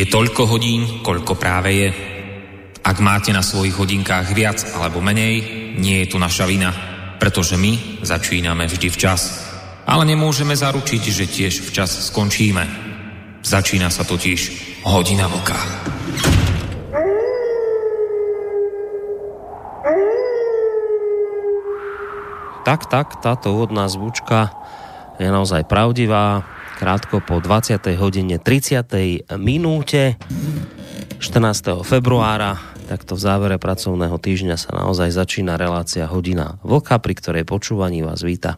Je toľko hodín, koľko práve je. Ak máte na svojich hodinkách viac alebo menej, nie je to naša vina, pretože my začíname vždy včas. Ale nemôžeme zaručiť, že tiež včas skončíme. Začína sa totiž hodina vlka. Tak, tak, táto úvodná zvučka je naozaj pravdivá. Krátko po 20. hodine 30. minúte 14. februára takto v závere pracovného týždňa sa naozaj začína relácia Hodina Vlka, pri ktorej počúvaní vás víta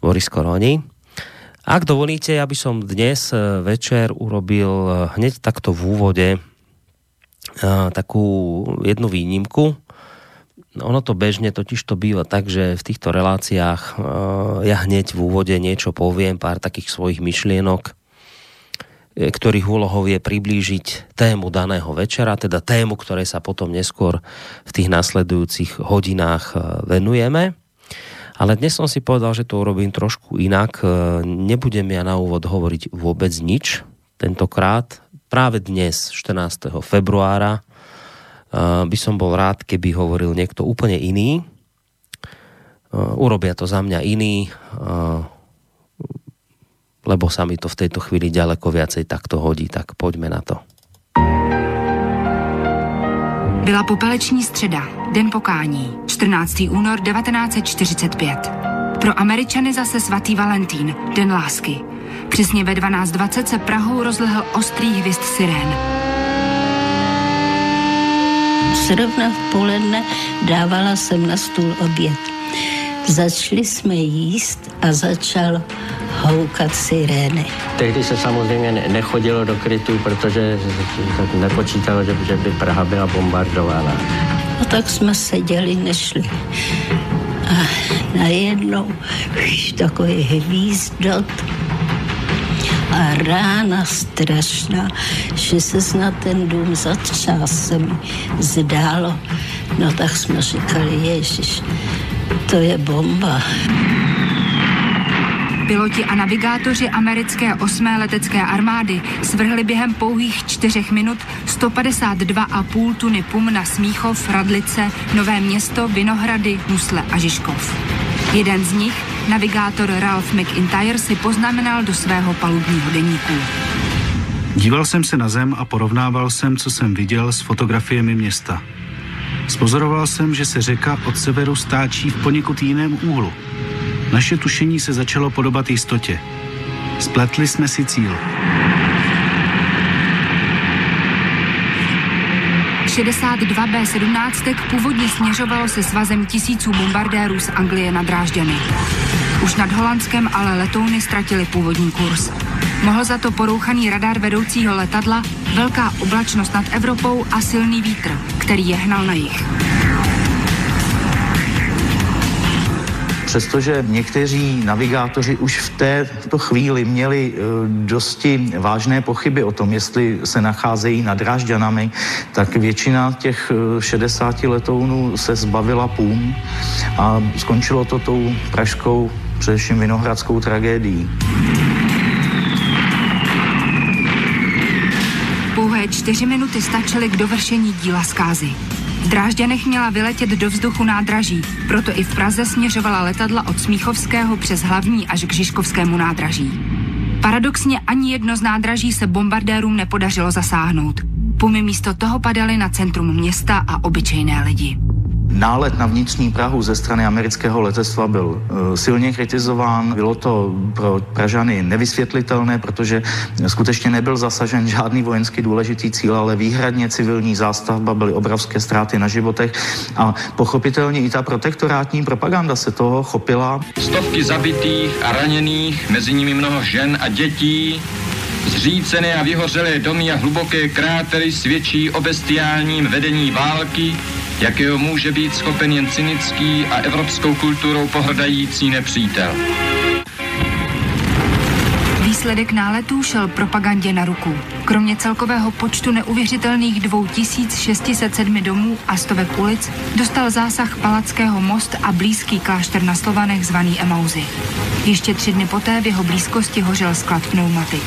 Boris Koroni. Ak dovolíte, ja by som dnes e, večer urobil e, hneď takto v úvode e, takú jednu výnimku, ono to bežne totiž to býva tak, že v týchto reláciách uh, ja hneď v úvode niečo poviem, pár takých svojich myšlienok, e, ktorých úlohou je priblížiť tému daného večera, teda tému, ktorej sa potom neskôr v tých nasledujúcich hodinách e, venujeme. Ale dnes som si povedal, že to urobím trošku inak. Nebudem ja na úvod hovoriť vôbec nič tentokrát. Práve dnes, 14. februára, by som bol rád, keby hovoril niekto úplne iný. Urobia to za mňa iný, lebo sa mi to v tejto chvíli ďaleko viacej takto hodí, tak poďme na to. Byla popeleční středa, den pokání, 14. únor 1945. Pro Američany zase svatý Valentín, den lásky. Přesně ve 12.20 se Prahou rozlehl ostrý hvist sirén. Zrovna v poledne dávala jsem na stůl oběd. Začali jsme jíst a začal houkat sirény. Tehdy se samozřejmě nechodilo do krytů, protože nepočítalo, že, že by Praha byla bombardována. No tak jsme seděli, nešli. A najednou takový hvízdot a rána strašná, že se snad ten dům zatřás se mi zdálo. No tak jsme říkali, Ježiš, to je bomba. Piloti a navigátoři americké osmé letecké armády svrhli během pouhých čtyřech minut 152,5 tuny pum na Smíchov, Radlice, Nové město, Vinohrady, Musle a Žižkov. Jeden z nich, navigátor Ralph McIntyre, si poznamenal do svého palubního deníku. Díval jsem se na zem a porovnával jsem, co jsem viděl s fotografiemi města. Spozoroval jsem, že se řeka od severu stáčí v poněkud jiném úhlu. Naše tušení se začalo podobat jistotě. Spletli jsme si cíl. 62 B-17 původně směřovalo se svazem tisíců bombardérů z Anglie na Drážďany. Už nad Holandskem ale letouny ztratili původní kurz. Mohl za to porouchaný radar vedoucího letadla, velká oblačnost nad Evropou a silný vítr, který je hnal na jich. Přestože někteří navigátoři už v této chvíli měli e, dosti vážné pochyby o tom, jestli se nacházejí nad Drážďanami, tak většina těch 60 e, letounů se zbavila pům a skončilo to tou pražskou, především vinohradskou tragédií. Pouhé čtyři minuty stačily k dovršení díla zkázy. V Drážďanech měla vyletět do vzduchu nádraží, proto i v Praze směřovala letadla od Smíchovského přes hlavní až k Žižkovskému nádraží. Paradoxně ani jedno z nádraží se bombardérům nepodařilo zasáhnout. Pumy místo toho padaly na centrum města a obyčejné lidi. Nálet na vnitřní Prahu ze strany amerického letectva byl eh, silně kritizován. Bylo to pro Pražany nevysvětlitelné, protože skutečně nebyl zasažen žádný vojensky důležitý cíl, ale výhradně civilní zástavba, byly obrovské ztráty na životech a pochopitelně i ta protektorátní propaganda se toho chopila. Stovky zabitých a raněných, mezi nimi mnoho žen a dětí, Zřícené a vyhořelé domy a hluboké krátery svědčí o bestiálním vedení války, jakého může být schopen jen cynický a evropskou kulturou pohrdající nepřítel. Výsledek náletů šel propagandě na ruku. Kromě celkového počtu neuvěřitelných 2607 domů a stovek ulic dostal zásah Palackého most a blízký klášter na Slovanech zvaný Emauzy. Ještě tři dny poté v jeho blízkosti hořel sklad pneumatik.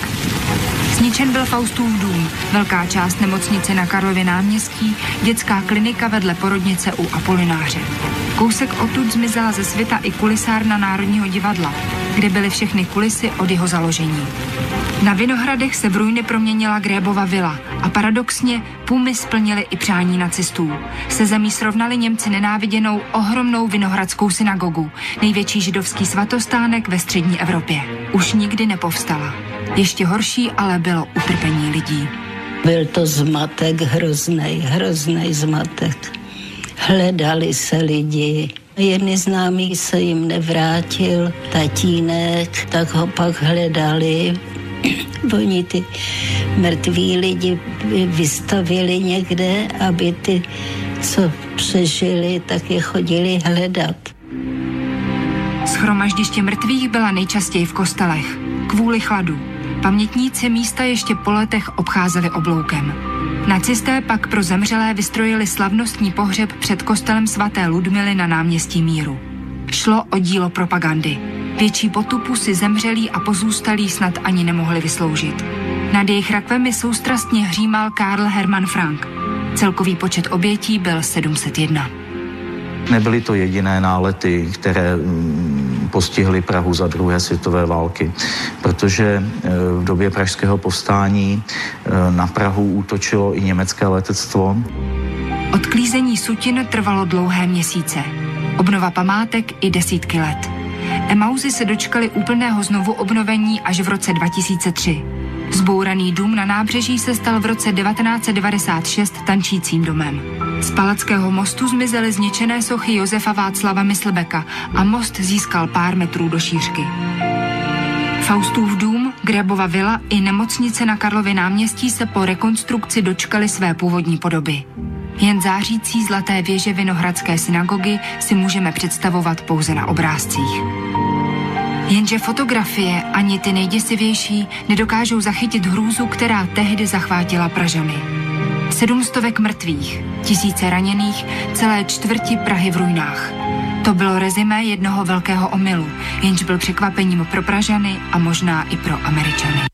Zničen byl Faustův dům, velká část nemocnice na Karlově náměstí, dětská klinika vedle porodnice u Apolináře. Kousek odtud zmizela ze světa i kulisárna Národního divadla, kde byly všechny kulisy od jeho založení. Na Vinohradech se v ruiny proměnila Grébova vila a paradoxně Pumy splnili i přání nacistů. Se zemí srovnali Němci nenáviděnou ohromnou Vinohradskou synagogu, největší židovský svatostánek ve střední Evropě. Už nikdy nepovstala. Ještě horší ale bylo utrpení lidí. Byl to zmatek hrozný, hrozný zmatek. Hledali se lidi, Jedný známý se jim nevrátil, tatínek, tak ho pak hledali. Oni ty mrtví lidi vystavili někde, aby ty, co přežili, tak je chodili hledat. Schromaždiště mrtvých byla nejčastěji v kostelech, kvůli chladu. Pamětníci místa ještě po letech obcházeli obloukem. Nacisté pak pro zemřelé vystrojili slavnostní pohřeb před kostelem svaté Ludmily na náměstí Míru. Šlo o dílo propagandy. Větší potupu si zemřelí a pozůstalí snad ani nemohli vysloužit. Nad jejich rakvemi soustrastně hřímal Karl Hermann Frank. Celkový počet obětí byl 701. Nebyly to jediné nálety, které mm, postihly Prahu za druhé světové války, protože e, v době pražského povstání e, na Prahu útočilo i německé letectvo. Odklízení sutin trvalo dlouhé měsíce. Obnova památek i desítky let. Emauzy se dočkali úplného znovu obnovení až v roce 2003. Zbouraný dům na nábřeží se stal v roce 1996 tančícím domem. Z Palackého mostu zmizely zničené sochy Josefa Václava Myslbeka a most získal pár metrů do šířky. Faustův dům, Grebova vila i nemocnice na Karlově náměstí se po rekonstrukci dočkali své původní podoby. Jen zářící zlaté věže Vinohradské synagogy si můžeme představovat pouze na obrázcích. Jenže fotografie, ani ty nejděsivější, nedokážou zachytit hrůzu, která tehdy zachvátila Pražany. Sedmstovek mrtvých, tisíce raněných, celé čtvrti Prahy v ruinách. To bylo rezimé jednoho velkého omylu, jenž byl překvapením pro Pražany a možná i pro Američany.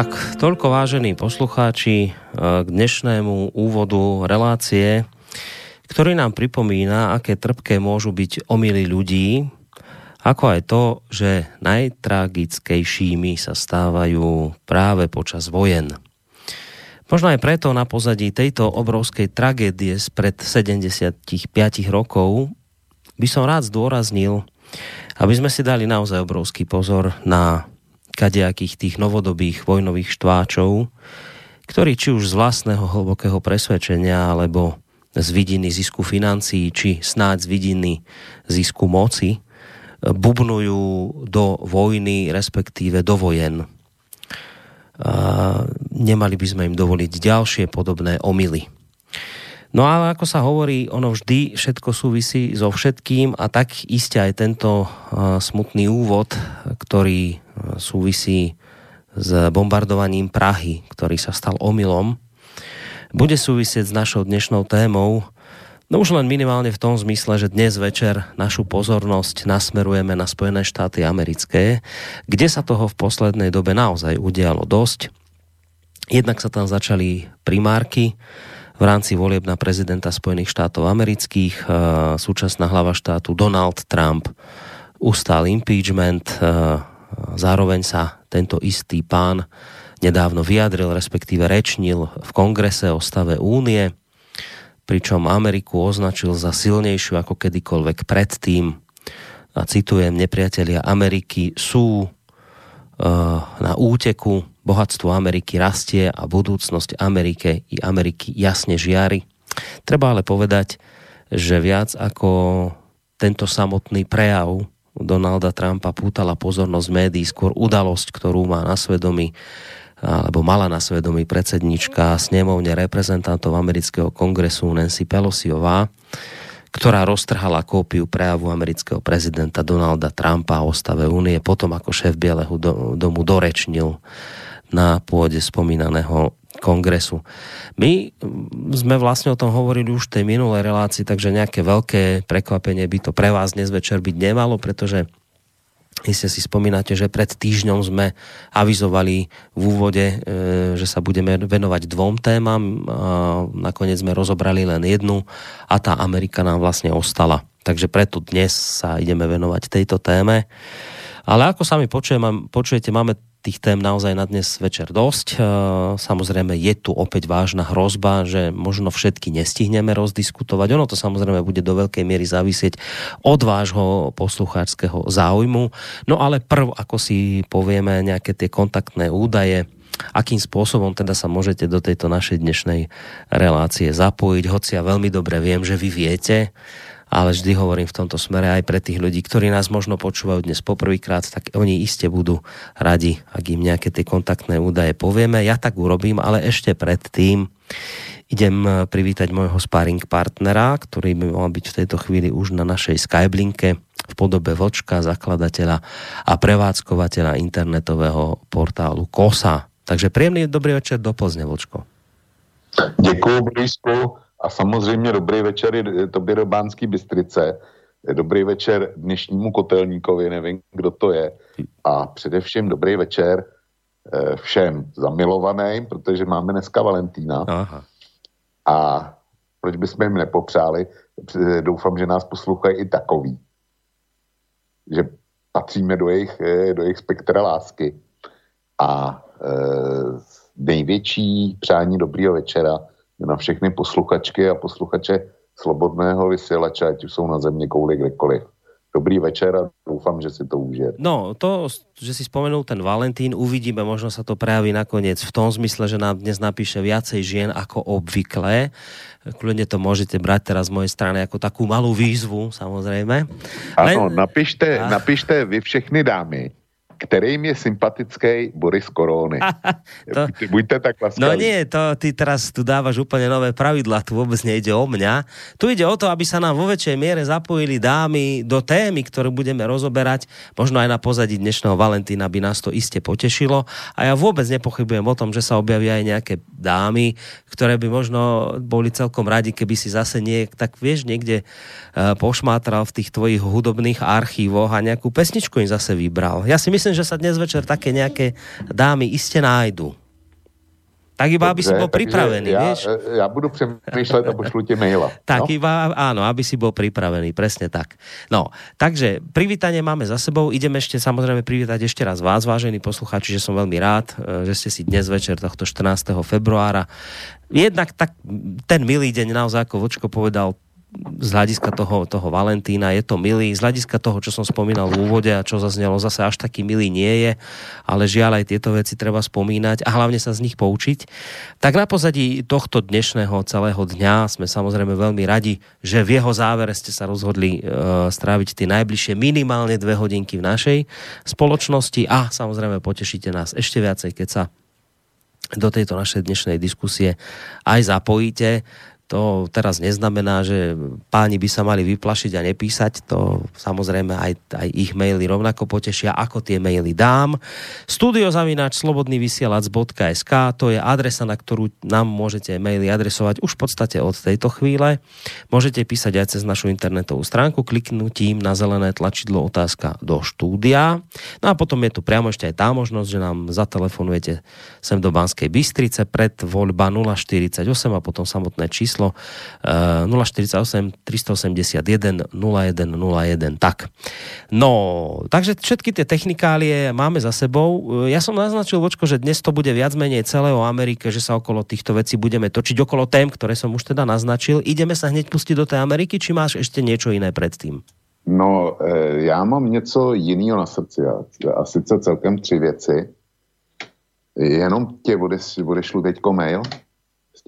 Tak, toľko vážení poslucháči eh, k dnešnému úvodu relácie, ktorý nám pripomína, aké trpké môžu byť omily ľudí, ako aj to, že najtragickejšími sa stávajú práve počas vojen. Možno aj preto na pozadí tejto obrovskej tragédie spred 75 rokov by som rád zdôraznil, aby sme si dali naozaj obrovský pozor na kadejakých tých novodobých vojnových štváčov, ktorí či už z vlastného hlbokého presvedčenia, alebo z vidiny zisku financií, či snáď z vidiny zisku moci, bubnujú do vojny, respektíve do vojen. A nemali by sme im dovoliť ďalšie podobné omily. No ale ako sa hovorí, ono vždy všetko súvisí so všetkým a tak iste aj tento smutný úvod, ktorý súvisí s bombardovaním Prahy, ktorý sa stal omylom, bude súvisieť s našou dnešnou témou, no už len minimálne v tom zmysle, že dnes večer našu pozornosť nasmerujeme na Spojené štáty americké, kde sa toho v poslednej dobe naozaj udialo dosť. Jednak sa tam začali primárky, v rámci volieb na prezidenta Spojených štátov amerických. Súčasná hlava štátu Donald Trump ustal impeachment. Zároveň sa tento istý pán nedávno vyjadril, respektíve rečnil v kongrese o stave únie. pričom Ameriku označil za silnejšiu ako kedykoľvek predtým. A citujem, nepriatelia Ameriky sú uh, na úteku, bohatstvo Ameriky rastie a budúcnosť Amerike i Ameriky jasne žiari. Treba ale povedať, že viac ako tento samotný prejav Donalda Trumpa pútala pozornosť médií, skôr udalosť, ktorú má na svedomí alebo mala na svedomí predsednička snemovne reprezentantov amerického kongresu Nancy Pelosiová, ktorá roztrhala kópiu prejavu amerického prezidenta Donalda Trumpa o stave únie potom, ako šéf Bieleho domu dorečnil na pôde spomínaného kongresu. My sme vlastne o tom hovorili už v tej minulej relácii, takže nejaké veľké prekvapenie by to pre vás dnes večer byť nemalo, pretože Iste si spomínate, že pred týždňom sme avizovali v úvode, e, že sa budeme venovať dvom témam. Nakoniec sme rozobrali len jednu a tá Amerika nám vlastne ostala. Takže preto dnes sa ideme venovať tejto téme. Ale ako sami počujete, máme tých tém naozaj na dnes večer dosť. E, samozrejme je tu opäť vážna hrozba, že možno všetky nestihneme rozdiskutovať. Ono to samozrejme bude do veľkej miery závisieť od vášho poslucháčského záujmu. No ale prv, ako si povieme nejaké tie kontaktné údaje, akým spôsobom teda sa môžete do tejto našej dnešnej relácie zapojiť, hoci ja veľmi dobre viem, že vy viete, ale vždy hovorím v tomto smere aj pre tých ľudí, ktorí nás možno počúvajú dnes poprvýkrát, tak oni iste budú radi, ak im nejaké tie kontaktné údaje povieme. Ja tak urobím, ale ešte predtým idem privítať môjho sparring partnera, ktorý by mal byť v tejto chvíli už na našej Skyblinke v podobe Vočka, zakladateľa a prevádzkovateľa internetového portálu KOSA. Takže príjemný dobrý večer do Plzne, Vočko. Děkuji, Borisku. A samozřejmě dobrý večer je tobě do Bánský Bystrice. Dobrý večer dnešnímu kotelníkovi, nevím, kdo to je. A především dobrý večer eh, všem zamilovaným, protože máme dneska Valentína. Aha. A proč bychom jim nepopřáli? Doufám, že nás poslouchají i takový. Že patříme do jejich, eh, do jejich spektra lásky. A e, největší přání dobrýho večera na všechny posluchačky a posluchače Slobodného vysielača, ať už jsou na země kouli kdekoliv. Dobrý večer a doufám, že si to užije. No, to, že si spomenul ten Valentín, uvidíme, možno sa to prejaví nakoniec v tom zmysle, že nám dnes napíše viacej žien ako obvykle. Kľudne to môžete brať teraz z mojej strany ako takú malú výzvu, samozrejme. Áno, Len... napíšte, a... napíšte vy všechny dámy, kterým je sympatický Boris Koróny. to, Buďte tak laskaví. No nie, to ty teraz tu dávaš úplne nové pravidla, tu vôbec nejde o mňa. Tu ide o to, aby sa nám vo väčšej miere zapojili dámy do témy, ktorú budeme rozoberať. Možno aj na pozadí dnešného Valentína by nás to iste potešilo. A ja vôbec nepochybujem o tom, že sa objavia aj nejaké dámy, ktoré by možno boli celkom radi, keby si zase niek, tak vieš, niekde uh, pošmátral v tých tvojich hudobných archívoch a nejakú pesničku im zase vybral. Ja si myslím, myslím, že sa dnes večer také nejaké dámy iste nájdu. Tak iba, Dobře, aby si bol pripravený, ja, vieš? Ja budu přemýšľať a pošlu ti maila. tak no? iba, áno, aby si bol pripravený, presne tak. No, takže privítanie máme za sebou. Ideme ešte samozrejme privítať ešte raz vás, vážení poslucháči, že som veľmi rád, e, že ste si dnes večer tohto 14. februára jednak tak ten milý deň naozaj, ako Vočko povedal, z hľadiska toho, toho Valentína je to milý, z hľadiska toho, čo som spomínal v úvode a čo zaznelo, zase až taký milý nie je, ale žiaľ aj tieto veci treba spomínať a hlavne sa z nich poučiť. Tak na pozadí tohto dnešného celého dňa sme samozrejme veľmi radi, že v jeho závere ste sa rozhodli e, stráviť tie najbližšie minimálne dve hodinky v našej spoločnosti a samozrejme potešíte nás ešte viacej, keď sa do tejto našej dnešnej diskusie aj zapojíte. To teraz neznamená, že páni by sa mali vyplašiť a nepísať. To samozrejme aj, aj ich maily rovnako potešia, ako tie maily dám. Studiozavináč slobodnývysielac.sk to je adresa, na ktorú nám môžete maily adresovať už v podstate od tejto chvíle. Môžete písať aj cez našu internetovú stránku kliknutím na zelené tlačidlo otázka do štúdia. No a potom je tu priamo ešte aj tá možnosť, že nám zatelefonujete sem do Banskej Bystrice pred voľba 048 a potom samotné číslo číslo 048 381 0101. Tak. No, takže všetky tie technikálie máme za sebou. Ja som naznačil, Vočko, že dnes to bude viac menej celé o Amerike, že sa okolo týchto vecí budeme točiť, okolo tém, ktoré som už teda naznačil. Ideme sa hneď pustiť do tej Ameriky, či máš ešte niečo iné predtým? No, e, já mám něco jiného na srdci a, sice celkem tři věci. Jenom tě odeš, odešlu teďko mail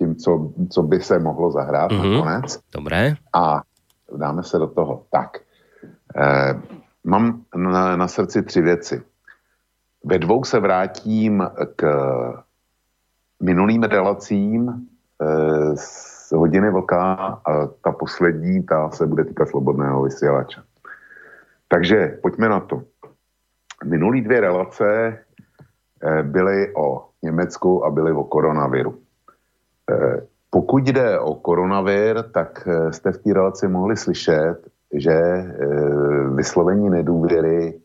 tím, co, co by se mohlo zahrát mm-hmm. nakonec. Dobré. A dáme se do toho. Tak, e, mám na, na srdci tři věci. Ve dvou se vrátím k minulým relacím e, z hodiny vlka a ta poslední, ta se bude týkat slobodného vysílače. Takže pojďme na to. Minulý dvě relace eh, byly o Německu a byly o koronaviru. Eh, pokud jde o koronavir, tak eh, jste v té relaci mohli slyšet, že vyslovení nedůvěry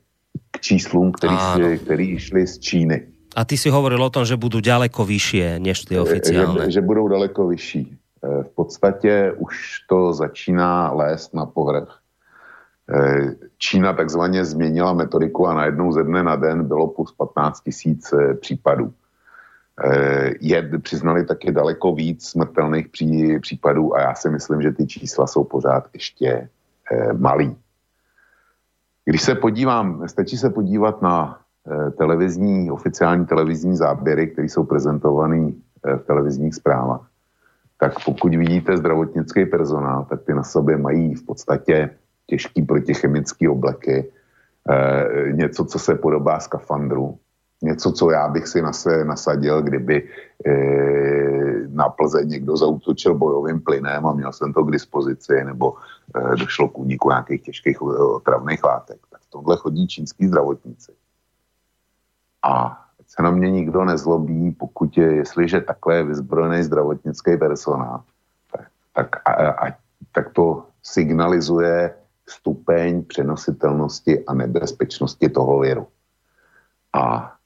k číslům, který, si, který šli z Číny. A ty si hovoril o tom, že budou daleko vyšší než ty oficiálne. Že, že budou daleko vyšší. V podstatě už to začíná lézt na povrch. Eh, Čína takzvaně změnila metodiku a najednou ze dne na den bylo plus 15 tisíc eh, případů. Eh, je, přiznali taky daleko víc smrtelných pří, případů a já si myslím, že ty čísla jsou pořád ještě malý. Když se podívám, stačí se podívat na televizní, oficiální televizní záběry, které jsou prezentované v televizních zprávách, tak pokud vidíte zdravotnický personál, tak ty na sobě mají v podstatě těžký protichemický obleky, e, něco, co se podobá skafandru, něco, co já bych si na se nasadil, kdyby e, na Plze někdo zautočil bojovým plynem a měl jsem to k dispozici, nebo e, došlo k úniku nějakých těžkých otravných látek. Tak v tomhle chodí čínský zdravotníci. A se na mě nikdo nezlobí, pokud je, jestliže takhle je vyzbrojený zdravotnický personál, tak, tak, a, a, tak to signalizuje stupeň přenositelnosti a nebezpečnosti toho viru. A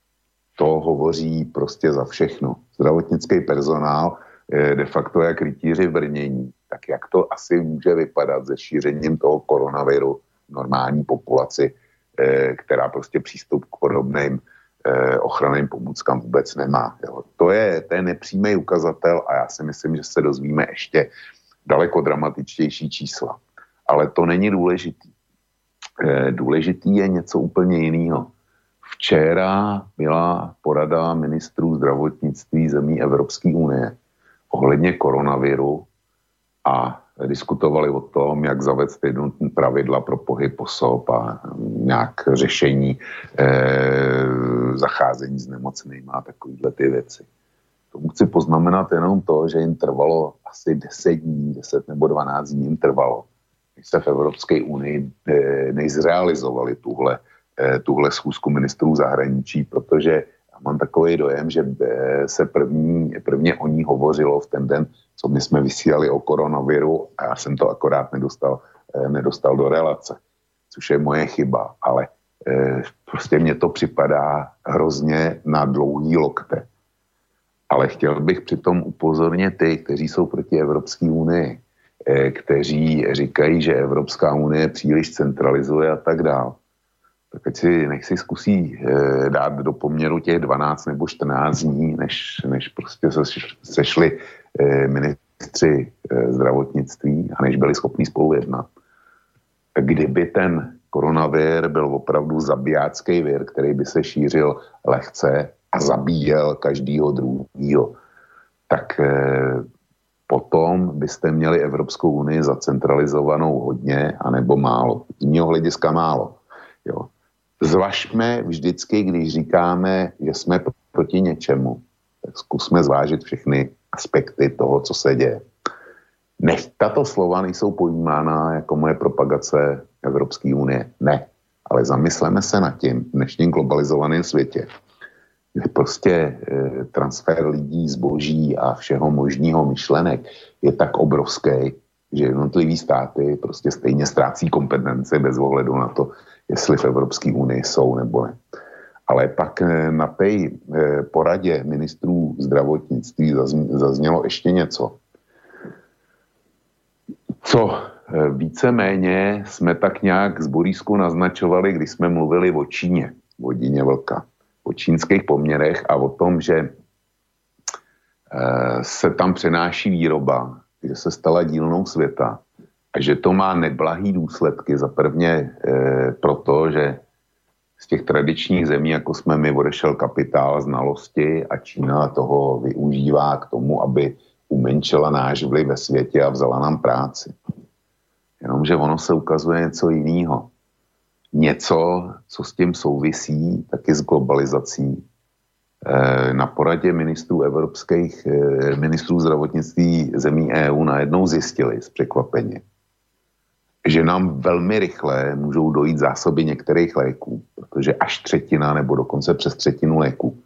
to hovoří prostě za všechno. Zdravotnický personál je de facto jak rytíři v brnění. Tak jak to asi může vypadat se šířením toho koronaviru v normální populaci, eh, která prostě přístup k podobným eh, ochranným pomůckám vůbec nemá. Jo. To, je, to je nepřímý ukazatel a já si myslím, že se dozvíme ještě daleko dramatičtější čísla ale to není důležitý. Důležitý je něco úplně jiného. Včera byla porada ministrů zdravotnictví zemí Evropské unie ohledně koronaviru a diskutovali o tom, jak zavést jednotné pravidla pro pohyb osob a nějak řešení e, zacházení s nemocnými a takovéhle ty věci. To chci poznamenat jenom to, že jim trvalo asi 10 dní, 10 nebo 12 dní jim trvalo, se v Evropské unii eh, nejzrealizovali tuhle, eh, tuhle schůzku ministrů zahraničí, protože mám takový dojem, že eh, se první, prvně o ní hovořilo v ten den, co my jsme vysílali o koronaviru a já jsem to akorát nedostal, nedostal do relace, což je moje chyba, ale prostě mně to připadá hrozně na dlouhý lokte. Ale chtěl bych přitom upozornit ty, kteří jsou proti Evropské unii, Eh, kteří říkají, že Evropská unie příliš centralizuje a tak dále. Tak si, nech si zkusí eh, dát do poměru těch 12 nebo 14 dní, než, než prostě se, sešli eh, ministři eh, zdravotnictví a než byli schopni spolu jednat. Kdyby ten koronavir byl opravdu zabijácký vir, který by se šířil lehce a zabíjel každýho druhého, tak eh, potom byste měli Evropskou unii zacentralizovanou hodně, anebo málo. Z mého hlediska málo. Jo. Zvažme vždycky, když říkáme, že jsme proti něčemu, tak zkusme zvážit všechny aspekty toho, co se děje. Nech tato slova nejsou pojímána jako moje propagace Evropské unie. Ne. Ale zamysleme se nad tím v dnešním globalizovaném světě, kde prostě e, transfer lidí, zboží a všeho možného myšlenek je tak obrovský, že jednotlivý státy prostě stejně ztrácí kompetence bez ohledu na to, jestli v Evropské unii jsou nebo ne. Ale pak e, na té e, poradě ministrů zdravotnictví zaznělo ještě něco. co eh, víceméně jsme tak nějak z Borísku naznačovali, když jsme mluvili o Číně, o Díně Vlka, o čínských poměrech a o tom, že se tam přenáší výroba, že se stala dílnou světa že to má neblahý důsledky. Za prvně proto, že z těch tradičních zemí, jako jsme my, odešel kapitál, znalosti a Čína toho využívá k tomu, aby umenčila náš vliv ve světě a vzala nám práci. Jenomže ono se ukazuje něco jiného. Něco, co s tím souvisí, taky s globalizací. Eh, na poradě ministrů evropských, eh, ministrů zdravotnictví zemí EU najednou zjistili z překvapení, že nám velmi rychle můžou dojít zásoby některých léků, protože až třetina nebo dokonce přes třetinu léků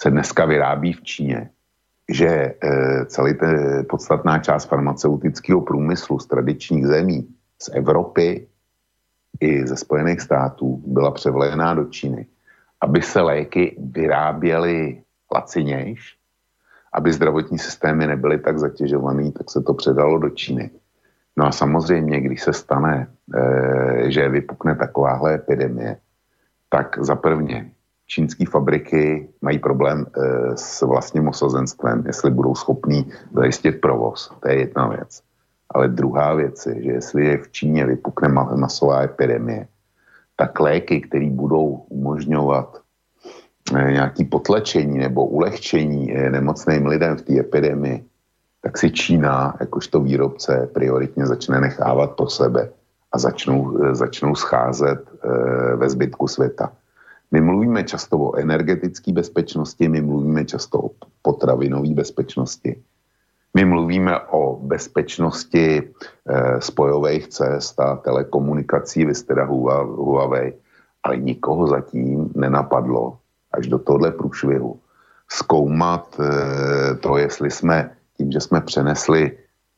se dneska vyrábí v Číně. Že e, celý ten podstatná část farmaceutického průmyslu z tradičních zemí, z Evropy i ze Spojených států byla převlejená do Číny, aby se léky vyráběly lacinějš, aby zdravotní systémy nebyly tak zatěžované, tak se to předalo do Číny. No a samozřejmě, když se stane, e, že vypukne takováhle epidemie, tak za prvně čínské fabriky mají problém e, s vlastním osazenstvem, jestli budou schopní zajistit provoz. To je jedna věc. Ale druhá věc je, že jestli je v Číně vypukne masová epidemie, tak léky, které budou umožňovat e, nějaký potlačení nebo ulehčení e, nemocným lidem v té epidemii, tak si Čína, jakožto výrobce, prioritně začne nechávat pro sebe a začnou, eh, začnou scházet e, ve zbytku světa. My mluvíme často o energetické bezpečnosti, my mluvíme často o potravinové bezpečnosti, my mluvíme o bezpečnosti e, spojových cest a telekomunikací, vy jste Huawei, ale nikoho zatím nenapadlo až do tohle průšvihu zkoumat e, to, jestli jsme tím, že jsme přenesli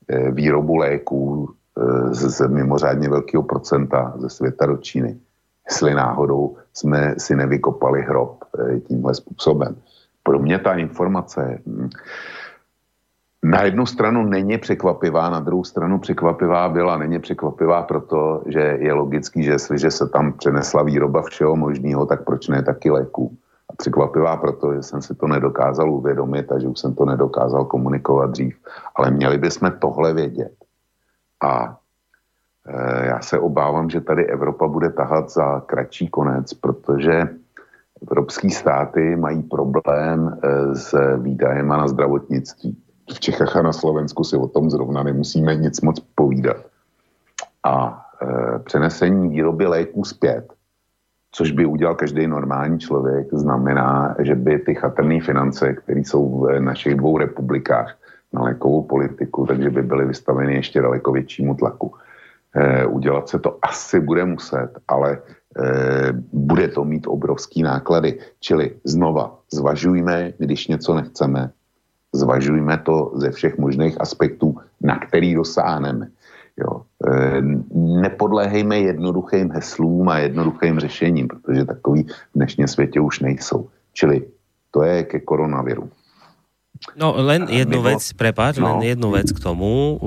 eh, výrobu léků eh, z, mimořádně velkého procenta ze světa do Číny, jestli náhodou jsme si nevykopali hrob eh, tímhle způsobem. Pro mě ta informace hm, na jednu stranu není překvapivá, na druhou stranu překvapivá byla. Není překvapivá proto, že je logický, že jestliže se tam přenesla výroba všeho možného, tak proč ne taky léků? Překvapivá proto, že jsem si to nedokázal uvědomit a že už jsem to nedokázal komunikovat dřív. Ale měli bychom tohle vědět. A e, já se obávám, že tady Evropa bude tahat za kratší konec, protože evropské státy mají problém e, s výdajem na zdravotnictví. V Čechách a na Slovensku si o tom zrovna nemusíme nic moc povídat. A e, přenesení výroby léků zpět což by udělal každý normální člověk, znamená, že by ty chatrné finance, které jsou v našich dvou republikách na lékovou politiku, takže by byly vystaveny ještě daleko většímu tlaku. E, udělat se to asi bude muset, ale e, bude to mít obrovský náklady. Čili znova, zvažujme, když něco nechceme, zvažujme to ze všech možných aspektů, na který dosáhneme. Jo. E, nepodléhejme jednoduchým heslům a jednoduchým řešením, protože takový v dnešním světě už nejsou. Čili to je ke koronaviru. No len jednu vec, prepáč, no. len jednu vec k tomu,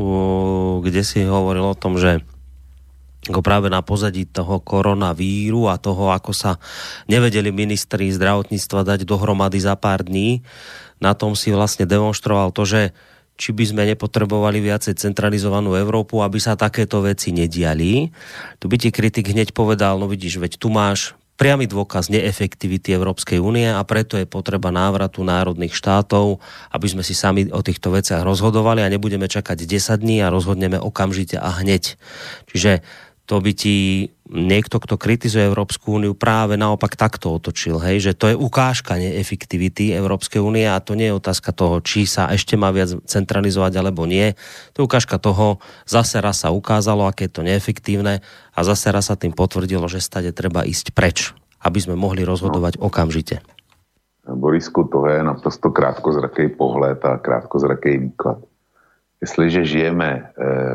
kde si hovoril o tom, že ako práve na pozadí toho koronavíru a toho, ako sa nevedeli ministri zdravotníctva dať dohromady za pár dní, na tom si vlastne demonstroval to, že či by sme nepotrebovali viacej centralizovanú Európu, aby sa takéto veci nediali. Tu by ti kritik hneď povedal, no vidíš, veď tu máš priamy dôkaz neefektivity Európskej únie a preto je potreba návratu národných štátov, aby sme si sami o týchto veciach rozhodovali a nebudeme čakať 10 dní a rozhodneme okamžite a hneď. Čiže to by ti niekto, kto kritizuje Európsku úniu, práve naopak takto otočil, hej, že to je ukážka neefektivity Európskej únie a to nie je otázka toho, či sa ešte má viac centralizovať alebo nie. To je ukážka toho, zase raz sa ukázalo, aké je to neefektívne a zase raz sa tým potvrdilo, že stade treba ísť preč, aby sme mohli rozhodovať no. okamžite. Borisku, to je naprosto krátkozraký pohled a krátkozraký výklad. Jestliže žijeme eh,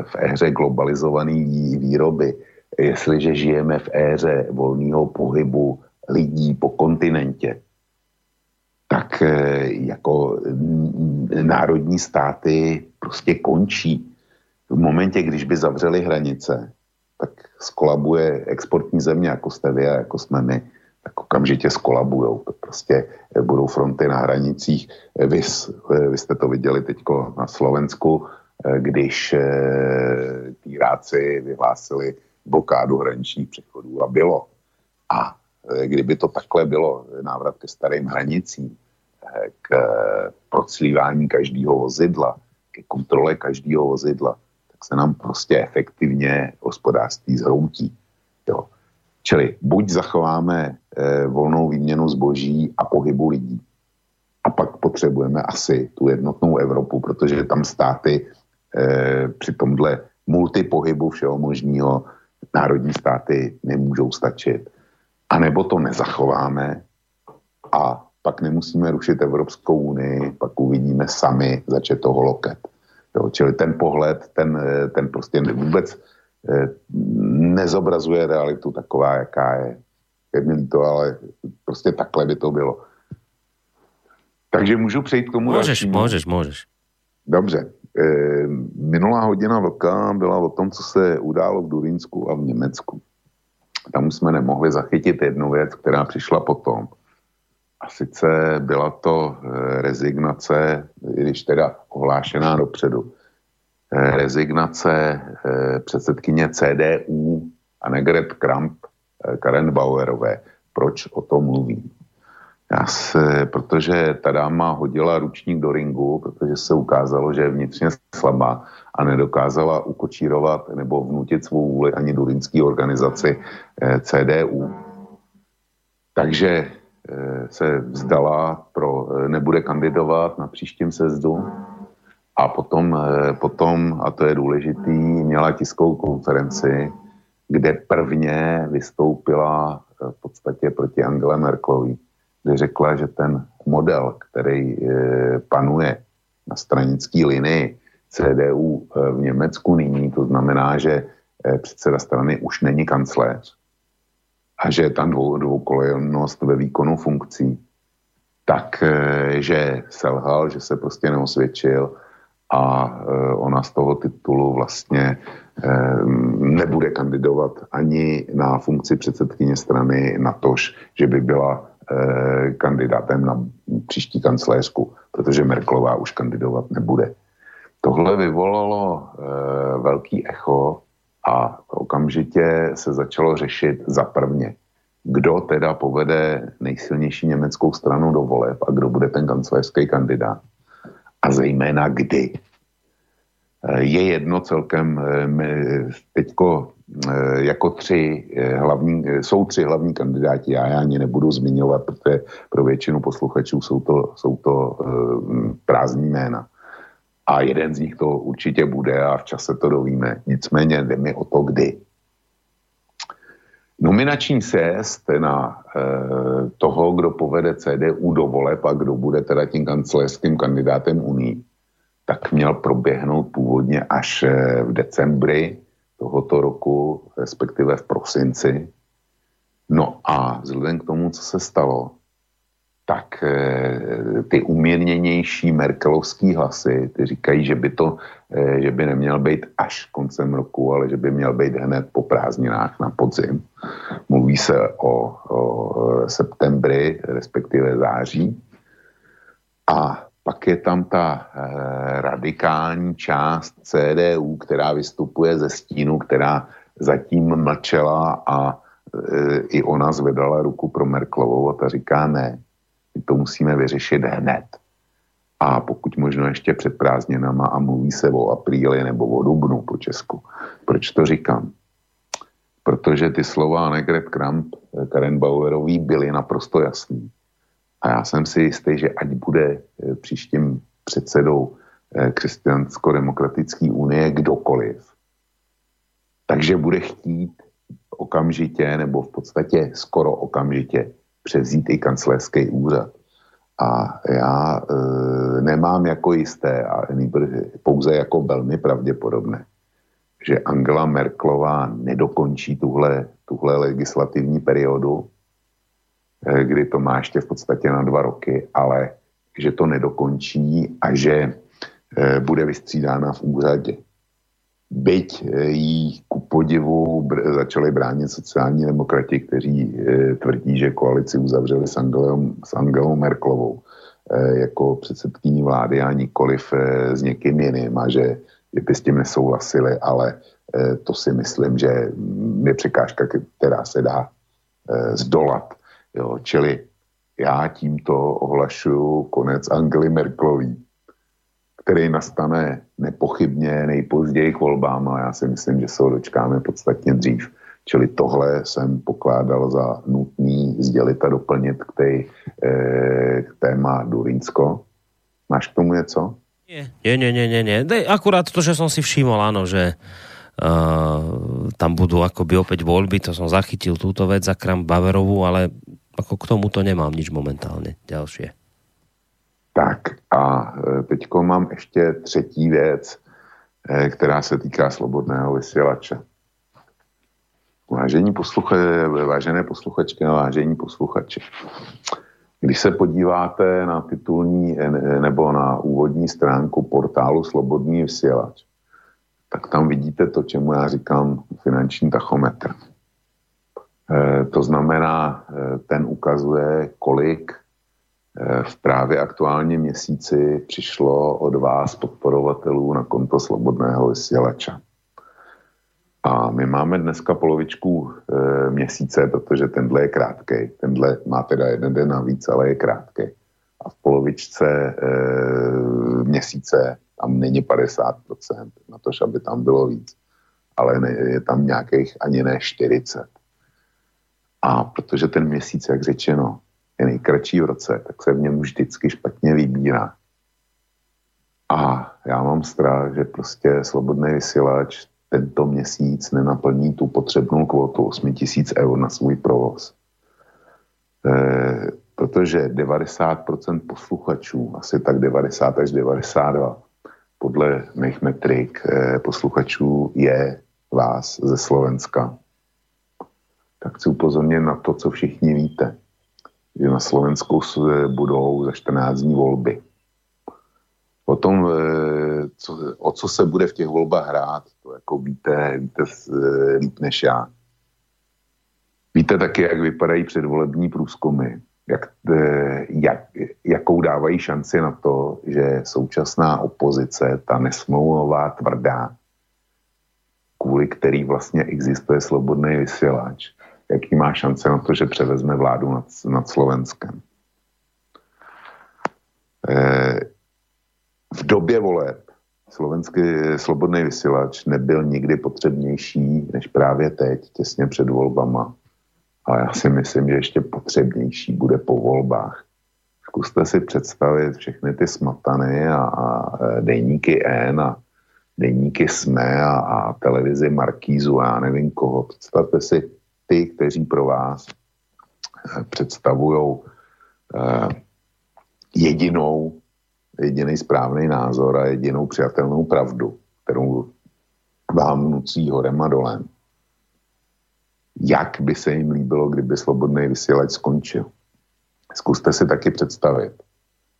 v éře globalizované výroby, jestliže žijeme v éře volného pohybu lidí po kontinentě, tak eh, jako národní státy prostě končí. v momentě, když by zavřeli hranice, tak skolabuje exportní země, jako jste vy a jako jsme my, tak okamžitě skolabujou. To prostě eh, budou fronty na hranicích. Eh, vy, vy jste to viděli teď na Slovensku, když týráci vyhlásili blokádu hraničních přechodů a bylo. A kdyby to takhle bylo, návrat ke starým hranicím, k proclívání každého vozidla, ke kontrole každého vozidla, tak se nám prostě efektivně hospodářství zhroutí. Jo. Čili buď zachováme e, volnou výměnu zboží a pohybu lidí, a pak potřebujeme asi tu jednotnou Evropu, protože tam státy e, při tomhle multipohybu všeho možného národní státy nemůžou stačit. A nebo to nezachováme a pak nemusíme rušit Evropskou unii, pak uvidíme sami začet toho loket. Jo, čili ten pohled, ten, ten prostě vůbec eh, nezobrazuje realitu taková, jaká je. Je mi to, ale prostě takhle by to bylo. Takže můžu přejít k tomu Můžeš, dalšímu. můžeš, můžeš. Dobře. E, minulá hodina vlka byla o tom, co se událo v Durinsku a v Německu. Tam jsme nemohli zachytit jednu věc, která přišla potom. A sice byla to eh, rezignace, když teda ohlášená dopředu, eh, rezignace eh, předsedkyně CDU Annegret Kramp Karen Bauerové. Proč o tom mluvím? Já se, protože ta dáma hodila ručník do ringu, protože se ukázalo, že je vnitřně slabá a nedokázala ukočírovat nebo vnutit svou vůli ani durinský organizaci CDU. Takže Eh, se vzdala, pro, eh, nebude kandidovat na příštím sezdu a potom, eh, potom, a to je důležitý, měla tiskovou konferenci, kde prvně vystoupila v podstatě proti Angele Merklovi, řekla, že ten model, který panuje na stranické linii CDU v Německu nyní, to znamená, že předseda strany už není kancléř, a že je tam dvou, dvoukolejnost ve výkonu funkcí, tak eh, že selhal, že se prostě neosvědčil a eh, ona z toho titulu vlastně eh, nebude kandidovat ani na funkci předsedkyně strany na tož, že by byla kandidátem na příští kancléřku, protože Merklová už kandidovat nebude. Tohle vyvolalo velký echo a okamžitě se začalo řešit za prvně, kdo teda povede nejsilnější německou stranu do voleb a kdo bude ten kancelářský kandidát. A zejména kdy. Eh, je jedno celkem eh, teďko eh, jako tři hlavní, jsou tři hlavní kandidáti, já je ani nebudu zmiňovat, protože pro většinu posluchačů jsou to, jsou to prázdní jména a jeden z nich to určitě bude a v čase to dovíme. Nicméně jde mi o to, kdy. Nominační sjezd na e, toho, kdo povede CDU do voleb a kdo bude teda tím kancelářským kandidátem Unii, tak měl proběhnout původně až v decembri tohoto roku, respektive v prosinci. No a vzhledem k tomu, co se stalo, tak eh, ty umírněnější merkelovský hlasy, ty říkají, že by to, eh, že by neměl být až koncem roku, ale že by měl být hned po prázdninách na podzim. Mluví se o, o septembri, respektive září. A pak je tam ta eh, radikální část CDU, která vystupuje ze stínu, která zatím mlčela a i ona zvedala ruku pro Merklovou a ta říká ne, to musíme vyřešit hned. A pokud možno ještě před prázdninama a mluví se o apríli nebo o dubnu po Česku. Proč to říkám? Protože ty slova Annegret Kramp, eh, Karen Bauerový byly naprosto jasný. A já jsem si jistý, že ať bude eh, příštím předsedou eh, křesťansko-demokratické unie kdokoliv, takže bude chtít okamžitě nebo v podstatě skoro okamžitě převzít i kancelářský úřad. A já e, nemám jako jisté, a pouze jako velmi pravděpodobné, že Angela Merklová nedokončí tuhle, tuhle legislativní periodu, kdy to má ještě v podstatě na dva roky, ale že to nedokončí a že e, bude vystřídána v úřadě. byť jí ku podivu začali bránit sociální demokrati, kteří tvrdí, že koalici uzavřeli s Angelou, s Angelou Merklovou jako předsedkyní vlády a nikoliv s někým jiným a že by s tím nesouhlasili, ale to si myslím, že je překážka, která se dá zdolat. Jo, čili já tímto ohlašuju konec Angely Merklový, který nastane nepochybně nejpozději k volbám a já si myslím, že se ho dočkáme podstatně dřív. Čili tohle jsem pokládal za nutný sdělit a doplnit k, tej, e, k téma Durínsko. Máš k tomu něco? Nie, nie, nie, nie, nie. Akurát to, že som si všimol, áno, že uh, tam budú akoby opäť voľby, to som zachytil túto vec za Kram Baverovú, ale ako k tomuto nemám nič momentálne ďalšie. Tak a e, teďko mám ještě třetí věc, e, která se týká slobodného vysílače. Vážení posluche, vážené posluchačky a vážení posluchači, když se podíváte na titulní e, nebo na úvodní stránku portálu Slobodný vysílač, tak tam vidíte to, čemu já říkám finanční tachometr. Eh, to znamená, eh, ten ukazuje, kolik eh, v právě aktuálně měsíci přišlo od vás podporovatelů na konto Slobodného vysílača. A my máme dneska polovičku e, měsíce, protože tenhle je krátký. Tenhle má teda jeden den navíc, ale je krátký. A v polovičce e, měsíce tam není 50%, na to, aby tam bylo víc. Ale ne, je tam nějakých ani ne 40. A protože ten měsíc, jak řečeno, je nejkratší v roce, tak se v něm vždycky špatně vybírá. A já mám strach, že prostě svobodný vysílač tento měsíc nenaplní tu potřebnou kvotu 8 tisíc eur na svůj provoz. E, protože 90% posluchačů, asi tak 90 až 92, podle mých metrik e, posluchačů je vás ze Slovenska tak chci upozornit na to, co všichni víte. Že na Slovensku budou za 14 dní volby. O tom, e, co, o co se bude v těch volbách hrát, to jako víte, víte e, líp než já. Víte taky, jak vypadají předvolební průzkumy, jak, e, jak, jakou dávají šanci na to, že současná opozice, ta nesmlouvavá, tvrdá, kvůli který vlastně existuje slobodný vysílač, jaký má šance na to, že převezme vládu nad, nad Slovenskem. E, v době voleb slovenský slobodný vysílač nebyl nikdy potřebnější než právě teď, těsně před volbama. Ale já si myslím, že ještě potřebnější bude po volbách. Zkuste si představit všechny ty smatany a, a dejníky N a dejníky SME a, a televizi Markízu a já nevím koho. Představte si ty, kteří pro vás eh, představují eh, jedinou, jediný správný názor a jedinou přijatelnou pravdu, kterou vám nucí horem a dolem. Jak by se jim líbilo, kdyby slobodný vysílač skončil? Zkuste si taky představit,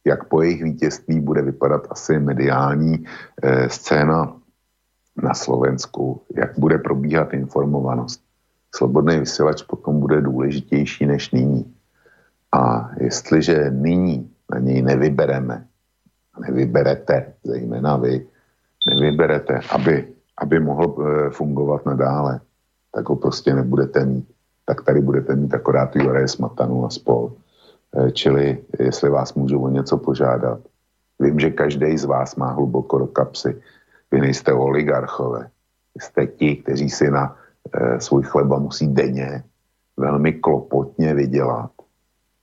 jak po jejich vítězství bude vypadat asi mediální eh, scéna na Slovensku, jak bude probíhat informovanost slobodný vysílač potom bude důležitější než nyní. A jestliže nyní na něj nevybereme, nevyberete, zejména vy, nevyberete, aby, aby mohl e, fungovat nadále, tak ho prostě nebudete mít. Tak tady budete mít akorát Juraje Smatanu a spol. E, čili, jestli vás můžu o něco požádat, vím, že každý z vás má hluboko do kapsy. Vy nejste oligarchové. Jste ti, kteří si na Eh, svůj chleba musí denně velmi klopotně vydělat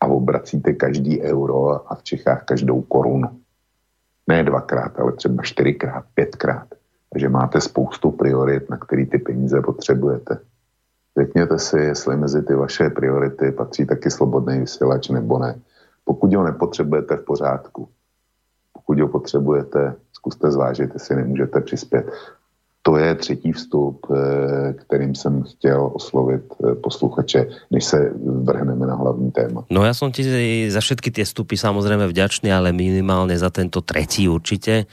a obracíte každý euro a v Čechách každou korunu. Ne dvakrát, ale třeba čtyřikrát, pětkrát. Takže máte spoustu priorit, na který ty peníze potřebujete. Řekněte si, jestli mezi ty vaše priority patří taky slobodný vysílač nebo ne. Pokud ho nepotřebujete v pořádku, pokud ho potřebujete, zkuste zvážit, jestli nemůžete přispět to je třetí vstup, eh, kterým jsem chtěl oslovit eh, posluchače, než se vrhneme na hlavní téma. No ja som ti za všetky tie vstupy samozrejme vďačný, ale minimálne za tento tretí určite.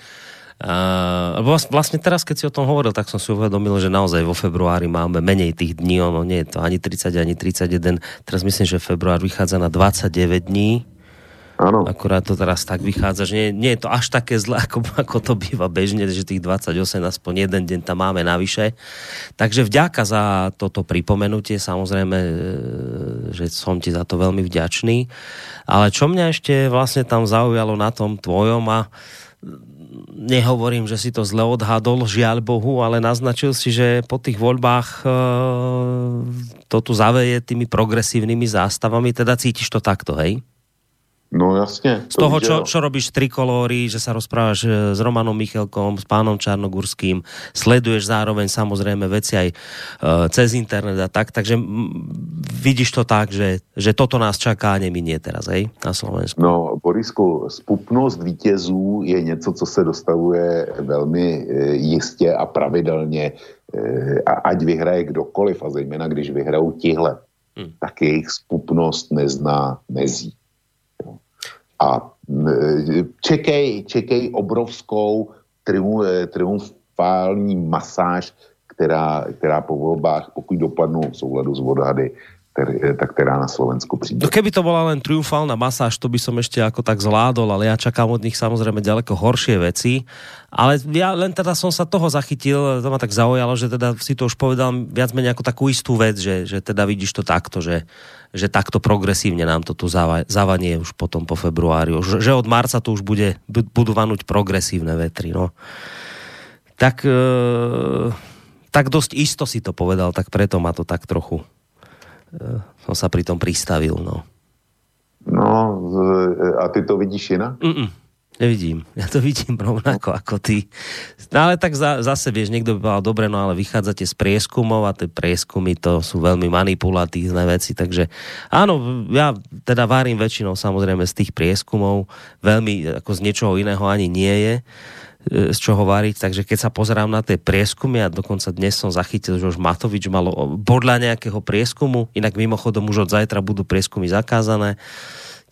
Uh, vlastne teraz, keď si o tom hovoril, tak som si uvedomil, že naozaj vo februári máme menej tých dní, ono nie je to ani 30, ani 31. Teraz myslím, že február vychádza na 29 dní. Áno. Akurát to teraz tak vychádza, že nie, nie je to až také zlé, ako, ako to býva bežne, že tých 28 aspoň jeden deň tam máme navyše. Takže vďaka za toto pripomenutie, samozrejme, e, že som ti za to veľmi vďačný. Ale čo mňa ešte vlastne tam zaujalo na tom tvojom a nehovorím, že si to zle odhadol, žiaľ Bohu, ale naznačil si, že po tých voľbách e, to tu zaveje tými progresívnymi zástavami, teda cítiš to takto, hej? No jasne. Z toho, čo, čo robíš trikolóry, že sa rozprávaš e, s Romanom Michelkom, s pánom Čarnogurským, sleduješ zároveň samozrejme veci aj e, cez internet a tak, takže vidíš to tak, že, že toto nás čaká a neminie teraz, hej, na Slovensku. No, Borisku, spupnost vítězů je něco, co se dostavuje velmi e, jistě a pravidelně, ať vyhraje kdokoliv, a zejména když vyhrajou tihle, hmm. tak jejich spupnost nezná mezí a e, čekej, čekej obrovskou e, triumfální masáž, která, která po volbách, pokud dopadnou v souladu s odhady, e, tak která na Slovensku přijde. No keby to bola len triumfálna masáž, to by som ešte ako tak zvládol, ale ja čakám od nich samozrejme ďaleko horšie veci. Ale ja len teda som sa toho zachytil, to ma tak zaujalo, že teda si to už povedal viac menej ako takú istú vec, že, že teda vidíš to takto, že že takto progresívne nám to tu zavanie už potom po februári. Že od marca to už bude, budú vanúť progresívne vetry. No. Tak, e, tak dosť isto si to povedal, tak preto ma to tak trochu e, som sa pri tom pristavil. No. no a ty to vidíš inak? Mm-mm. Nevidím. Ja to vidím rovnako ako ty. No ale tak za, zase, vieš, niekto by povedal, dobre, no ale vychádzate z prieskumov a tie prieskumy to sú veľmi manipulatívne veci, takže áno, ja teda varím väčšinou samozrejme z tých prieskumov, veľmi ako z niečoho iného ani nie je e, z čoho variť, takže keď sa pozerám na tie prieskumy a dokonca dnes som zachytil, že už Matovič malo podľa nejakého prieskumu, inak mimochodom už od zajtra budú prieskumy zakázané,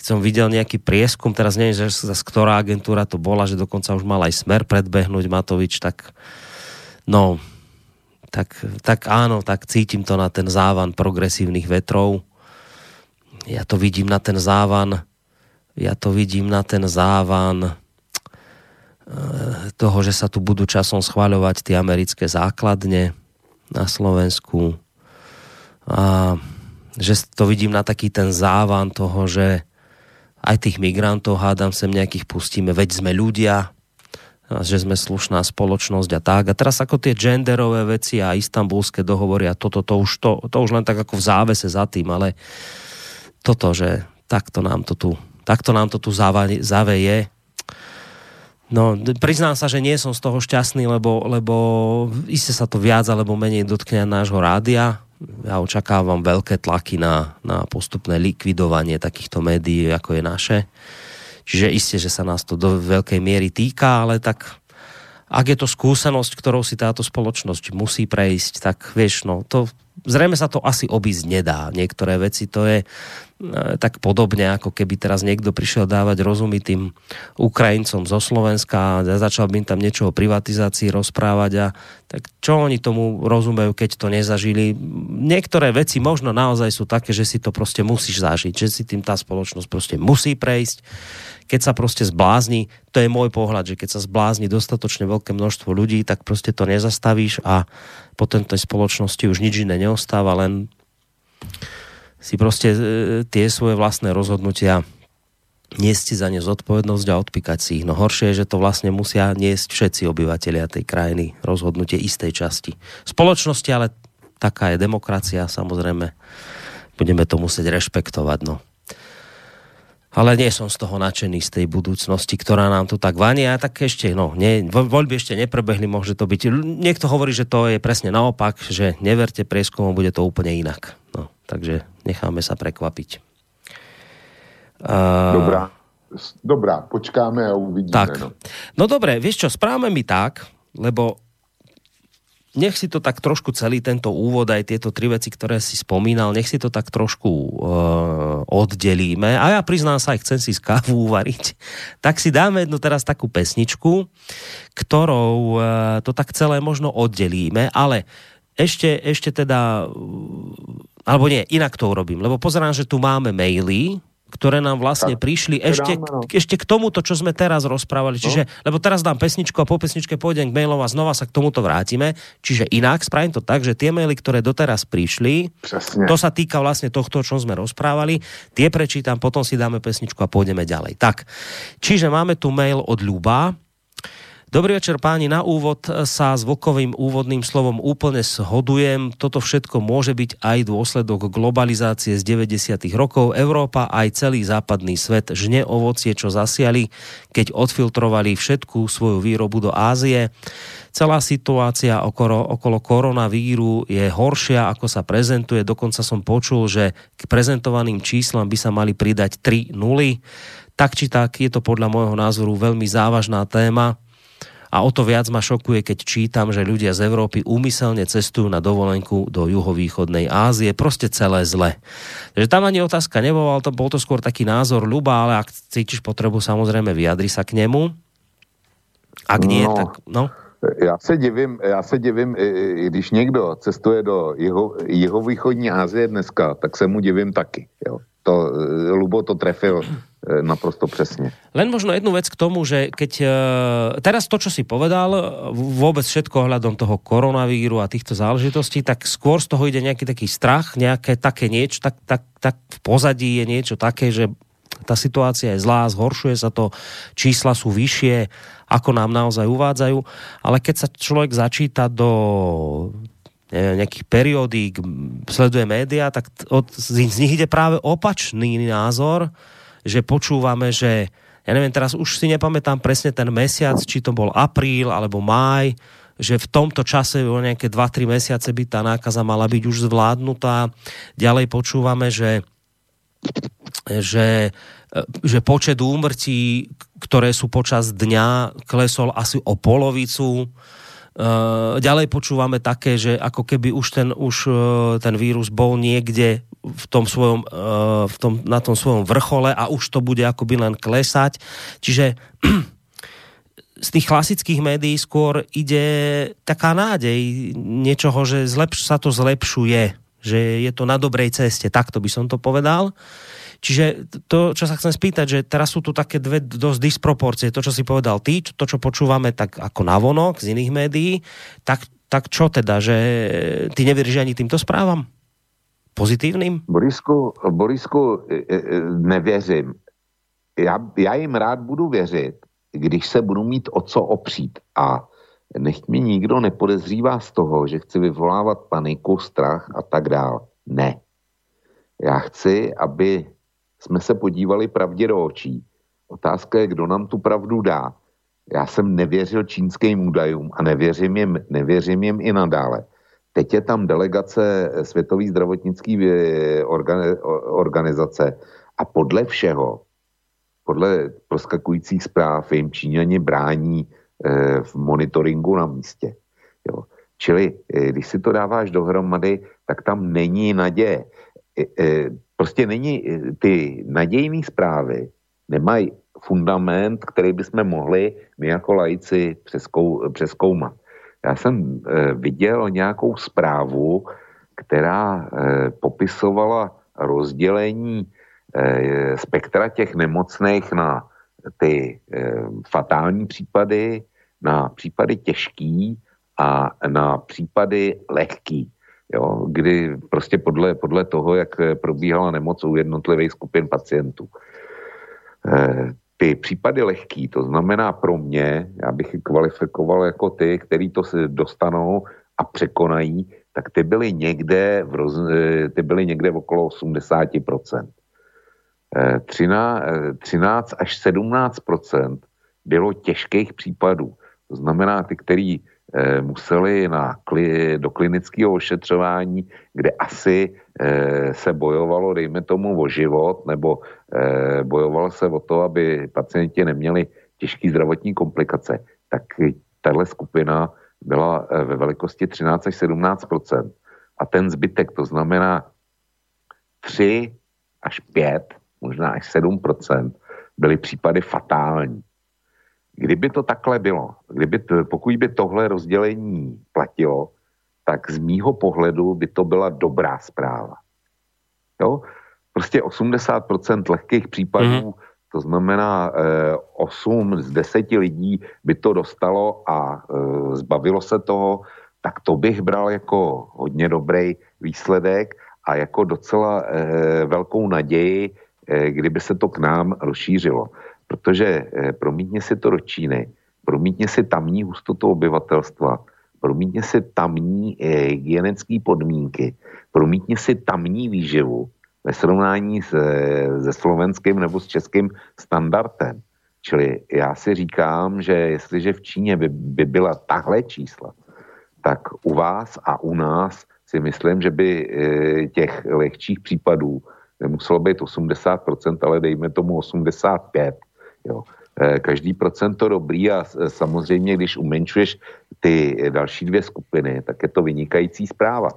som videl nejaký prieskum, teraz neviem, že z ktorá agentúra to bola, že dokonca už mal aj smer predbehnúť Matovič, tak no, tak, tak áno, tak cítim to na ten závan progresívnych vetrov. Ja to vidím na ten závan, ja to vidím na ten závan eh, toho, že sa tu budú časom schváľovať tie americké základne na Slovensku a že to vidím na taký ten závan toho, že aj tých migrantov hádam sem nejakých pustíme, veď sme ľudia, že sme slušná spoločnosť a tak. A teraz ako tie genderové veci a istambulské dohovory a toto, to už, to, to už len tak ako v závese za tým, ale toto, že takto nám to tu, takto nám to tu zaveje. No, priznám sa, že nie som z toho šťastný, lebo, lebo iste sa to viac alebo menej dotkne nášho rádia, ja očakávam veľké tlaky na, na postupné likvidovanie takýchto médií, ako je naše. Čiže isté, že sa nás to do veľkej miery týka, ale tak ak je to skúsenosť, ktorou si táto spoločnosť musí prejsť, tak vieš, no to zrejme sa to asi obísť nedá. Niektoré veci to je E, tak podobne, ako keby teraz niekto prišiel dávať rozumy tým Ukrajincom zo Slovenska a začal by im tam niečo o privatizácii rozprávať a tak čo oni tomu rozumejú, keď to nezažili. Niektoré veci možno naozaj sú také, že si to proste musíš zažiť, že si tým tá spoločnosť proste musí prejsť. Keď sa proste zblázni, to je môj pohľad, že keď sa zblázni dostatočne veľké množstvo ľudí, tak proste to nezastavíš a potom tej spoločnosti už nič iné neostáva, len si proste e, tie svoje vlastné rozhodnutia niesť za ne zodpovednosť a odpíkať si ich. No horšie je, že to vlastne musia niesť všetci obyvateľia tej krajiny rozhodnutie istej časti. Spoločnosti, ale taká je demokracia, samozrejme. Budeme to musieť rešpektovať, no. Ale nie som z toho nadšený z tej budúcnosti, ktorá nám tu tak vania. Tak ešte, no, nie, voľby ešte neprebehli, môže to byť. Niekto hovorí, že to je presne naopak, že neverte prieskumom, bude to úplne inak. No, takže necháme sa prekvapiť. Uh... Dobrá. Dobrá, počkáme a uvidíme. Tak. No. no dobre, vieš čo, správame mi tak, lebo nech si to tak trošku celý tento úvod, aj tieto tri veci, ktoré si spomínal, nech si to tak trošku uh, oddelíme. A ja priznám sa, aj chcem si z kávu uvariť. Tak si dáme jednu teraz takú pesničku, ktorou uh, to tak celé možno oddelíme, ale ešte, ešte teda, alebo nie, inak to urobím, lebo pozerám, že tu máme maily, ktoré nám vlastne tak, prišli ešte, k, ešte k tomuto, čo sme teraz rozprávali. No. Čiže, lebo teraz dám pesničku a po pesničke pôjdem k mailom a znova sa k tomuto vrátime. Čiže inak spravím to tak, že tie maily, ktoré doteraz prišli, Přesne. to sa týka vlastne tohto, čo sme rozprávali, tie prečítam, potom si dáme pesničku a pôjdeme ďalej. Tak, čiže máme tu mail od Ľuba, Dobrý večer páni, na úvod sa s Vokovým úvodným slovom úplne shodujem. Toto všetko môže byť aj dôsledok globalizácie z 90. rokov. Európa aj celý západný svet žne ovocie, čo zasiali, keď odfiltrovali všetku svoju výrobu do Ázie. Celá situácia okolo, okolo koronavíru je horšia, ako sa prezentuje. Dokonca som počul, že k prezentovaným číslam by sa mali pridať 3 nuly. Tak či tak je to podľa môjho názoru veľmi závažná téma a o to viac ma šokuje, keď čítam, že ľudia z Európy úmyselne cestujú na dovolenku do juhovýchodnej Ázie. Proste celé zle. Takže tam ani otázka nebola, to bol to skôr taký názor ľuba, ale ak cítiš potrebu, samozrejme vyjadri sa k nemu. Ak nie, no. tak no. Já se divím, já se divím, když někdo cestuje do jeho, jeho východní Asie dneska, tak se mu divím taky. Jo. To, Lubo to trefil E, naprosto přesně. Len možno jednu vec k tomu, že keď e, teraz to, čo si povedal, vôbec všetko ohľadom toho koronavíru a týchto záležitostí, tak skôr z toho ide nejaký taký strach, nejaké také niečo, tak, tak, tak v pozadí je niečo také, že tá situácia je zlá, zhoršuje sa to, čísla sú vyššie, ako nám naozaj uvádzajú, ale keď sa človek začíta do neviem, nejakých periódík, sleduje médiá, tak od, z nich ide práve opačný názor, že počúvame, že ja neviem, teraz už si nepamätám presne ten mesiac, či to bol apríl alebo máj, že v tomto čase o nejaké 2-3 mesiace by tá nákaza mala byť už zvládnutá. Ďalej počúvame, že, že, že počet úmrtí, ktoré sú počas dňa, klesol asi o polovicu. Ďalej počúvame také, že ako keby už ten, už e, ten vírus bol niekde v tom svojom, eh, v tom, na tom svojom vrchole a už to bude akoby len klesať. Čiže z tých klasických médií skôr ide taká nádej niečoho, že zlepš, sa to zlepšuje, že je to na dobrej ceste, takto by som to povedal. Čiže to, čo sa chcem spýtať, že teraz sú tu také dve dosť disproporcie. To, čo si povedal ty, to, čo počúvame tak ako navonok z iných médií, tak, tak čo teda, že ty neveríš ani týmto správam? pozitivním? Borisku, Borisku e, e, nevěřím. Já, já jim rád budu věřit, když se budu mít o co opřít. A nech mi nikdo nepodezřívá z toho, že chci vyvolávat paniku, strach a tak dál. Ne. Já chci, aby jsme se podívali pravdě do očí. Otázka je, kdo nám tu pravdu dá. Já jsem nevěřil čínským údajům a nevěřím jim, nevěřím jim i nadále. Teď je tam delegace Světové zdravotnické eh, organizace a podle všeho, podle proskakujících zpráv, jim Číňani brání eh, v monitoringu na místě. Jo. Čili eh, když si to dáváš dohromady, tak tam není naděje. Prostě není, ty nadějné zprávy nemají fundament, který bychom mohli my jako lajci přeskou, přeskoumat. Já jsem e, viděl nějakou zprávu, která e, popisovala rozdělení e, spektra těch nemocných na ty fatální případy, na případy těžký a na případy lehký. Jo, kdy prostě podle, podle toho, jak probíhala nemoc u jednotlivých skupin pacientů. E, ty případy lehký, to znamená pro mě, já bych kvalifikoval jako ty, který to se dostanou a překonají, tak ty byly někde, v roz, eh, ty byly někde v okolo 80%. 13, 13 až 17% bylo těžkých případů. To znamená ty, který eh, museli na, do klinického ošetřování, kde asi eh, se bojovalo, dejme tomu, o život, nebo eh, bojovalo se o to, aby pacienti neměli těžké zdravotní komplikace, tak tahle skupina byla eh, ve velikosti 13 až 17% a ten zbytek, to znamená 3 až 5, možná až 7% byly případy fatální. Kdyby to takhle bylo, kdyby to, pokud by tohle rozdělení platilo, tak z mýho pohledu by to byla dobrá zpráva. Jo? Prostě 80% lehkých případů, mm-hmm. to znamená eh, 8 z 10 lidí by to dostalo a eh, zbavilo se toho, tak to bych bral jako hodně dobrý výsledek a jako docela eh, velkou naději, eh, kdyby se to k nám rozšířilo. Protože eh, promítně si to do Číny, promítně si tamní hustotu obyvatelstva, promítně si tamní eh, hygienické podmínky, promítně si tamní výživu ve srovnání s, eh, se slovenským nebo s českým standardem. Čili já si říkám, že jestliže v Číně by, by byla tahle čísla, tak u vás a u nás si myslím, že by těch lehčích případů nemuselo být 80%, ale dejme tomu 85%. Jo. Eh, každý procento dobrý a samozřejmě, když umenšuješ ty další dvě skupiny, tak je to vynikající zpráva.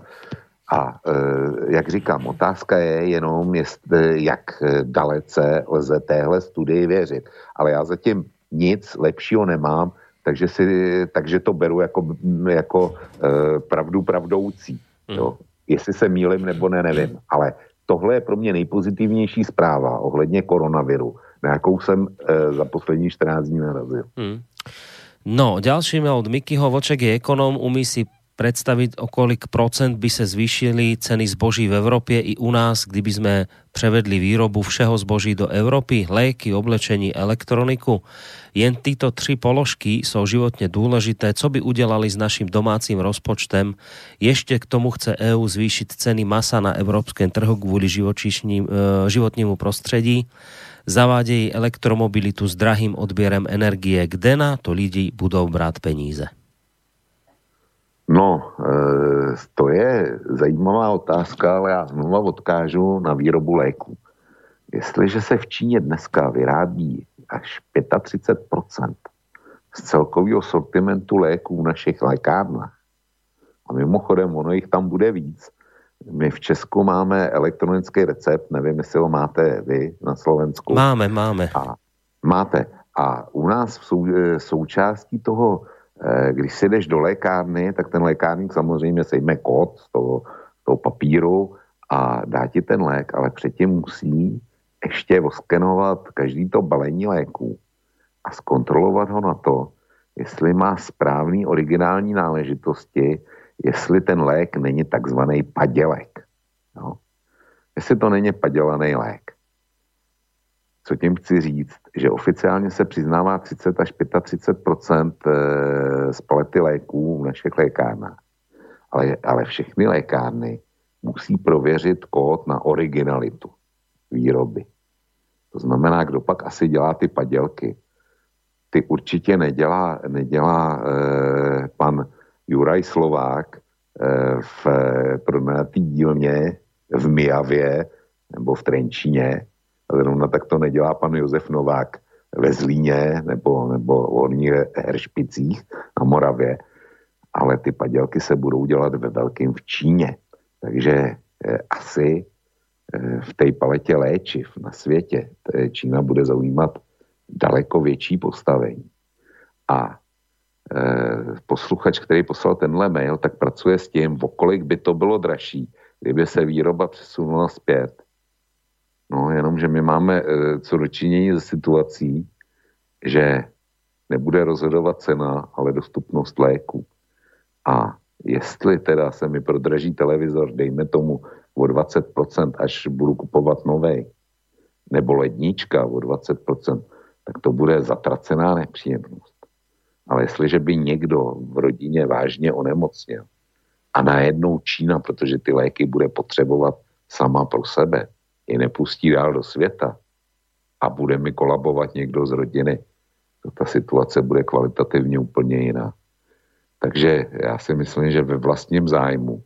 A eh, jak říkám, otázka je jenom, jestli, jak dalece lze téhle studii věřit. Ale já zatím nic lepšího nemám, takže, si, takže to beru jako, jako pravdu pravdoucí. Mm. Jo. Jestli se mýlim nebo ne, nevím. Ale tohle je pro mě nejpozitivnější zpráva ohledně koronaviru, na jakou jsem e, za poslední 14 dní narazil. Mm. No, ďalším od Mikyho Voček je ekonom, umí si predstaviť, o kolik procent by sa zvýšili ceny zboží v Európe i u nás, kdyby sme prevedli výrobu všeho zboží do Európy, léky, oblečení, elektroniku. Jen tyto tři položky jsou životně důležité. Co by udělali s naším domácím rozpočtem? Ještě k tomu chce EU zvýšiť ceny masa na evropském trhu kvůli životnímu prostředí. Zavádějí elektromobilitu s drahým odběrem energie. Kde na to lidi budou brát peníze? No, e, to je zajímavá otázka, ale já znovu odkážu na výrobu léků. Jestliže se v Číně dneska vyrábí až 35% z celkového sortimentu léků v našich lékárnách, a mimochodem ono jich tam bude víc, my v Česku máme elektronický recept, nevím, jestli ho máte vy na Slovensku. Máme, máme. A, máte. A u nás v sou, e, součástí toho Eh, když si jdeš do lékárny, tak ten lékárník samozřejmě sejme kód z toho, toho papíru a dá ti ten lék, ale předtím musí ještě oskenovat každý to balení léků a zkontrolovat ho na to, jestli má správný originální náležitosti, jestli ten lék není takzvaný padělek. No. Jestli to není padělaný lék. Co tím chci říct? Že oficiálně se přiznává 30 až 35 eh, z palety léků v našich lékárnách. Ale, ale všechny lékárny musí prověřit kód na originalitu výroby. To znamená, kdo pak asi dělá ty padělky. Ty určitě nedělá, nedělá eh, pan Juraj Slovák eh, v pronajatý dílně v Mijavě nebo v Trenčíně, Zrovna tak to nedělá pan Josef Novák ve Zlíně nebo, nebo v Horních Heršpicích na Moravě, ale ty padělky se budou dělat ve velkým v Číně. Takže eh, asi eh, v té paletě léčiv na světě Čína bude zaujímat daleko větší postavení. A eh, posluchač, který poslal tenhle mail, tak pracuje s tím, o kolik by to bylo dražší, kdyby se výroba přesunula zpět No, jenomže my máme e, co dočinění ze situací, že nebude rozhodovat cena, ale dostupnost léku. A jestli teda se mi prodraží televizor, dejme tomu o 20%, až budu kupovat nový, nebo lednička o 20%, tak to bude zatracená nepříjemnost. Ale jestliže by někdo v rodině vážně onemocněl a najednou Čína, protože ty léky bude potřebovat sama pro sebe, je nepustí dál do světa a bude mi kolabovat někdo z rodiny, to ta situace bude kvalitativně úplně jiná. Takže já si myslím, že ve vlastním zájmu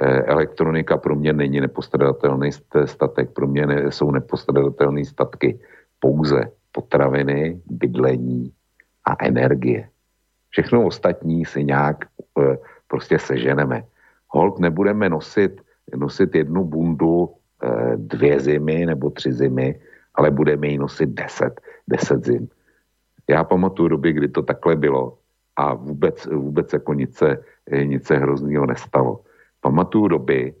eh, elektronika pro mě není nepostradatelný statek, pro mě jsou nepostradatelné statky pouze potraviny, bydlení a energie. Všechno ostatní si nějak e, prostě seženeme. Hold nebudeme nosit, nosit jednu bundu e, dvě zimy nebo tři zimy, ale budeme ji nosit deset, deset zim. Já pamatuju doby, kdy to takhle bylo a vůbec, vůbec jako nic se, nic se hroznýho nestalo. Pamatuju doby,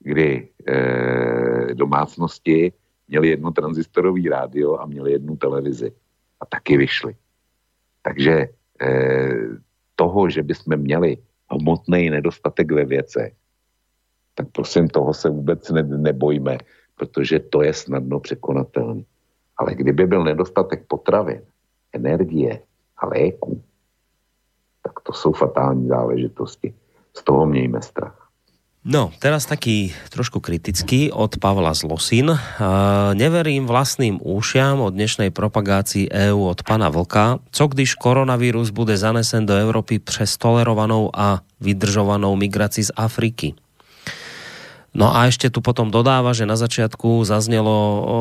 kdy e, domácnosti měli jedno transistorový rádio a měli jednu televizi. A taky vyšli. Takže e, toho, že bychom měli hmotný nedostatek ve věcech, tak prosím, toho se vůbec ne, nebojme, protože to je snadno překonatelné. Ale kdyby byl nedostatek potravin, energie a léků, tak to jsou fatální záležitosti. Z toho mějme strach. No, teraz taký trošku kritický od Pavla Zlosin. Uh, neverím vlastným úšiam od dnešnej propagácii EÚ od pana Vlka. Co když koronavírus bude zanesen do Európy přes tolerovanou a vydržovanou migraci z Afriky? No a ešte tu potom dodáva, že na začiatku zaznelo o,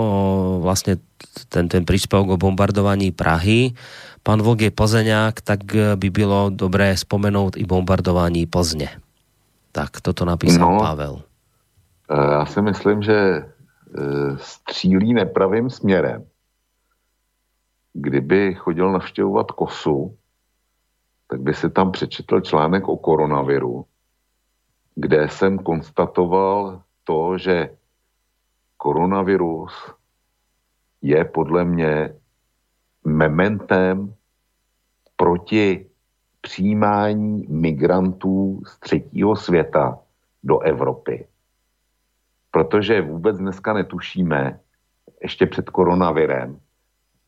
vlastne ten, ten príspevok o bombardovaní Prahy. Pán Vlk je Plzeňák, tak by bylo dobré spomenout i bombardování Plzně. Tak toto napísal no, Pavel. E, já si myslím, že e, střílí nepravým směrem. Kdyby chodil navštěvovat kosu, tak by si tam přečetl článek o koronaviru, kde jsem konstatoval to, že koronavirus je podle mě mementem proti přijímání migrantů z třetího světa do Evropy. Protože vůbec dneska netušíme, ještě před koronavirem,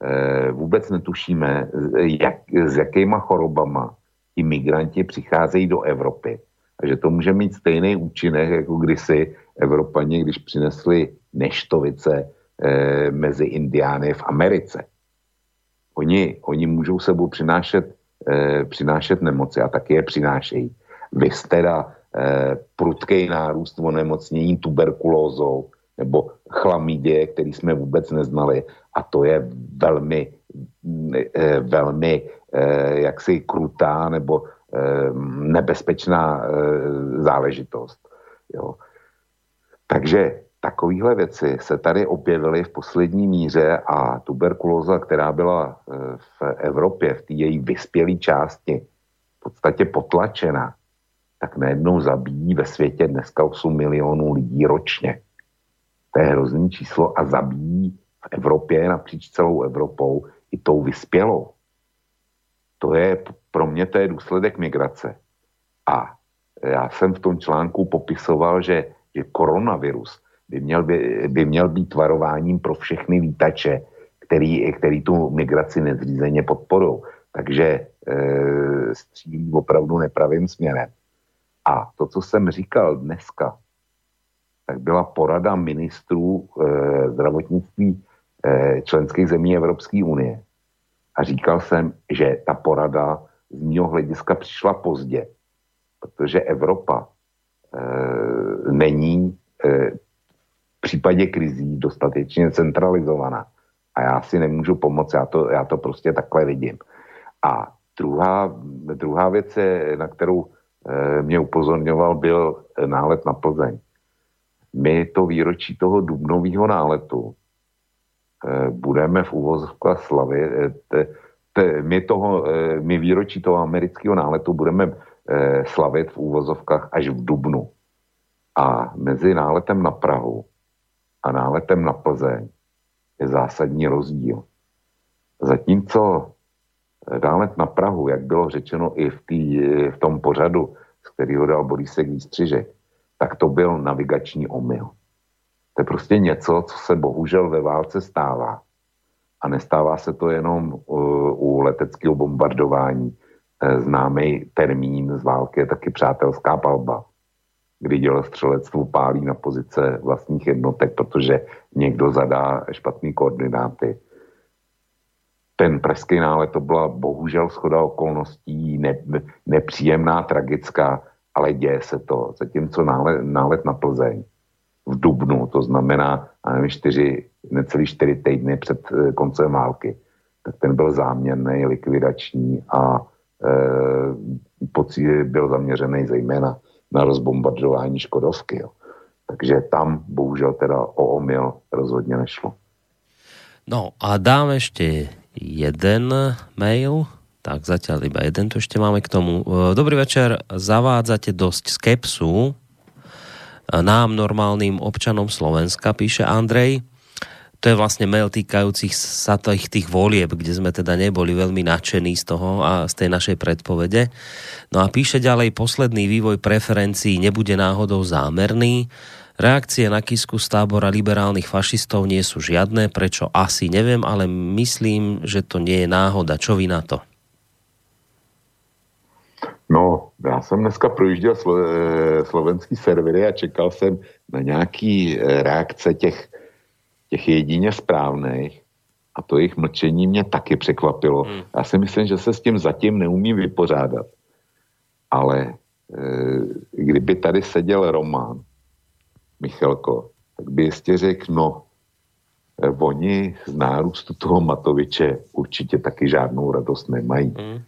eh, vůbec netušíme, jak, s jakýma chorobama ti migranti přicházejí do Evropy. A že to může mít stejný účinek, jako kdysi Evropani, když přinesli neštovice eh, mezi Indiány v Americe. Oni, oni můžou sebou přinášet e, přinášet nemoci a taky je přinášejí. Vy teda prudký nárůst onemocnění tuberkulózou nebo chlamidě, který jsme vůbec neznali a to je velmi, e, velmi e, jaksi krutá nebo nebezpečná záležitost. Jo. Takže takovéhle věci se tady objevily v poslední míře a tuberkulóza, která byla e, v Evropě, v té její vyspělé části, v podstatě potlačena, tak najednou zabíjí ve světě dneska 8 milionů lidí ročně. To je hrozný číslo a zabíjí v Evropě napříč celou Evropou i tou vyspělou. To je, pro mě to je důsledek migrace. A já jsem v tom článku popisoval, že, že koronavirus by měl, by, by měl být varováním pro všechny vítače, který, který tu migraci nezřízeně podporují. Takže e, střílí opravdu nepravým směrem. A to, co jsem říkal dneska, tak byla porada ministrů e, zdravotnictví e, členských zemí Evropské unie. A říkal jsem, že ta porada z mého hlediska přišla pozdě, protože Evropa e, není e, případě krizí dostatečně centralizovaná. A já si nemůžu pomoct, já to, já to prostě takhle vidím. A druhá, druhá věc, na kterou e, mě upozorňoval, byl nálet na Plzeň. My to výročí toho dubnového náletu e, budeme v úvozovkách te, my, toho, my výročí toho amerického náletu budeme slavit v úvozovkách až v dubnu. A mezi náletem na Prahu a náletem na Plzeň je zásadní rozdíl. Zatímco nálet na Prahu, jak bylo řečeno i v, tý, v tom pořadu, z kterého dal Borisek Výstřižek, tak to byl navigační omyl. To je prostě něco, co se bohužel ve válce stává. A nestává se to jenom u, u leteckého bombardování. Známý termín z války je taky přátelská palba kdy dělostřelectvo pálí na pozice vlastních jednotek, protože někdo zadá špatný koordináty. Ten pražský nálet to byla bohužel schoda okolností, ne, nepříjemná, tragická, ale děje se to. Zatímco nálet, nálet na Plzeň v Dubnu, to znamená nevím, čtyři, necelý čtyři týdny před eh, koncem války, tak ten byl záměrný, likvidační a e, byl zaměřený zejména na rozbombardování Škodovky. Jo. Takže tam bohužel teda o omyl rozhodně nešlo. No a dám ještě jeden mail, tak zatiaľ iba jeden tu ešte máme k tomu. E, dobrý večer, zavádzate dosť skepsu nám, normálnym občanom Slovenska, píše Andrej. To je vlastne mail týkajúcich sa tých, tých volieb, kde sme teda neboli veľmi nadšení z toho a z tej našej predpovede. No a píše ďalej, posledný vývoj preferencií nebude náhodou zámerný. Reakcie na Kisku z tábora liberálnych fašistov nie sú žiadne, prečo asi neviem, ale myslím, že to nie je náhoda. Čo vy na to? No, já jsem dneska projížděl slo, eh, slovenský servery a čekal jsem na nějaký eh, reakce těch, těch jedině správných a to jejich mlčení mě taky překvapilo. Hmm. Já si myslím, že se s tím zatím neumí vypořádat. Ale e, kdyby tady seděl Roman, Michalko, tak by jistě řekl, no, oni z nárůstu toho Matoviče určitě taky žádnou radost nemají. Hmm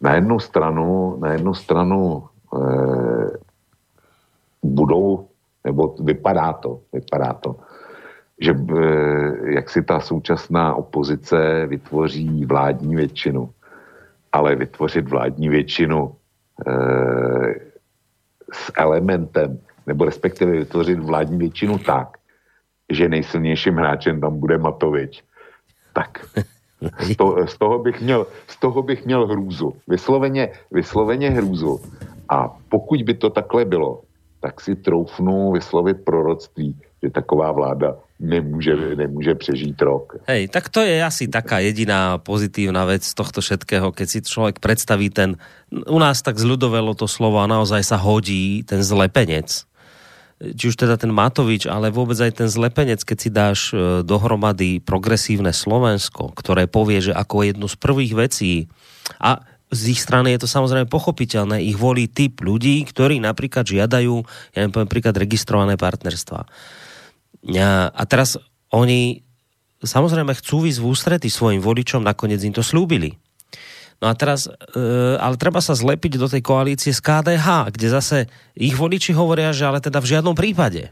na jednu stranu, na jednu stranu e, budou, nebo vypadá to, vypadá to, že e, jak si ta současná opozice vytvoří vládní většinu, ale vytvořit vládní většinu e, s elementem, nebo respektive vytvořit vládní většinu tak, že nejsilnějším hráčem tam bude Matovič, tak z, to, z, toho bych měl, z toho bych měl hrůzu. Vysloveně, vysloveně hrůzu. A pokud by to takhle bylo, tak si troufnu vyslovit proroctví, že taková vláda nemůže, nemůže přežít rok. Hej, tak to je asi taká jediná pozitívna vec z tohto všetkého, keď si človek predstaví ten, u nás tak zľudovelo to slovo a naozaj sa hodí ten zlepenec či už teda ten Matovič, ale vôbec aj ten zlepenec, keď si dáš e, dohromady progresívne Slovensko, ktoré povie, že ako jednu z prvých vecí a z ich strany je to samozrejme pochopiteľné, ich volí typ ľudí, ktorí napríklad žiadajú, ja neviem, poviem registrované partnerstva. A teraz oni samozrejme chcú výsť v ústrety svojim voličom, nakoniec im to slúbili. No a teraz, e, ale treba sa zlepiť do tej koalície z KDH, kde zase ich voliči hovoria, že ale teda v žiadnom prípade.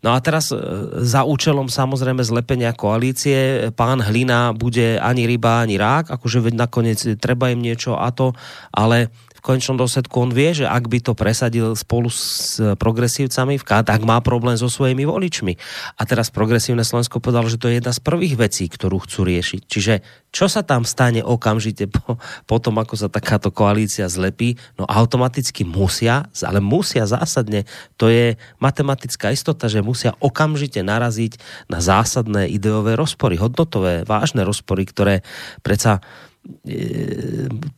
No a teraz e, za účelom samozrejme zlepenia koalície pán Hlina bude ani ryba, ani rák, akože veď nakoniec treba im niečo a to, ale konečnom dôsledku on vie, že ak by to presadil spolu s progresívcami v K, tak má problém so svojimi voličmi. A teraz progresívne Slovensko povedalo, že to je jedna z prvých vecí, ktorú chcú riešiť. Čiže čo sa tam stane okamžite po, po tom, ako sa takáto koalícia zlepí? No automaticky musia, ale musia zásadne, to je matematická istota, že musia okamžite naraziť na zásadné ideové rozpory, hodnotové, vážne rozpory, ktoré predsa E,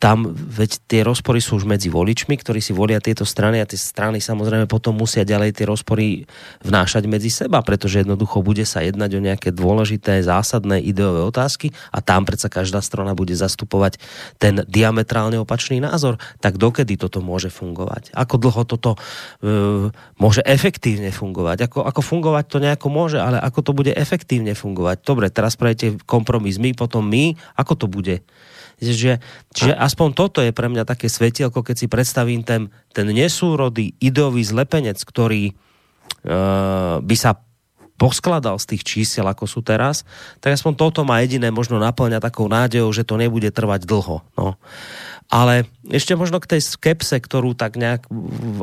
tam, veď tie rozpory sú už medzi voličmi, ktorí si volia tieto strany a tie strany samozrejme potom musia ďalej tie rozpory vnášať medzi seba, pretože jednoducho bude sa jednať o nejaké dôležité, zásadné ideové otázky a tam predsa každá strana bude zastupovať ten diametrálne opačný názor. Tak dokedy toto môže fungovať? Ako dlho toto e, môže efektívne fungovať? Ako, ako fungovať to nejako môže, ale ako to bude efektívne fungovať? Dobre, teraz prejete kompromis my, potom my, ako to bude? Že, čiže aspoň toto je pre mňa také svetielko, keď si predstavím ten, ten nesúrodý ideový zlepenec, ktorý uh, by sa poskladal z tých čísiel, ako sú teraz, tak aspoň toto má jediné možno naplňa takou nádejou, že to nebude trvať dlho. No. Ale ešte možno k tej skepse, ktorú tak nejak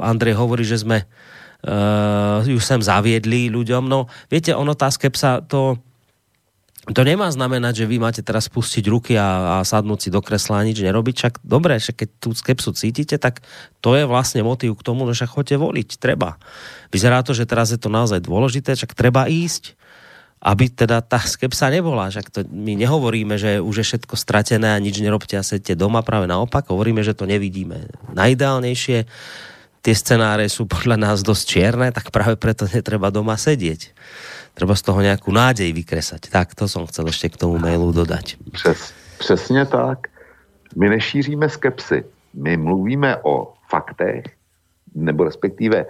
Andrej hovorí, že sme uh, ju sem zaviedli ľuďom. No, viete, ono tá skepsa, to, to nemá znamenať, že vy máte teraz pustiť ruky a, a sadnúť si do kresla a nič nerobiť. Však dobre, však keď tú skepsu cítite, tak to je vlastne motiv k tomu, že chodte voliť. Treba. Vyzerá to, že teraz je to naozaj dôležité, však treba ísť aby teda tá skepsa nebola. Však to my nehovoríme, že už je všetko stratené a nič nerobte a sedte doma, práve naopak, hovoríme, že to nevidíme. Najideálnejšie tie scenáre sú podľa nás dosť čierne, tak práve preto netreba doma sedieť treba z toho nejakú nádej vykresať. Tak, to som chcel ešte k tomu mailu dodať. Přes, přesně tak. My nešíříme skepsy. My mluvíme o faktech, nebo respektive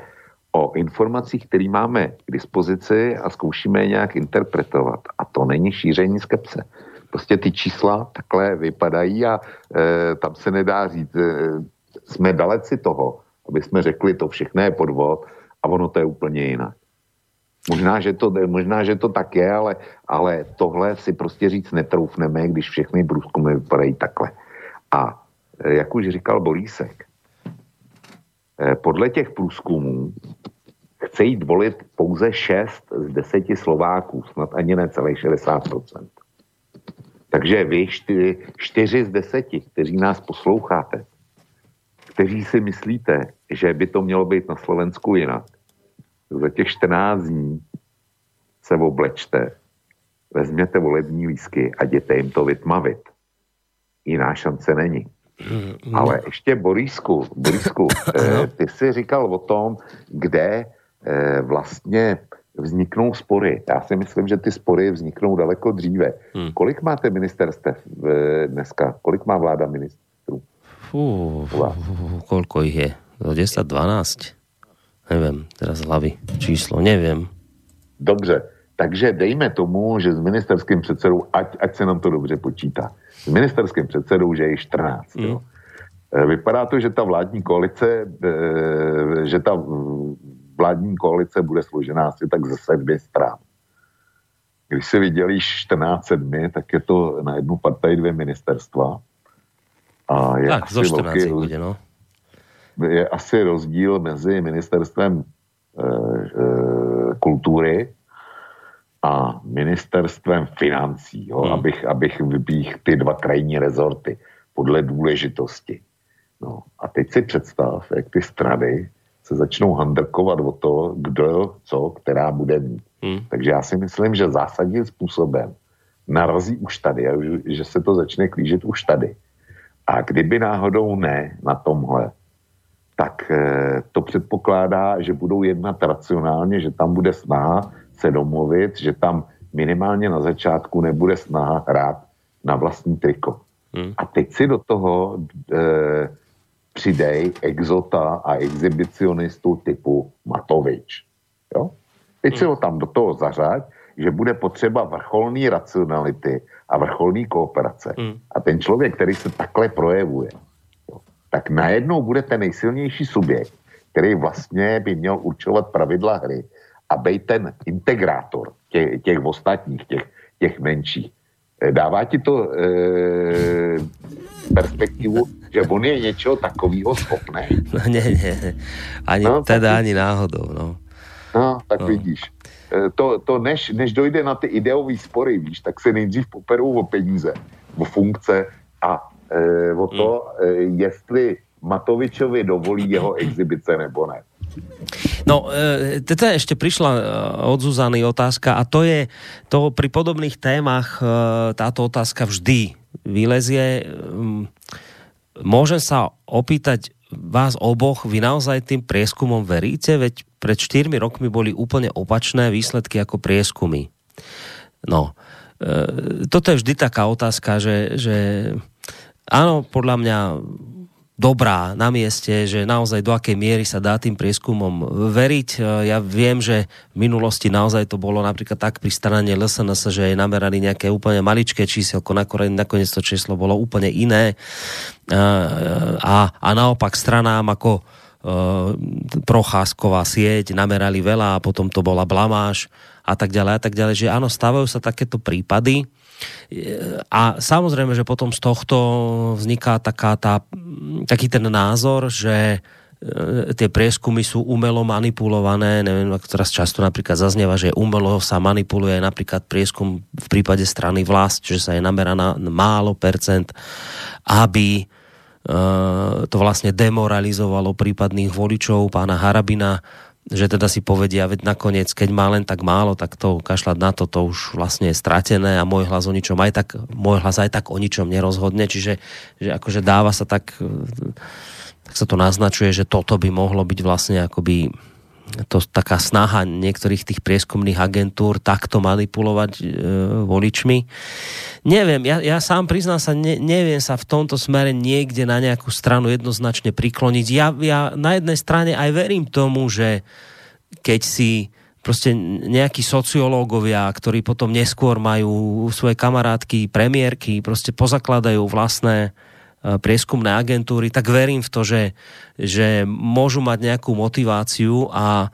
o informacích, které máme k dispozici a zkoušíme je nějak interpretovat. A to není šíření skepse. Prostě ty čísla takhle vypadají a e, tam se nedá říct, e, jsme daleci toho, aby jsme řekli, to všechno je podvod a ono to je úplně jinak. Možná, že to, možná, že to tak je, ale, ale tohle si prostě říct netroufneme, když všechny průzkumy vypadají takhle. A e, jak už říkal Bolísek, e, podle těch průzkumů chce jít volit pouze 6 z 10 Slováků, snad ani ne celých 60%. Takže vy čtyři, čtyři z deseti, kteří nás posloucháte, kteří si myslíte, že by to mělo být na Slovensku jinak, za těch 14 dní se oblečte, vezměte volební lísky a jděte jim to vytmavit. Jiná šance není. Mm, Ale ještě Borisku, Borisku, eh, ty jsi říkal o tom, kde eh, vlastně vzniknou spory. Já si myslím, že ty spory vzniknou daleko dříve. Hmm. Kolik máte ministerstev eh, dneska? Kolik má vláda ministrů? Fú, koľko ich je? 10, 12? Nevím, teraz z hlavy číslo, nevím. Dobře, takže dejme tomu, že s ministerským předsedou, ať, ať se nám to dobře počítá, s ministerským předsedou, že je 14. Hmm. Jo. Eh, vypadá to, že ta vládní koalice, eh, že ta vládní koalice bude složená asi tak ze sedmi stran. Když si vydělíš 14 sedmi, tak je to na jednu partaj dvě ministerstva. A je tak, asi velký, bude, no. Je asi rozdíl mezi ministerstvem e, e, kultury a ministerstvem financí, jo, hmm. abych, abych vybích ty dva krajní rezorty podle důležitosti. No, a teď si představ, jak ty strany se začnou handrkovat o to, kdo co, která bude mít. Hmm. Takže já si myslím, že zásadním způsobem narazí už tady, že se to začne klížit už tady. A kdyby náhodou ne na tomhle, tak eh, to předpokládá, že budou jednat racionálně, že tam bude snaha se domluvit, že tam minimálně na začátku nebude snaha hrát na vlastní triko. Hmm. A teď si do toho eh, přidej exota a exhibicionistu typu Matovič. Jo? Teď si ho tam do toho zařaď, že bude potřeba vrcholný racionality a vrcholný kooperace. Mm. A ten člověk, který se takhle projevuje, tak najednou bude ten nejsilnější subjekt, který vlastně by měl určovat pravidla hry a být ten integrátor těch, těch ostatních, těch, těch menších. Eh, dává ti to e, perspektivu, že on je něčeho takového schopný. No ne, ne, ani no, teda, tak, ani náhodou, no. No, tak no. vidíš. E, to, to než, než dojde na ty ideové spory, víš, tak se nejdřív poperou o peníze, o funkce a o to, mm. e, jestli Matovičovi dovolí jeho exibice nebo ne. No, e, teda ešte prišla od Zuzany otázka a to je, to pri podobných témach táto otázka vždy vylezie. Môžem sa opýtať vás oboch, vy naozaj tým prieskumom veríte? Veď pred 4 rokmi boli úplne opačné výsledky ako prieskumy. No, toto je vždy taká otázka, že, že áno, podľa mňa dobrá na mieste, že naozaj do akej miery sa dá tým prieskumom veriť. E, ja viem, že v minulosti naozaj to bolo napríklad tak pri strane LSNS, že je nameraný nejaké úplne maličké číselko, nakoniec to číslo bolo úplne iné. E, a, a naopak stranám ako e, procházková sieť namerali veľa a potom to bola blamáž a tak ďalej a tak ďalej, že áno, stávajú sa takéto prípady a samozrejme, že potom z tohto vzniká taká tá, taký ten názor, že e, tie prieskumy sú umelo manipulované, neviem, ako teraz často napríklad zaznieva, že umelo sa manipuluje napríklad prieskum v prípade strany vlast, že sa je nameraná málo percent, aby e, to vlastne demoralizovalo prípadných voličov pána Harabina, že teda si povedia, veď nakoniec, keď má len tak málo, tak to kašľať na to, to už vlastne je stratené a môj hlas o ničom aj tak, môj hlas aj tak o ničom nerozhodne, čiže že akože dáva sa tak, tak sa to naznačuje, že toto by mohlo byť vlastne akoby to taká snaha niektorých tých prieskumných agentúr takto manipulovať e, voličmi. Neviem, ja, ja sám priznám sa, ne, neviem sa v tomto smere niekde na nejakú stranu jednoznačne prikloniť. Ja, ja na jednej strane aj verím tomu, že keď si proste nejakí sociológovia, ktorí potom neskôr majú svoje kamarátky, premiérky, proste pozakladajú vlastné prieskumné agentúry, tak verím v to, že, že môžu mať nejakú motiváciu a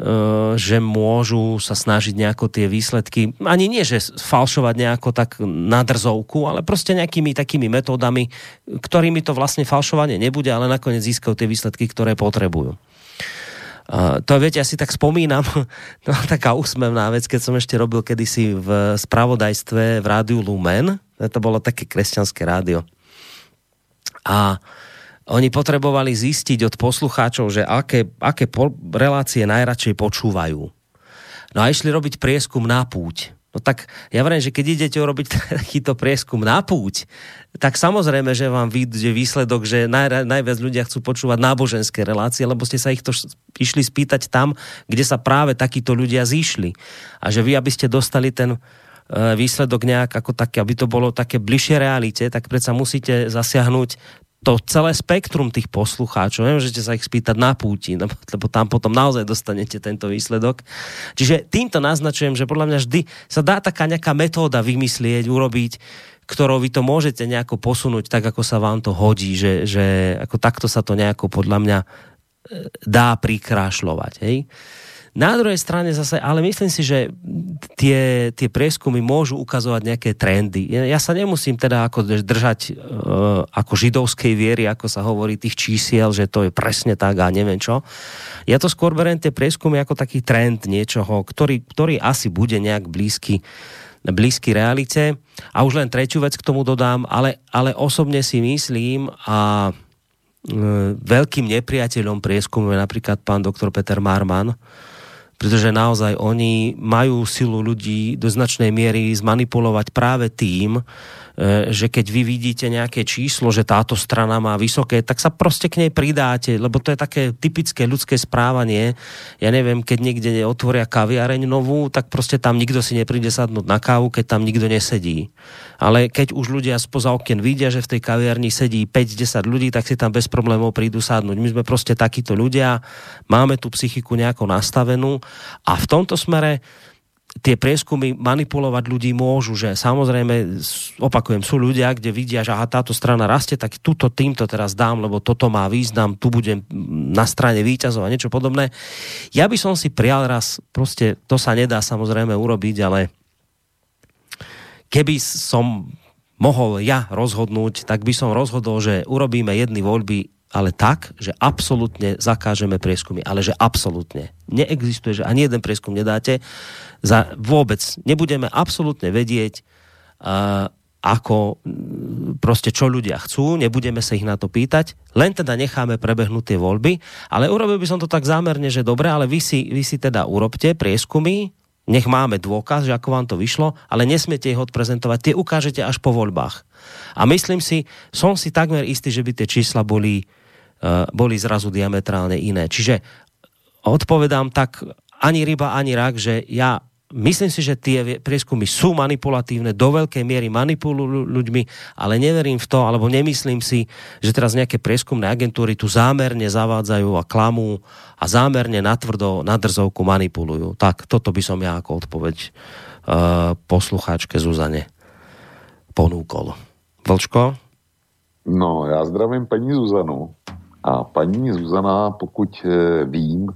e, že môžu sa snažiť nejako tie výsledky, ani nie, že falšovať nejako tak na drzovku, ale proste nejakými takými metódami, ktorými to vlastne falšovanie nebude, ale nakoniec získajú tie výsledky, ktoré potrebujú. Uh, to viete, ja si tak spomínam, to taká úsmevná vec, keď som ešte robil kedysi v spravodajstve v rádiu Lumen, to bolo také kresťanské rádio. A oni potrebovali zistiť od poslucháčov, že aké, aké po, relácie najradšej počúvajú. No a išli robiť prieskum na púť. No tak ja vrem, že keď idete urobiť takýto prieskum na púť, tak samozrejme, že vám vyjde výsledok, že naj, najviac ľudia chcú počúvať náboženské relácie, lebo ste sa ich to išli spýtať tam, kde sa práve takíto ľudia zišli. A že vy, aby ste dostali ten výsledok nejak ako také, aby to bolo také bližšie realite, tak predsa musíte zasiahnuť to celé spektrum tých poslucháčov, nemôžete sa ich spýtať na púti, lebo tam potom naozaj dostanete tento výsledok. Čiže týmto naznačujem, že podľa mňa vždy sa dá taká nejaká metóda vymyslieť, urobiť, ktorou vy to môžete nejako posunúť tak, ako sa vám to hodí, že, že ako takto sa to nejako podľa mňa e, dá prikrášľovať. Hej? Na druhej strane zase, ale myslím si, že tie, tie prieskumy môžu ukazovať nejaké trendy. Ja, sa nemusím teda ako držať uh, ako židovskej viery, ako sa hovorí tých čísiel, že to je presne tak a neviem čo. Ja to skôr beriem tie prieskumy ako taký trend niečoho, ktorý, ktorý asi bude nejak blízky blízky realite. A už len tretiu vec k tomu dodám, ale, ale osobne si myslím a e, veľkým nepriateľom prieskumu je napríklad pán doktor Peter Marman, pretože naozaj oni majú silu ľudí do značnej miery zmanipulovať práve tým, že keď vy vidíte nejaké číslo, že táto strana má vysoké, tak sa proste k nej pridáte, lebo to je také typické ľudské správanie. Ja neviem, keď niekde otvoria kaviareň novú, tak proste tam nikto si nepríde sadnúť na kávu, keď tam nikto nesedí. Ale keď už ľudia spoza okien vidia, že v tej kaviarni sedí 5-10 ľudí, tak si tam bez problémov prídu sadnúť. My sme proste takíto ľudia, máme tú psychiku nejako nastavenú a v tomto smere tie prieskumy manipulovať ľudí môžu, že samozrejme, opakujem, sú ľudia, kde vidia, že aha, táto strana rastie, tak túto týmto teraz dám, lebo toto má význam, tu budem na strane výťazov a niečo podobné. Ja by som si prial raz, proste to sa nedá samozrejme urobiť, ale keby som mohol ja rozhodnúť, tak by som rozhodol, že urobíme jedny voľby ale tak, že absolútne zakážeme prieskumy. Ale že absolútne. Neexistuje, že ani jeden prieskum nedáte. Za vôbec. Nebudeme absolútne vedieť, uh, ako proste čo ľudia chcú, nebudeme sa ich na to pýtať, len teda necháme prebehnúť tie voľby, ale urobil by som to tak zámerne, že dobre, ale vy si, vy si teda urobte prieskumy, nech máme dôkaz, že ako vám to vyšlo, ale nesmiete ich odprezentovať, tie ukážete až po voľbách. A myslím si, som si takmer istý, že by tie čísla boli boli zrazu diametrálne iné. Čiže odpovedám tak ani ryba, ani rak, že ja myslím si, že tie prieskumy sú manipulatívne, do veľkej miery manipulujú ľuďmi, ale neverím v to, alebo nemyslím si, že teraz nejaké prieskumné agentúry tu zámerne zavádzajú a klamú a zámerne natvrdo na drzovku manipulujú. Tak, toto by som ja ako odpoveď uh, poslucháčke Zuzane ponúkol. Vlčko? No, já zdravím paní Zuzanu. A paní Zuzana, pokud eh, vím,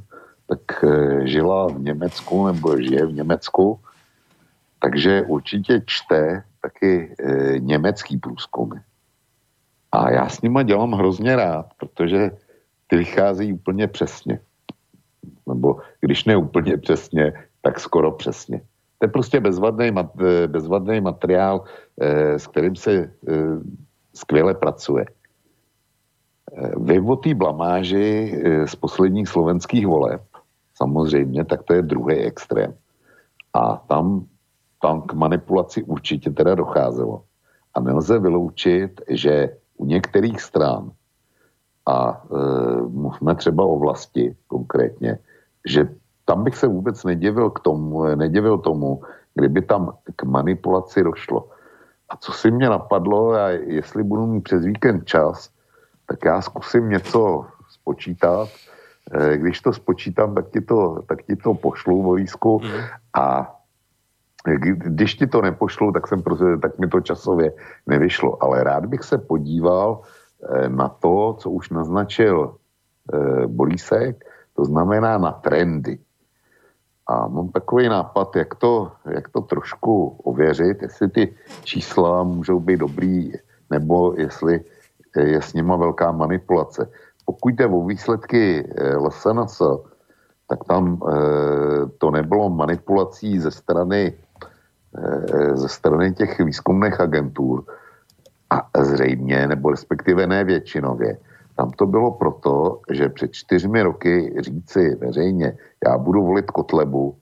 tak eh, žila v Německu nebo žije v Německu, takže určitě čte taky e, německý průzkumy. A já s nima dělám hrozně rád, protože ty vycházejí úplně přesně. Nebo když ne úplně přesně, tak skoro přesně. To je prostě bezvadný, bezvadný materiál, s kterým se skvěle pracuje. Vy o té blamáži eh, z posledních slovenských voleb, samozřejmě, tak to je druhý extrém. A tam, tam k manipulaci určitě teda docházelo. A nelze vyloučit, že u některých stran, a e, mluvme třeba o vlasti konkrétně, že tam bych se vůbec nedivil k tomu, nedivil tomu, kdyby tam k manipulaci došlo. A co si mě napadlo, a jestli budu mít přes víkend čas, tak já zkusím něco spočítat, eh, když to spočítám, tak ti to, tak ti to pošlu vojsku mm. a když ti to nepošlu, tak, jsem prostě, tak mi to časově nevyšlo. Ale rád bych se podíval eh, na to, co už naznačil Bolísek, to znamená na trendy. A mám takový nápad, jak to, jak to trošku ověřit, jestli ty čísla můžou být dobrý, nebo jestli je s nima velká manipulace. Pokud jde o výsledky eh, LSNS, tak tam e, to nebylo manipulací ze strany, ze strany těch výzkumných agentur a zřejmě, nebo respektive ne většinově, tam to bylo proto, že před čtyřmi roky říci veřejně, já budu volit Kotlebu,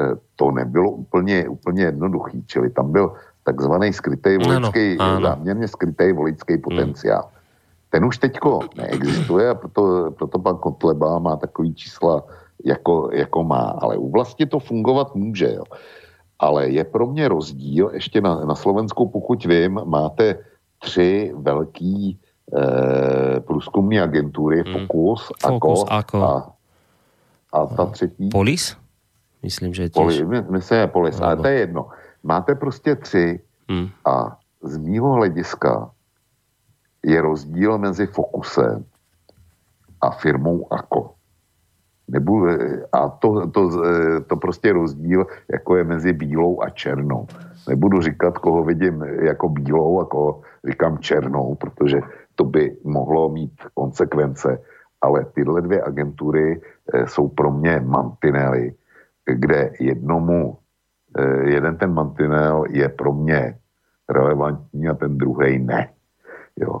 eh, to nebylo úplně, úplně jednoduchý. Čili tam byl takzvaný skrytý voličský, záměrně skrytý voličský hmm. potenciál. Hmm. Ten už teďko neexistuje a proto, proto pan Kotleba má takový čísla, jako, jako má. Ale u vlasti to fungovat může. Jo. Ale je pro mě rozdíl, ještě na, na Slovensku, pokud vím, máte tři velký eh, průzkumní agentury, hmm. Focus, Focus Ako, Ako. A, a ta třetí... Polis? Myslím, že tiež... Poli, my, myslím, je Polis, ale to je jedno. Máte prostě tři hmm. a z mýho hlediska je rozdíl mezi Focusem a firmou Ako. Nebudu, a to, to, to prostě rozdíl, jako je mezi bílou a černou. Nebudu říkat, koho vidím jako bílou a koho říkám černou, protože to by mohlo mít konsekvence, ale tyhle dvě agentury e, jsou pro mě mantinely, kde jednomu, jeden ten mantinel je pro mě relevantní a ten druhý ne. Jo.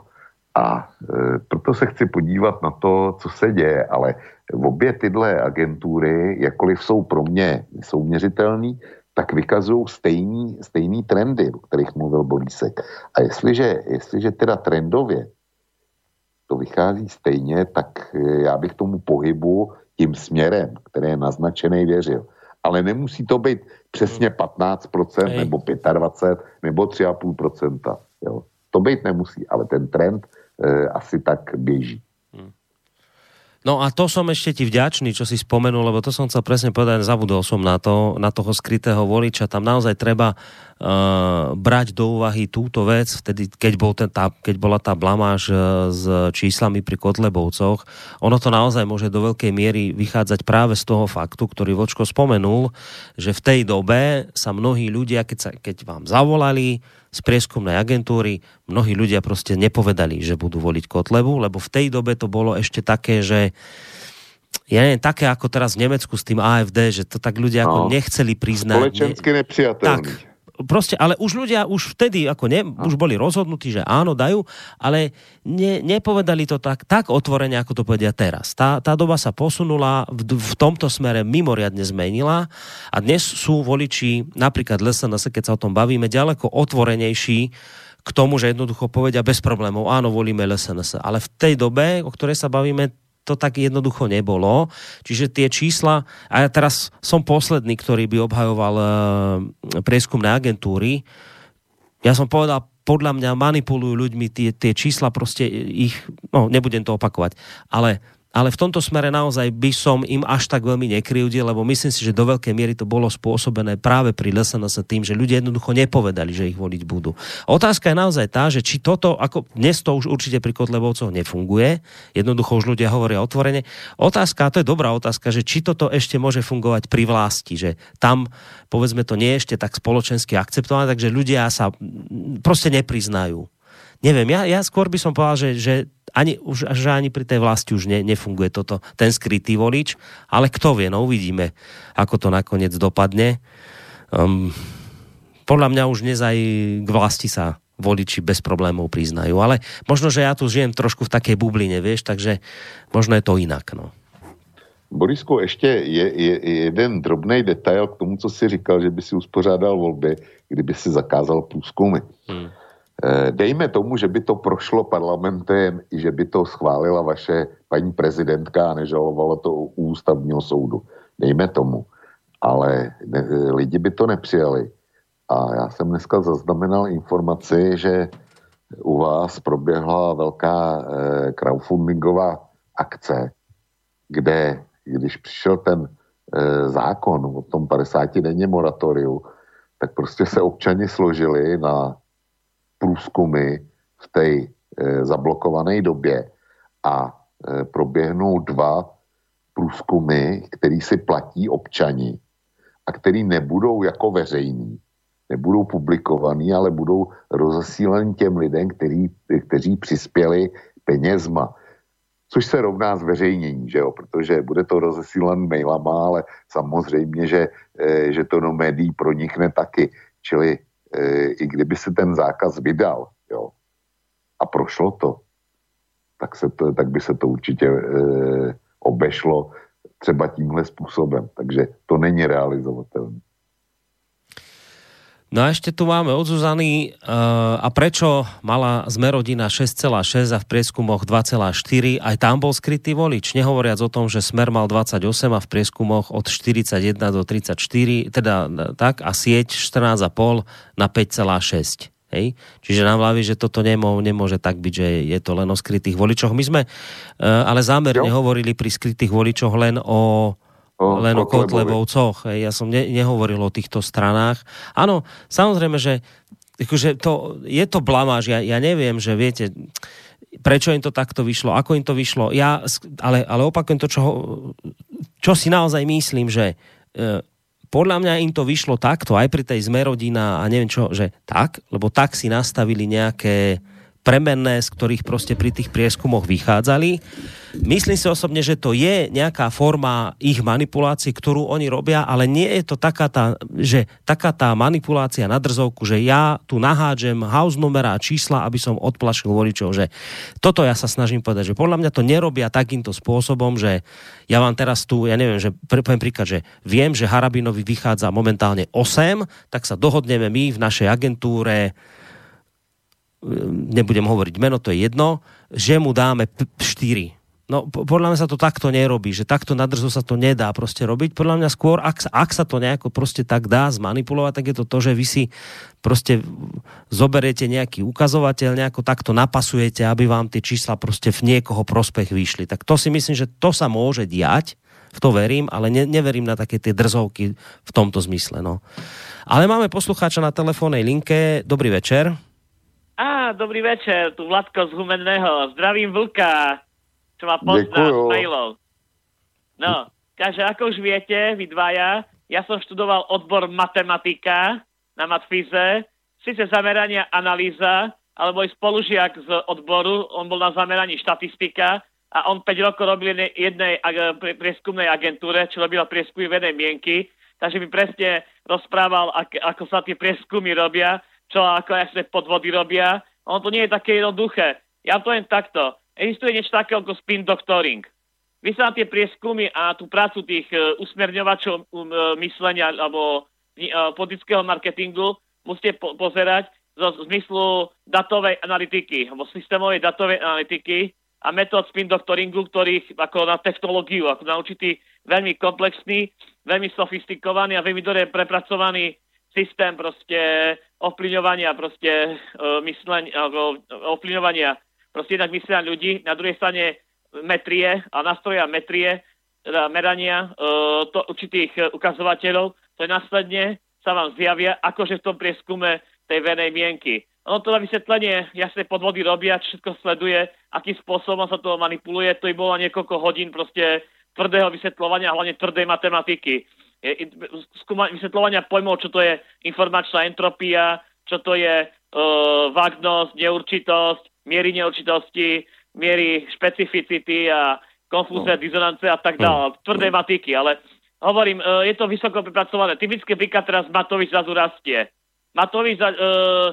A e, proto se chci podívat na to, co se děje, ale obě tyhle agentury, jakkoliv jsou pro mě souměřitelný, tak vykazují stejný, stejný trendy, o kterých mluvil Borísek. A jestliže, jestliže teda trendově to vychází stejně, tak eh, já bych tomu pohybu tím směrem, který je naznačený, věřil. Ale nemusí to být přesně 15% Hej. nebo 25% nebo 3,5%. Jo. To být nemusí, ale ten trend e, asi tak běží. No a to som ešte ti vďačný, čo si spomenul, lebo to som chcel presne povedať, zabudol som na to, na toho skrytého voliča. Tam naozaj treba uh, brať do úvahy túto vec, vtedy, keď, bol ten, tá, keď bola tá blamáž uh, s číslami pri Kotlebovcoch. Ono to naozaj môže do veľkej miery vychádzať práve z toho faktu, ktorý Vočko spomenul, že v tej dobe sa mnohí ľudia, keď, sa, keď vám zavolali, z prieskumnej agentúry mnohí ľudia proste nepovedali, že budú voliť Kotlebu, lebo v tej dobe to bolo ešte také, že ja neviem, také ako teraz v Nemecku s tým AFD, že to tak ľudia no. ako nechceli priznať. Společensky nepřijatelný. Tak, proste, ale už ľudia už vtedy, ako ne, už boli rozhodnutí, že áno, dajú, ale ne, nepovedali to tak, tak otvorene, ako to povedia teraz. Tá, tá doba sa posunula, v, v tomto smere mimoriadne zmenila a dnes sú voliči, napríklad LSNS, keď sa o tom bavíme, ďaleko otvorenejší k tomu, že jednoducho povedia bez problémov, áno, volíme LSNS. Ale v tej dobe, o ktorej sa bavíme, to tak jednoducho nebolo. Čiže tie čísla, a ja teraz som posledný, ktorý by obhajoval uh, prieskumné agentúry, ja som povedal, podľa mňa manipulujú ľuďmi tie, tie čísla, proste ich, no nebudem to opakovať, ale ale v tomto smere naozaj by som im až tak veľmi nekryudil, lebo myslím si, že do veľkej miery to bolo spôsobené práve pri LSNS tým, že ľudia jednoducho nepovedali, že ich voliť budú. Otázka je naozaj tá, že či toto, ako dnes to už určite pri Kotlebovcoch nefunguje, jednoducho už ľudia hovoria otvorene. Otázka, a to je dobrá otázka, že či toto ešte môže fungovať pri vlasti, že tam, povedzme, to nie je ešte tak spoločensky akceptované, takže ľudia sa proste nepriznajú neviem, ja, ja skôr by som povedal, že, že, ani, už, že ani pri tej vlasti už ne, nefunguje toto, ten skrytý volič, ale kto vie, no uvidíme, ako to nakoniec dopadne. Um, podľa mňa už dnes aj k vlasti sa voliči bez problémov priznajú, ale možno, že ja tu žijem trošku v takej bubline, vieš, takže možno je to inak, no. Borisku, ještě je, je, je jeden drobný detail k tomu, co si říkal, že by si uspořádal volby, kdyby si zakázal průzkumy. Hmm. Eh, dejme tomu, že by to prošlo parlamentem i že by to schválila vaše paní prezidentka a nežalovalo to u ústavního soudu. Dejme tomu. Ale ne, lidi by to nepřijali. A já jsem dneska zaznamenal informaci, že u vás proběhla velká eh, crowdfundingová akce kde, když přišel ten e, zákon o tom 50-denně moratoriu, tak prostě se občani složili na průzkumy v té e, zablokované době a e, proběhnou dva průzkumy, který si platí občani a který nebudou jako veřejní, nebudou publikovaný, ale budou rozesíleni těm lidem, který, kteří přispěli penězma. Což se rovná zveřejnění, že jo? protože bude to rozesílen mailama, ale samozřejmě, že, e, že to do médií pronikne taky. Čili i kdyby se ten zákaz vydal jo, a prošlo to, tak, se to, tak by se to určitě e, obešlo třeba tímhle způsobem. Takže to není realizovatelné. No a ešte tu máme od Zuzany, uh, a prečo mala Zmerodina 6,6 a v prieskumoch 2,4, aj tam bol skrytý volič, nehovoriac o tom, že Smer mal 28 a v prieskumoch od 41 do 34, teda tak, a sieť 14,5 na 5,6. Hej? Čiže nám hlaví, že toto nemô, nemôže tak byť, že je to len o skrytých voličoch. My sme uh, ale zámerne jo. hovorili pri skrytých voličoch len o len o Kotlebovcoch. Ja som ne, nehovoril o týchto stranách. Áno, samozrejme, že akože to, je to blamáž. Ja, ja neviem, že viete, prečo im to takto vyšlo, ako im to vyšlo. Ja, ale, ale opakujem to, čo, čo si naozaj myslím, že e, podľa mňa im to vyšlo takto, aj pri tej zmerodina a neviem čo, že tak, lebo tak si nastavili nejaké premenné, z ktorých proste pri tých prieskumoch vychádzali. Myslím si osobne, že to je nejaká forma ich manipulácie, ktorú oni robia, ale nie je to taká tá, že taká tá manipulácia na drzovku, že ja tu nahádžem house numera a čísla, aby som odplašil voličov, že toto ja sa snažím povedať, že podľa mňa to nerobia takýmto spôsobom, že ja vám teraz tu, ja neviem, že poviem príklad, že viem, že Harabinovi vychádza momentálne 8, tak sa dohodneme my v našej agentúre nebudem hovoriť meno, to je jedno, že mu dáme 4. No, podľa mňa sa to takto nerobí, že takto na drzo sa to nedá proste robiť. Podľa mňa skôr, ak, ak sa to nejako proste tak dá zmanipulovať, tak je to to, že vy si proste zoberiete nejaký ukazovateľ, nejako takto napasujete, aby vám tie čísla proste v niekoho prospech vyšli. Tak to si myslím, že to sa môže diať, v to verím, ale ne, neverím na také tie drzovky v tomto zmysle. No. Ale máme poslucháča na telefónnej linke. Dobrý večer. Á, dobrý večer, tu Vladko z Humenného. Zdravím Vlka, čo ma pozná z mailov. No, takže ako už viete, vy dvaja, ja som študoval odbor matematika na matfize, síce zamerania analýza, ale môj spolužiak z odboru, on bol na zameraní štatistika a on 5 rokov robil jednej prieskumnej agentúre, čo robila prieskumy venej mienky, takže mi presne rozprával, ako sa tie prieskumy robia čo ako jasne podvody robia. Ono to nie je také jednoduché. Ja to jen takto. Existuje niečo také ako spin doctoring. Vy sa na tie prieskumy a tú prácu tých uh, usmerňovačov um, uh, myslenia alebo uh, politického marketingu musíte po- pozerať zo zmyslu datovej analytiky, alebo systémovej datovej analytiky a metód spin doctoringu, ktorých ako na technológiu, ako na určitý veľmi komplexný, veľmi sofistikovaný a veľmi dobre prepracovaný systém proste ovplyvňovania proste uh, mysleň, alebo ovplyvňovania proste jednak myslenia ľudí, na druhej strane metrie a nástroja metrie, teda merania uh, to, určitých ukazovateľov, to následne sa vám zjavia akože v tom prieskume tej venej mienky. Ono to na vysvetlenie jasne podvody robia, všetko sleduje, akým spôsobom sa to manipuluje, to by bolo niekoľko hodín proste tvrdého vysvetľovania, hlavne tvrdej matematiky skúma, vysvetľovania pojmov, čo to je informačná entropia, čo to je uh, vágnosť, neurčitosť, miery neurčitosti, miery špecificity a konfúzne, no. dizonance a tak ďalej. No. Tvrdé matiky, ale hovorím, uh, je to vysoko prepracované. Typické príklad teraz Matovič zrazu rastie. Matovič uh, uh,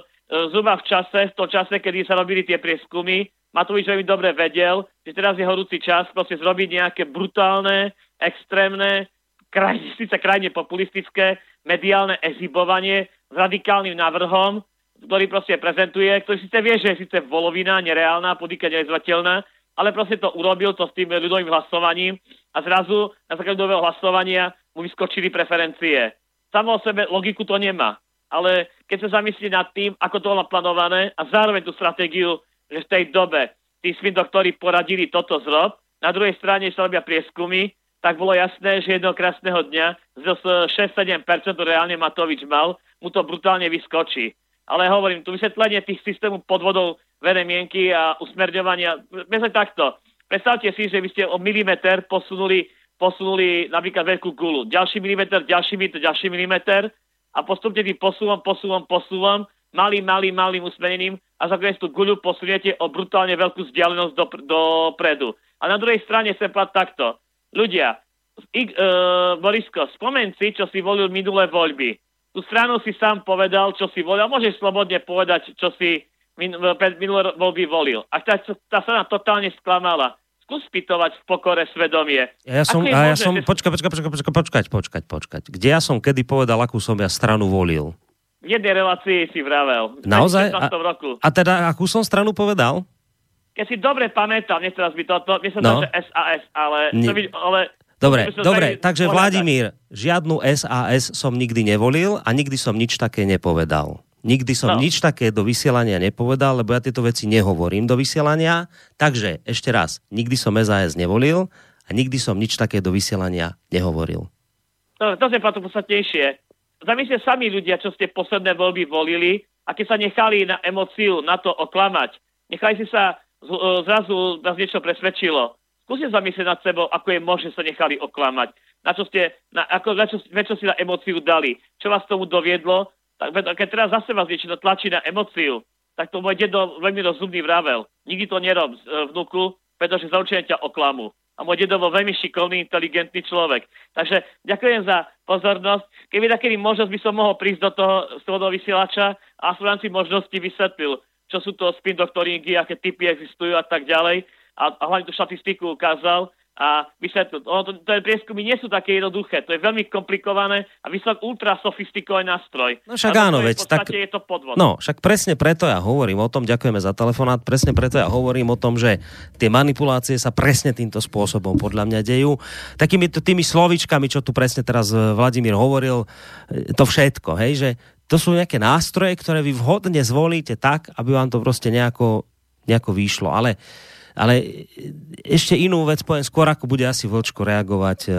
zhruba v čase, v tom čase, kedy sa robili tie prieskumy, Matovič veľmi dobre vedel, že teraz je horúci čas proste zrobiť nejaké brutálne, extrémne kraj, síce krajne populistické mediálne exhibovanie s radikálnym návrhom, ktorý proste prezentuje, ktorý síce vie, že je síce volovina, nereálna, podíka nerealizovateľná, ale proste to urobil to s tým ľudovým hlasovaním a zrazu na základe ľudového hlasovania mu vyskočili preferencie. Samo o sebe logiku to nemá, ale keď sa zamyslí nad tým, ako to bolo naplánované a zároveň tú stratégiu, že v tej dobe tí svindoktori poradili toto zrob, na druhej strane sa robia prieskumy, tak bolo jasné, že jedného krásneho dňa z 6-7%, reálne Matovič mal, mu to brutálne vyskočí. Ale hovorím, tu vysvetlenie tých systémov podvodov verejnej mienky a usmerňovania, myslím takto. Predstavte si, že by ste o milimeter posunuli, posunuli napríklad veľkú gulu. Ďalší milimeter, ďalší milimeter, ďalší milimeter a postupne tým posúvom, posúvom, posúvom, malým, malým, malým usmenením a za tú guľu posuniete o brutálne veľkú vzdialenosť do, dopredu. A na druhej strane sa povedať takto. Ľudia, I, uh, Borisko, spomen si, čo si volil minulé voľby. Tú stranu si sám povedal, čo si volil. Môžeš slobodne povedať, čo si min, minulé voľby volil. A tá, tá strana totálne sklamala. Skús pýtovať v pokore svedomie. Ja som, a ja som, počkať, počkať, počkať, počkať, počkať, počkať, počkať. Kde ja som kedy povedal, akú som ja stranu volil? V jednej relácii si vravel. Naozaj? A, a teda, akú som stranu povedal? Keď si dobre pamätám, nech teraz by toto, mne sa no. SAS, ale... To by, ale Dobre, dobre, takže Vladimír, žiadnu SAS som nikdy nevolil a nikdy som nič také nepovedal. Nikdy som no. nič také do vysielania nepovedal, lebo ja tieto veci nehovorím do vysielania. Takže ešte raz, nikdy som SAS nevolil a nikdy som nič také do vysielania nehovoril. No, to je to podstatnejšie. Zamyslite sami ľudia, čo ste posledné voľby volili a keď sa nechali na emociu, na to oklamať, nechali si sa zrazu nás niečo presvedčilo Skúste zamyslieť nad sebou, ako je možné sa nechali oklamať. Na čo ste, na, ako, na čo, na čo si na emóciu dali. Čo vás tomu doviedlo? Tak, keď teraz zase vás niečo tlačí na emóciu, tak to môj dedo veľmi rozumný vravel. Nikdy to nerob, e, vnúku, pretože za ťa oklamu. A môj dedo bol veľmi šikovný, inteligentný človek. Takže ďakujem za pozornosť. Keby takedy možnosť by som mohol prísť do toho, z vysielača a v rámci možnosti vysvetlil, čo sú to spin doktoringy, aké typy existujú a tak ďalej a, a hlavne tú štatistiku ukázal a vysvetlil. Ono to, to prieskumy nie sú také jednoduché, to je veľmi komplikované a výsledok ultra sofistikovaný nástroj. No však áno, veď tak... je to podvod. No, však presne preto ja hovorím o tom, ďakujeme za telefonát, presne preto ja hovorím o tom, že tie manipulácie sa presne týmto spôsobom podľa mňa dejú. Takými tými slovičkami, čo tu presne teraz eh, Vladimír hovoril, eh, to všetko, hej, že to sú nejaké nástroje, ktoré vy vhodne zvolíte tak, aby vám to proste nejako, nejako vyšlo. Ale ale ešte inú vec poviem skôr, ako bude asi Vlčko reagovať e,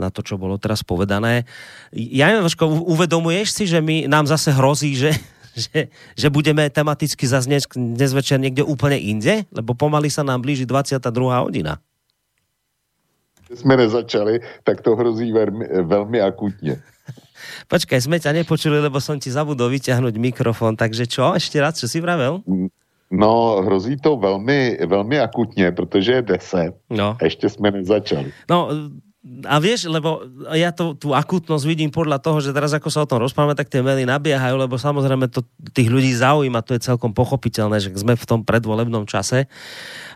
na to, čo bolo teraz povedané. Ja neviem, Vlčko, uvedomuješ si, že my, nám zase hrozí, že, že, že budeme tematicky zase dnes, večer niekde úplne inde? Lebo pomaly sa nám blíži 22. hodina. Sme nezačali, tak to hrozí veľmi, veľmi akutne. Počkaj, sme ťa nepočuli, lebo som ti zabudol vyťahnuť mikrofón, takže čo? Ešte raz, čo si vravel? No, hrozí to velmi, velmi akutně, protože je 10. No. A ještě jsme nezačali. No, a vieš, lebo ja to, tú akutnosť vidím podľa toho, že teraz ako sa o tom rozprávame, tak tie maily nabiehajú, lebo samozrejme to tých ľudí zaujíma, to je celkom pochopiteľné, že sme v tom predvolebnom čase,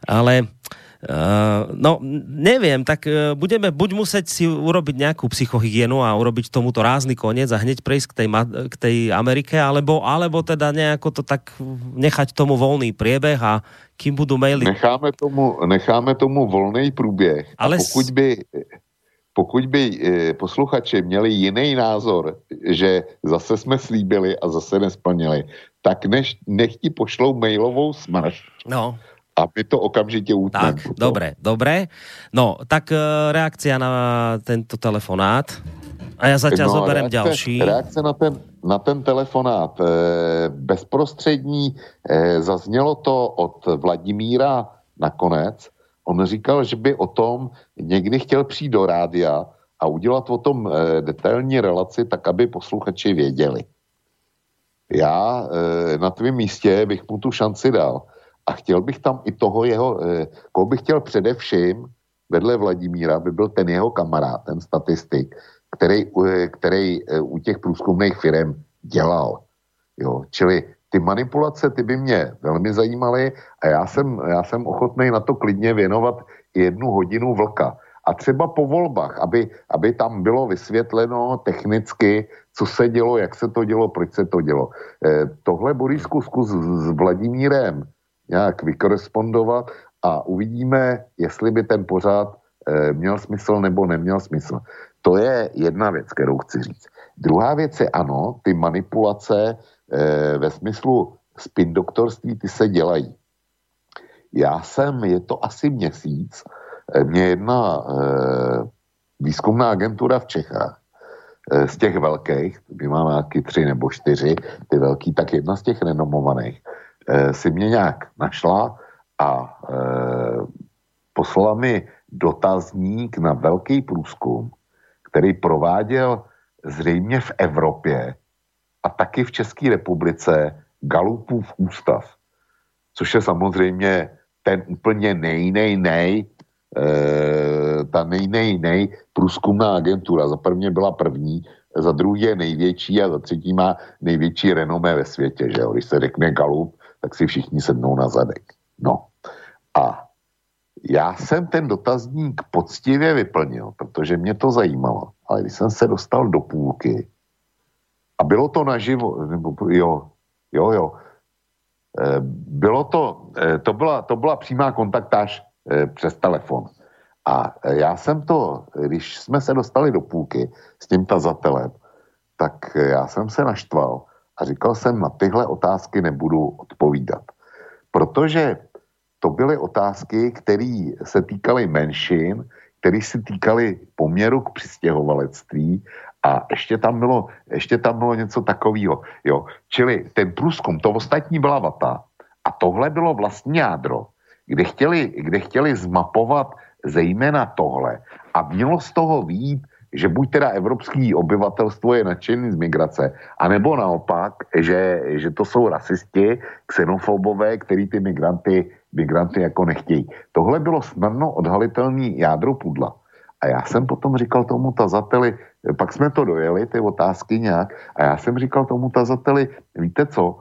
ale uh, Uh, no, neviem, tak uh, budeme buď musieť si urobiť nejakú psychohygienu a urobiť tomuto rázny koniec a hneď prejsť k tej, k tej Amerike, alebo, alebo teda nejako to tak nechať tomu voľný priebeh a kým budú maily... Necháme tomu, necháme tomu volný průběh. Ale... Pokud by, pokud by e, posluchači měli jiný názor, že zase jsme slíbili a zase nesplnili, tak než, nech ti pošlou mailovou smrš. No a my to okamžite utneme. Tak, dobre, dobre. No, tak e, reakcia na tento telefonát. A ja zatiaľ no, zoberiem reakce, ďalší. Reakce na ten, na ten telefonát. E, bezprostřední e, zaznělo to od Vladimíra nakonec. On říkal, že by o tom někdy chtěl přijít do rádia a udělat o tom e, detailní relaci, tak aby posluchači věděli. Já e, na tvém místě bych mu tu šanci dal a chtěl bych tam i toho jeho, eh, koho bych chtěl především vedle Vladimíra, by byl ten jeho kamarád, ten statistik, který, eh, který eh, u těch průzkumných firm dělal. Jo, čili ty manipulace, ty by mě velmi zajímaly a já jsem, já jsem ochotný na to klidně věnovat jednu hodinu vlka. A třeba po volbách, aby, aby tam bylo vysvětleno technicky, co se dělo, jak se to dělo, proč se to dělo. Eh, tohle Borisku zkus s, Vladimírem nějak vykorespondovat a uvidíme, jestli by ten pořád e, měl smysl nebo neměl smysl. To je jedna věc, kterou chci říct. Druhá věc je ano, ty manipulace e, ve smyslu spin doktorství, ty se dělají. Já jsem, je to asi měsíc, mě jedna e, výzkumná agentura v Čechách e, z těch velkých, my máme nějaký tři nebo čtyři, ty velký, tak jedna z těch renomovaných si mě nějak našla a e, poslala mi dotazník na velký průzkum, který prováděl zřejmě v Evropě a taky v České republice Galupův ústav, což je samozřejmě ten úplně nej, nej, nej, e, ta nej, nej průzkumná agentura. Za prvně byla první, za druhý je největší a za třetí má největší renomé ve světě, že jo? Když se řekne Galup, tak si všichni sednou na zadek. No. A já jsem ten dotazník poctivě vyplnil, protože mě to zajímalo. Ale když jsem se dostal do půlky, a bylo to naživo, nebo jo, jo, jo, e, bylo to, e, to byla, to byla přímá kontaktáž e, přes telefon. A já jsem to, když jsme se dostali do půlky s tím tazatelem, tak já jsem se naštval a říkal jsem, na tyhle otázky nebudu odpovídat. Protože to byly otázky, které se týkaly menšin, které se týkaly poměru k přistěhovalectví a ještě tam bylo, ještě tam bylo něco takového. Jo. Čili ten průzkum, to ostatní byla vata a tohle bylo vlastně jádro, kde chtěli, kde chtěli zmapovat zejména tohle a mělo z toho výjít že buď teda evropský obyvatelstvo je nadšený z migrace, anebo naopak, že, že to jsou rasisti, xenofobové, který ty migranty, migranty jako nechtějí. Tohle bylo snadno odhalitelný jádro pudla. A já jsem potom říkal tomu tazateli, pak jsme to dojeli, ty otázky nějak, a já jsem říkal tomu tazateli, víte co,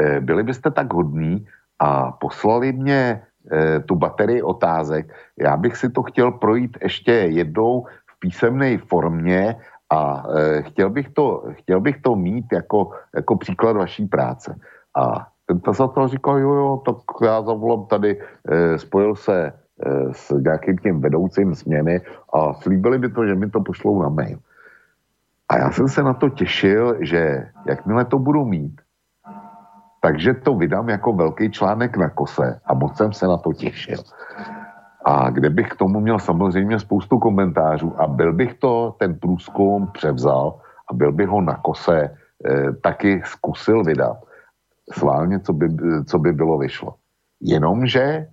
eh, byli byste tak hodní a poslali mě eh, tu baterii otázek. Já bych si to chtěl projít ještě jednou písemné formě a e, chtěl, bych to, chtěl bych to mít jako, jako příklad vaší práce. A ten tazatel říkal, jo, jo, tak já zavolám tady, e, spojil se e, s nějakým tím vedoucím změny a slíbili by to, že mi to pošlou na mail. A já jsem se na to těšil, že jakmile to budu mít, takže to vydám jako velký článek na kose a moc jsem se na to těšil. A kde bych k tomu měl samozřejmě spoustu komentářů a byl bych to, ten průzkum převzal a byl bych ho na kose e, taky zkusil vydat. Sválně, co by, co by bylo vyšlo. Jenomže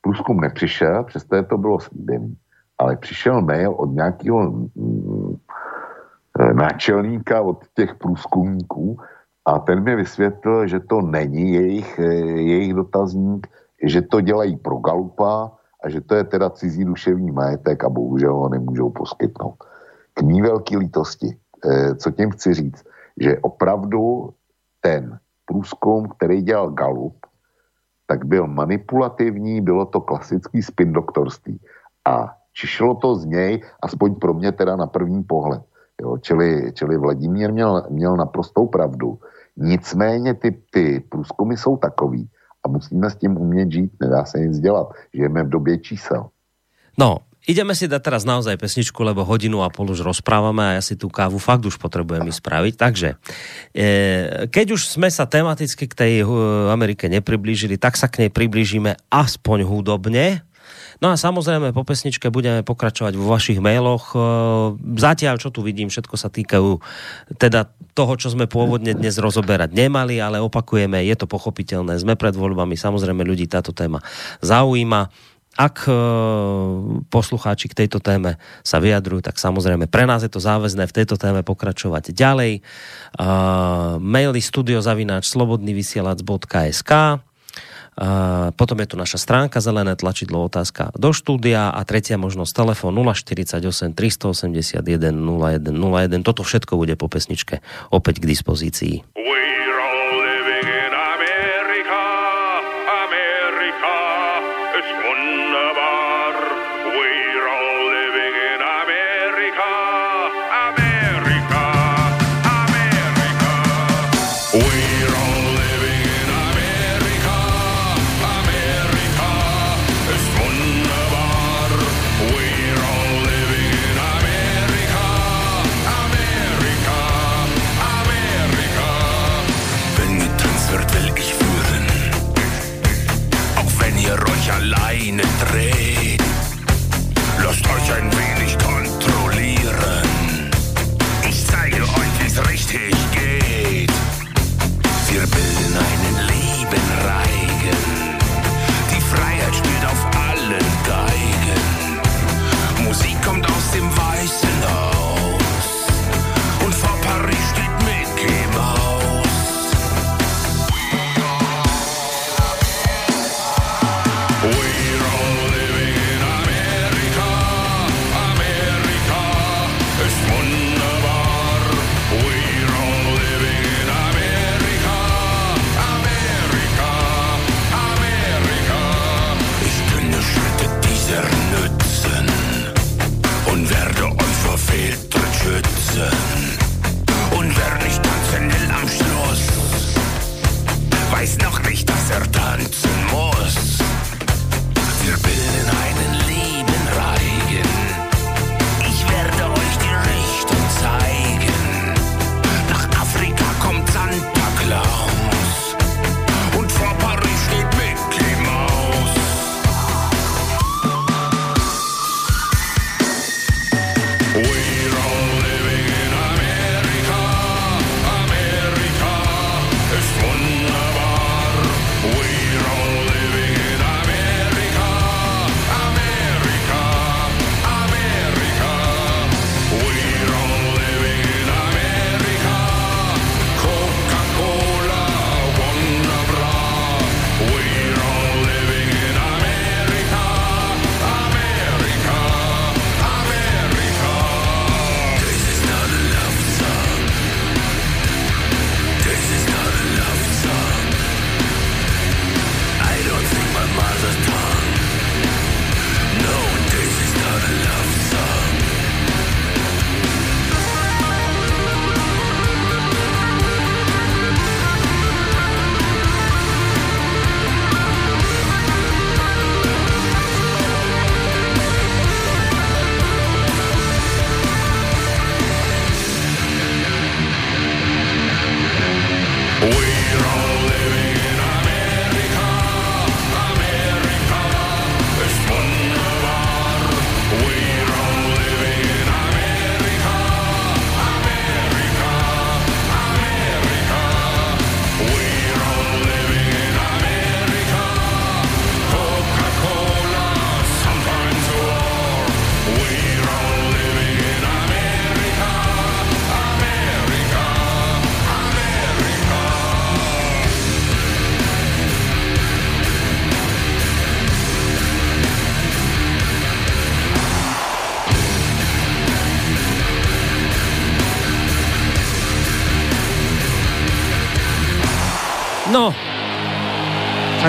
průzkum nepřišel, přesto to bylo slíbený, ale přišel mail od nějakého mm, e, náčelníka, od těch průzkumníků a ten mi vysvětlil, že to není jejich, e, jejich dotazník, že to dělají pro Galupa, a že to je teda cizí duševní majetek a bohužel ho nemůžou poskytnout. K mý velký lítosti, eh, co tím chci říct, že opravdu ten průzkum, který dělal Galup, tak byl manipulativní, bylo to klasický spin doktorství. A čišlo to z něj, aspoň pro mě teda na první pohled. Jo, čili, čili Vladimír měl, měl naprostou pravdu. Nicméně ty, ty průzkumy jsou takový, a musíme s tím umět žít, nedá se nic dělat. Žijeme v době čísel. No, Ideme si dať teraz naozaj pesničku, lebo hodinu a pol už rozprávame a ja si tú kávu fakt už potrebujem spraviť. Takže, e, keď už sme sa tematicky k tej e, Amerike nepriblížili, tak sa k nej priblížime aspoň hudobne. No a samozrejme po pesničke budeme pokračovať vo vašich mailoch. E, zatiaľ, čo tu vidím, všetko sa týkajú teda toho, čo sme pôvodne dnes rozoberať nemali, ale opakujeme, je to pochopiteľné. Sme pred voľbami, samozrejme ľudí táto téma zaujíma ak e, poslucháči k tejto téme sa vyjadrujú, tak samozrejme pre nás je to záväzné v tejto téme pokračovať ďalej. Uh, maily studiozavináč slobodnyvysielac.sk potom je tu naša stránka zelené tlačidlo otázka do štúdia a tretia možnosť telefón 048 381 0101. Toto všetko bude po pesničke opäť k dispozícii. und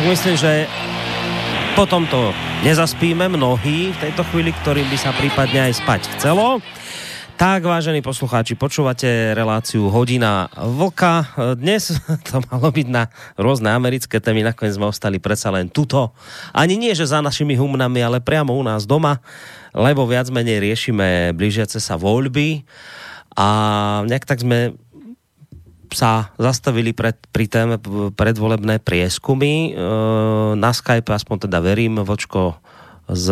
myslím, že potom to nezaspíme mnohí v tejto chvíli, ktorým by sa prípadne aj spať chcelo. Tak, vážení poslucháči, počúvate reláciu Hodina Vlka. Dnes to malo byť na rôzne americké témy, nakoniec sme ostali predsa len tuto. Ani nie, že za našimi humnami, ale priamo u nás doma, lebo viac menej riešime blížiace sa voľby a nejak tak sme sa zastavili pred, pri téme predvolebné prieskumy. E, na Skype, aspoň teda verím, Vočko z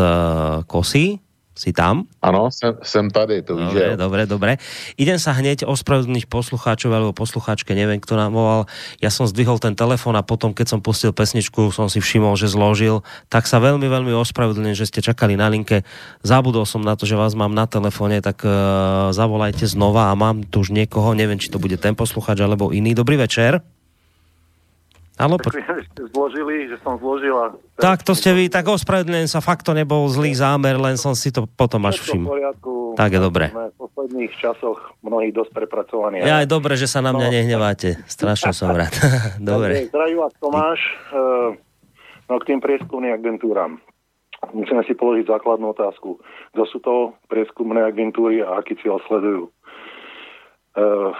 Kosy, si tam? Ano, jsem, jsem tady, to Dobre, že jo? dobre, dobre. Idem sa hneď ospravedlniť poslucháčov alebo poslucháčke, neviem, kto nám volal. Ja som zdvihol ten telefon a potom, keď som pustil pesničku, som si všimol, že zložil. Tak sa veľmi, veľmi ospravedlňujem, že ste čakali na linke. Zabudol som na to, že vás mám na telefóne, tak uh, zavolajte znova a mám tu už niekoho, neviem, či to bude ten poslucháč alebo iný. Dobrý večer. Halo, ste zložili, že som zložila. Tak to ste vy, tak ospravedlňujem sa, fakt to nebol zlý zámer, len som si to potom až všimol. Tak je dobre. V posledných časoch mnohí dosť prepracovaní. Ja je dobre, že sa na mňa nehneváte. Strašne som rád. dobre. Zdraví vás Tomáš. Eh, No k tým prieskumným agentúram. Musíme si položiť základnú otázku. Kto sú to prieskumné agentúry a aký cieľ sledujú? Eh,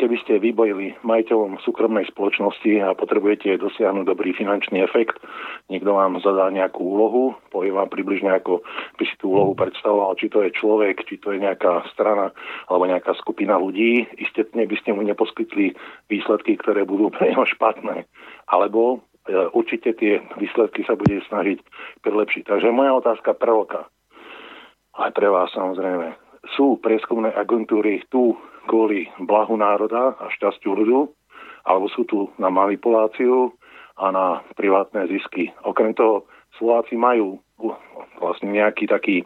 Keby ste vybojili majiteľom súkromnej spoločnosti a potrebujete dosiahnuť dobrý finančný efekt, niekto vám zadá nejakú úlohu, povie vám približne, ako by si tú úlohu predstavoval, či to je človek, či to je nejaká strana alebo nejaká skupina ľudí. Istotne by ste mu neposkytli výsledky, ktoré budú pre neho špatné. Alebo e, určite tie výsledky sa bude snažiť prilepšiť. Takže moja otázka prvoka, aj pre vás samozrejme, sú prieskumné agentúry tu kvôli blahu národa a šťastiu ľudu, alebo sú tu na manipuláciu a na privátne zisky. Okrem toho Slováci majú vlastne nejaký taký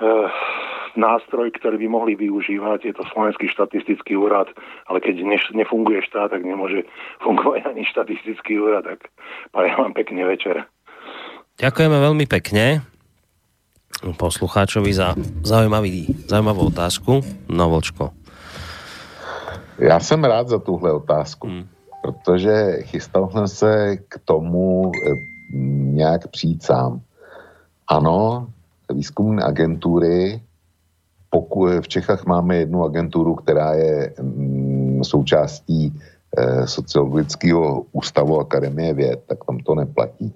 uh, nástroj, ktorý by mohli využívať. Je to Slovenský štatistický úrad, ale keď ne- nefunguje štát, tak nemôže fungovať ani štatistický úrad. Tak prajem vám pekný večer. Ďakujeme veľmi pekne poslucháčovi za zaujímavý, zaujímavú otázku. No, Vočko. Já jsem rád za tuhle otázku, hmm. protože chystal jsem se k tomu eh, nějak přijít sám. Ano, výzkumné agentury, pokud v Čechách máme jednu agenturu, která je mm, součástí eh, sociologického ústavu Akademie věd, tak tam to neplatí.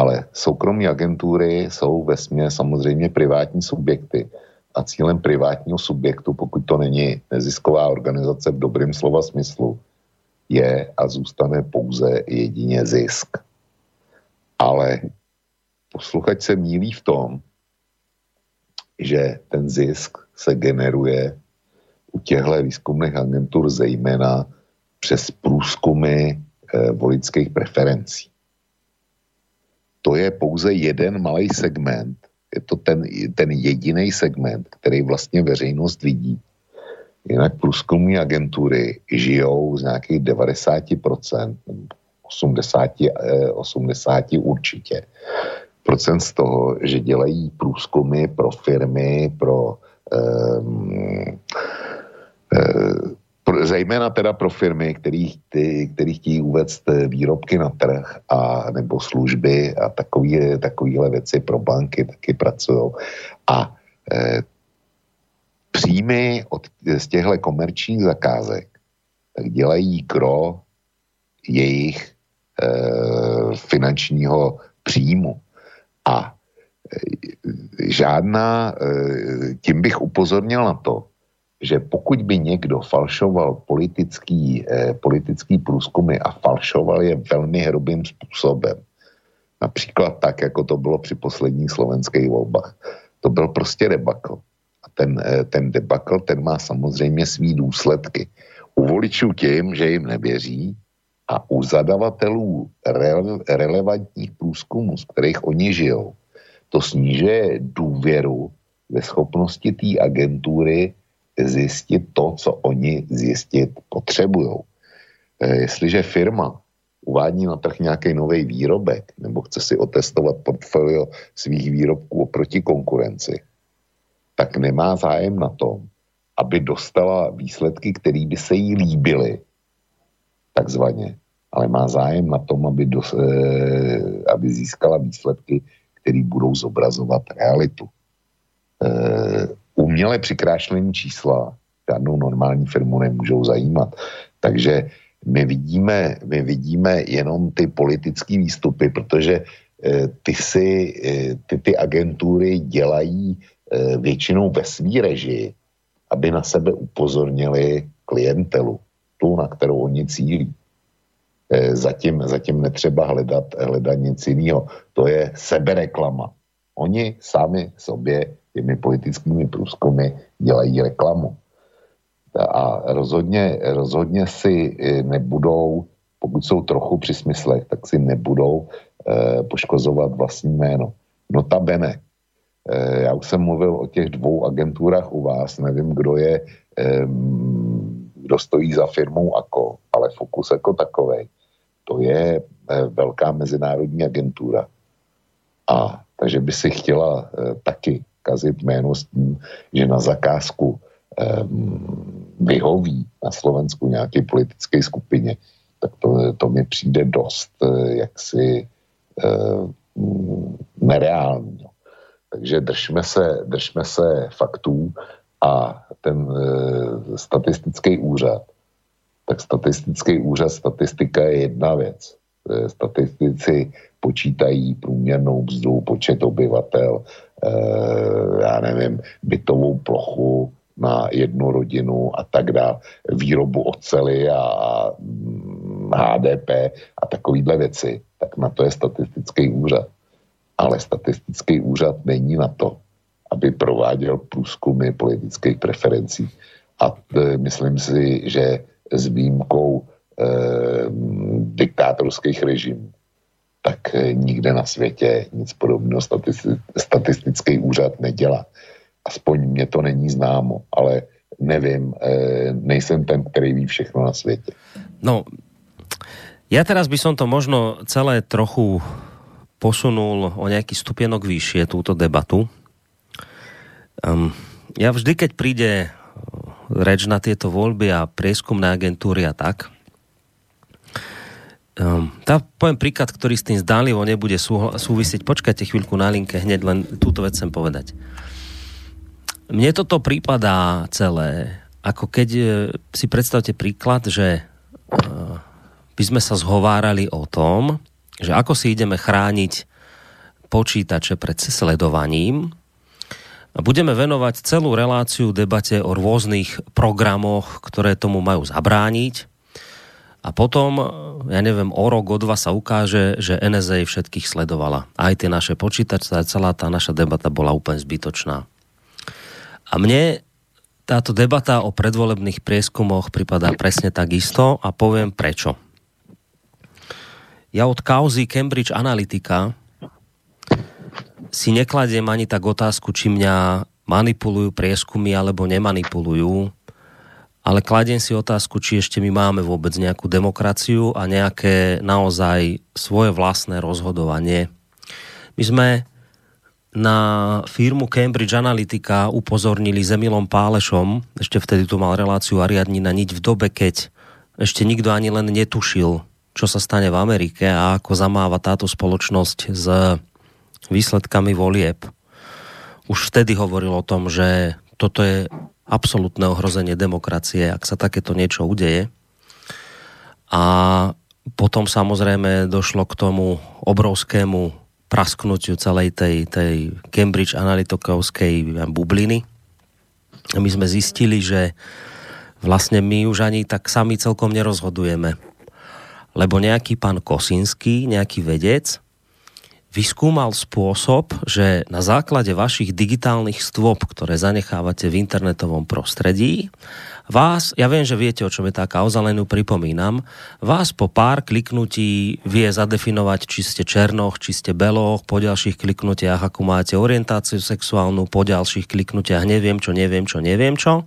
Ale soukromé agentury jsou ve směs samozřejmě privátní subjekty. A cílem privátního subjektu, pokud to není nezisková organizace v dobrém slova smyslu, je a zůstane pouze jedině zisk. Ale posluchač se mílí v tom, že ten zisk se generuje u těchto výzkumných agentur zejména přes průzkumy e, volických preferencí. To je pouze jeden malý segment, je to ten, ten jediný segment, který vlastně veřejnost vidí. Jinak průzkumní agentury žijou z nějakých 90%, 80, 80 určitě, procent z toho, že dělají průzkumy pro firmy, pro um, zejména teda pro firmy, který, ty, který chtějí uvést výrobky na trh a nebo služby a takový, takovýhle věci pro banky taky pracují. A e, příjmy od, z těchto komerčních zakázek tak dělají kro jejich e, finančního příjmu. A e, žádná, e, tím bych upozornil na to, že pokud by někdo falšoval politický, eh, politický průzkumy a falšoval je velmi hrubým způsobem, například tak, jako to bylo při posledních slovenských volbách, to byl prostě debakl. A ten, eh, ten debakl, ten má samozřejmě svý důsledky. U voličů tím, že jim nevěří a u zadavatelů rele, relevantních průzkumů, z kterých oni žijou, to snižuje důvěru ve schopnosti té agentury zjistit to, co oni zjistit potřebují. E, jestliže firma uvádí na trh nějaký nový výrobek nebo chce si otestovat portfolio svých výrobků oproti konkurenci, tak nemá zájem na tom, aby dostala výsledky, které by se jí líbily, takzvaně, ale má zájem na tom, aby, dos, e, aby získala výsledky, které budou zobrazovat realitu. Uměle přikrášlení čísla žádnou normální firmu nemůžou zajímat. Takže my vidíme, my vidíme jenom ty politické výstupy, protože eh, ty, si, eh, ty, ty agentury dělají eh, většinou ve svý režii, aby na sebe upozornili klientelu, tu, na kterou oni cílí. Zatím, zatím netřeba hledat, hledat nic jiného. To je sebereklama. Oni sami sobě těmi politickými průzkumy dělají reklamu. A rozhodně, rozhodně si eh, nebudou, pokud jsou trochu při smyslech, tak si nebudou eh, poškozovat vlastní jméno. Notabene, eh, já už jsem mluvil o těch dvou agenturách u vás, nevím, kdo je, eh, kdo stojí za firmou AKO, ale Fokus jako takovej, to je eh, velká mezinárodní agentura. A takže by si chtěla eh, taky kazit jméno s tím, že na zakázku vyhoví na Slovensku nějaké politické skupině, tak to, to mi přijde dost uh, jaksi uh, nereální. No. Takže držme se, držme se faktů a ten uh, statistický úřad, tak statistický úřad, statistika je jedna věc. Statistici počítají průměrnou mzdu, počet obyvatel, Eh, já nevím, bytovou plochu na jednu rodinu a tak dále, výrobu ocely a HDP mm, a takovýhle věci, tak na to je statistický úřad. Ale statistický úřad není na to, aby prováděl průzkumy politických preferencí. A t, myslím si, že s výjimkou e, diktátorských režimů tak eh, nikde na světě nic podobného statistický úřad nedělá. Aspoň mě to není známo, ale nevím, eh, nejsem ten, který ví všechno na světě. No, ja teraz by som to možno celé trochu posunul o nejaký stupienok vyššie túto debatu. Um, ja vždy, keď príde reč na tieto voľby a prieskumné agentúry a tak, Um, tá, poviem príklad, ktorý s tým zdánlivo nebude sú, súvisieť. Počkajte chvíľku na linke, hneď len túto vec chcem povedať. Mne toto prípadá celé, ako keď e, si predstavte príklad, že uh, by sme sa zhovárali o tom, že ako si ideme chrániť počítače pred sledovaním. Budeme venovať celú reláciu debate o rôznych programoch, ktoré tomu majú zabrániť a potom, ja neviem, o rok, o dva sa ukáže, že NSA všetkých sledovala. Aj tie naše počítače, celá tá naša debata bola úplne zbytočná. A mne táto debata o predvolebných prieskumoch pripadá presne tak isto a poviem prečo. Ja od kauzy Cambridge Analytica si nekladiem ani tak otázku, či mňa manipulujú prieskumy alebo nemanipulujú ale kladiem si otázku, či ešte my máme vôbec nejakú demokraciu a nejaké naozaj svoje vlastné rozhodovanie. My sme na firmu Cambridge Analytica upozornili Zemilom Pálešom, ešte vtedy tu mal reláciu Ariadni na niť v dobe, keď ešte nikto ani len netušil, čo sa stane v Amerike a ako zamáva táto spoločnosť s výsledkami volieb. Už vtedy hovoril o tom, že toto je absolútne ohrozenie demokracie, ak sa takéto niečo udeje. A potom samozrejme došlo k tomu obrovskému prasknutiu celej tej, tej Cambridge Analytikovskej bubliny. My sme zistili, že vlastne my už ani tak sami celkom nerozhodujeme. Lebo nejaký pán Kosinský, nejaký vedec, vyskúmal spôsob, že na základe vašich digitálnych stôp, ktoré zanechávate v internetovom prostredí, vás, ja viem, že viete, o čom je tá kauza, len ju pripomínam, vás po pár kliknutí vie zadefinovať, či ste černoch, či ste beloch, po ďalších kliknutiach, ako máte orientáciu sexuálnu, po ďalších kliknutiach neviem čo, neviem čo, neviem čo.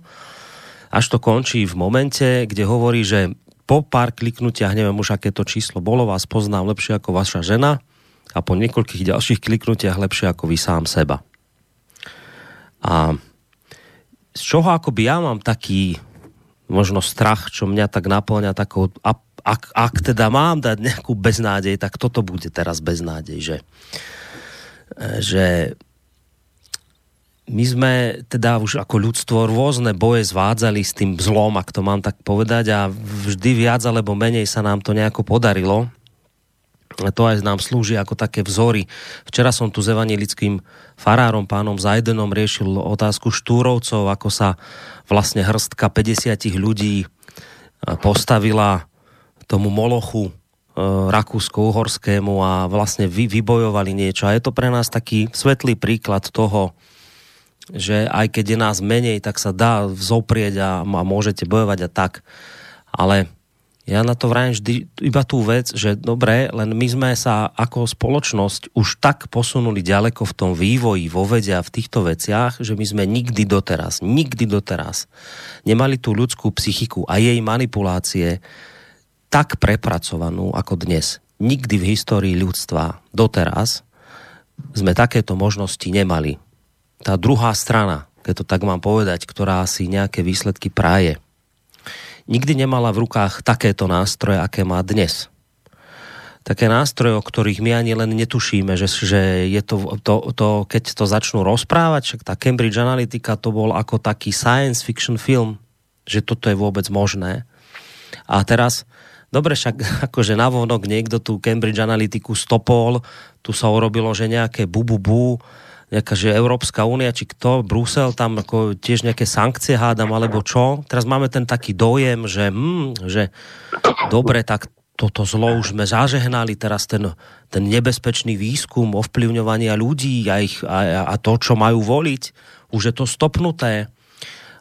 Až to končí v momente, kde hovorí, že po pár kliknutiach, neviem už aké to číslo bolo, vás poznám lepšie ako vaša žena, a po niekoľkých ďalších kliknutiach lepšie ako vy sám seba. A z čoho akoby ja mám taký možno strach, čo mňa tak naplňa takou, ak, ak teda mám dať nejakú beznádej, tak toto bude teraz beznádej, že, že my sme teda už ako ľudstvo rôzne boje zvádzali s tým zlom, ak to mám tak povedať a vždy viac alebo menej sa nám to nejako podarilo to aj nám slúži ako také vzory. Včera som tu s evangelickým farárom, pánom Zajdenom, riešil otázku štúrovcov, ako sa vlastne hrstka 50 ľudí e, postavila tomu molochu e, rakúsko-uhorskému a vlastne vy, vybojovali niečo. A je to pre nás taký svetlý príklad toho, že aj keď je nás menej, tak sa dá zoprieť a, a môžete bojovať a tak. Ale ja na to vrajím vždy iba tú vec, že dobre, len my sme sa ako spoločnosť už tak posunuli ďaleko v tom vývoji, vo vede a v týchto veciach, že my sme nikdy doteraz, nikdy doteraz nemali tú ľudskú psychiku a jej manipulácie tak prepracovanú ako dnes. Nikdy v histórii ľudstva doteraz sme takéto možnosti nemali. Tá druhá strana, keď to tak mám povedať, ktorá si nejaké výsledky práje, nikdy nemala v rukách takéto nástroje, aké má dnes. Také nástroje, o ktorých my ani len netušíme, že, že je to, to, to, keď to začnú rozprávať, však tá Cambridge Analytica to bol ako taký science fiction film, že toto je vôbec možné. A teraz, dobre, však akože navonok niekto tu Cambridge Analytiku stopol, tu sa urobilo, že nejaké bu, bu, bu nejaká, že Európska únia, či kto, Brusel, tam ako tiež nejaké sankcie hádam, alebo čo. Teraz máme ten taký dojem, že, hm, že dobre, tak toto zlo už sme zažehnali, teraz ten, ten nebezpečný výskum ovplyvňovania ľudí a, ich, a, a to, čo majú voliť, už je to stopnuté.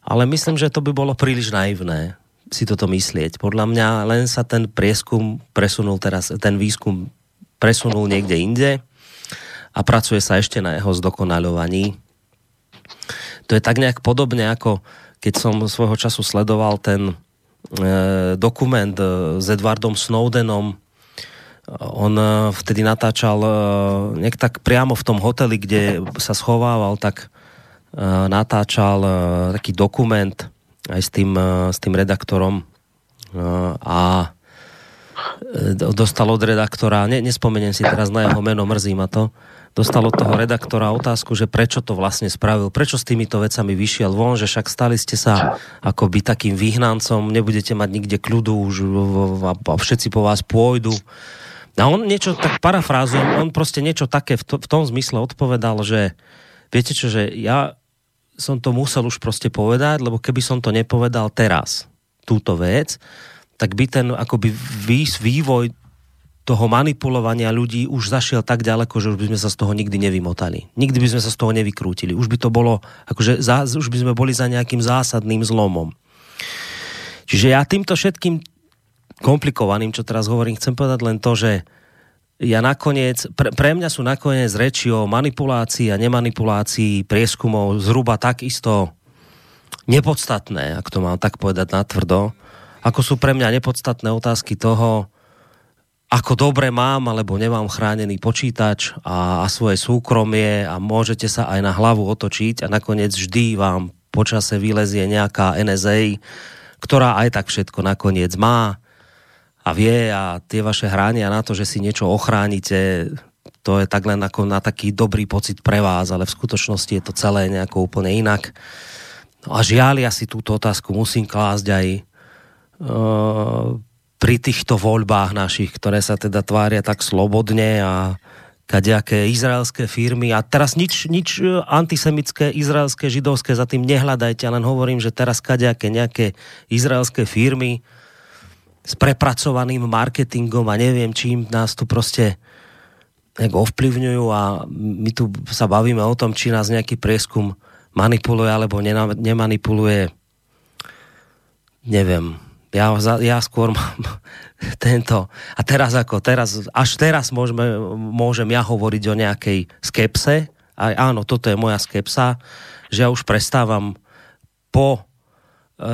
Ale myslím, že to by bolo príliš naivné si toto myslieť. Podľa mňa len sa ten prieskum presunul teraz, ten výskum presunul niekde inde a pracuje sa ešte na jeho zdokonaľovaní. To je tak nejak podobne, ako keď som svojho času sledoval ten e, dokument e, s Edwardom Snowdenom. On e, vtedy natáčal e, nejak tak priamo v tom hoteli, kde sa schovával, tak natáčal taký dokument aj s tým, s tým redaktorom a dostal od redaktora, ne, nespomeniem si teraz na jeho meno, mrzí ma to, dostal od toho redaktora otázku, že prečo to vlastne spravil, prečo s týmito vecami vyšiel von, že však stali ste sa akoby takým vyhnancom, nebudete mať nikde kľudu už a, všetci po vás pôjdu. A on niečo tak parafrázujem, on proste niečo také v, to, v tom zmysle odpovedal, že viete čo, že ja som to musel už proste povedať, lebo keby som to nepovedal teraz, túto vec, tak by ten akoby vývoj toho manipulovania ľudí už zašiel tak ďaleko, že už by sme sa z toho nikdy nevymotali. Nikdy by sme sa z toho nevykrútili. Už by to bolo, akože za, už by sme boli za nejakým zásadným zlomom. Čiže ja týmto všetkým komplikovaným, čo teraz hovorím, chcem povedať len to, že ja nakoniec, pre, pre mňa sú nakoniec reči o manipulácii a nemanipulácii prieskumov zhruba takisto nepodstatné, ak to mám tak povedať natvrdo, ako sú pre mňa nepodstatné otázky toho, ako dobre mám alebo nemám chránený počítač a, a svoje súkromie a môžete sa aj na hlavu otočiť a nakoniec vždy vám počase vylezie nejaká NSA, ktorá aj tak všetko nakoniec má a vie a tie vaše hránia na to, že si niečo ochránite, to je tak len ako na taký dobrý pocit pre vás, ale v skutočnosti je to celé nejako úplne inak. No a žiaľ, ja si túto otázku musím klásť aj uh, pri týchto voľbách našich, ktoré sa teda tvária tak slobodne a kadejaké izraelské firmy. A teraz nič, nič e, antisemické, izraelské, židovské za tým nehľadajte, len hovorím, že teraz kadejaké nejaké izraelské firmy s prepracovaným marketingom a neviem čím nás tu proste ovplyvňujú a my tu sa bavíme o tom, či nás nejaký prieskum manipuluje alebo nemanipuluje. Neviem, ja, ja skôr mám tento, a teraz ako, teraz, až teraz môžeme, môžem ja hovoriť o nejakej skepse, a áno, toto je moja skepsa, že ja už prestávam po, e,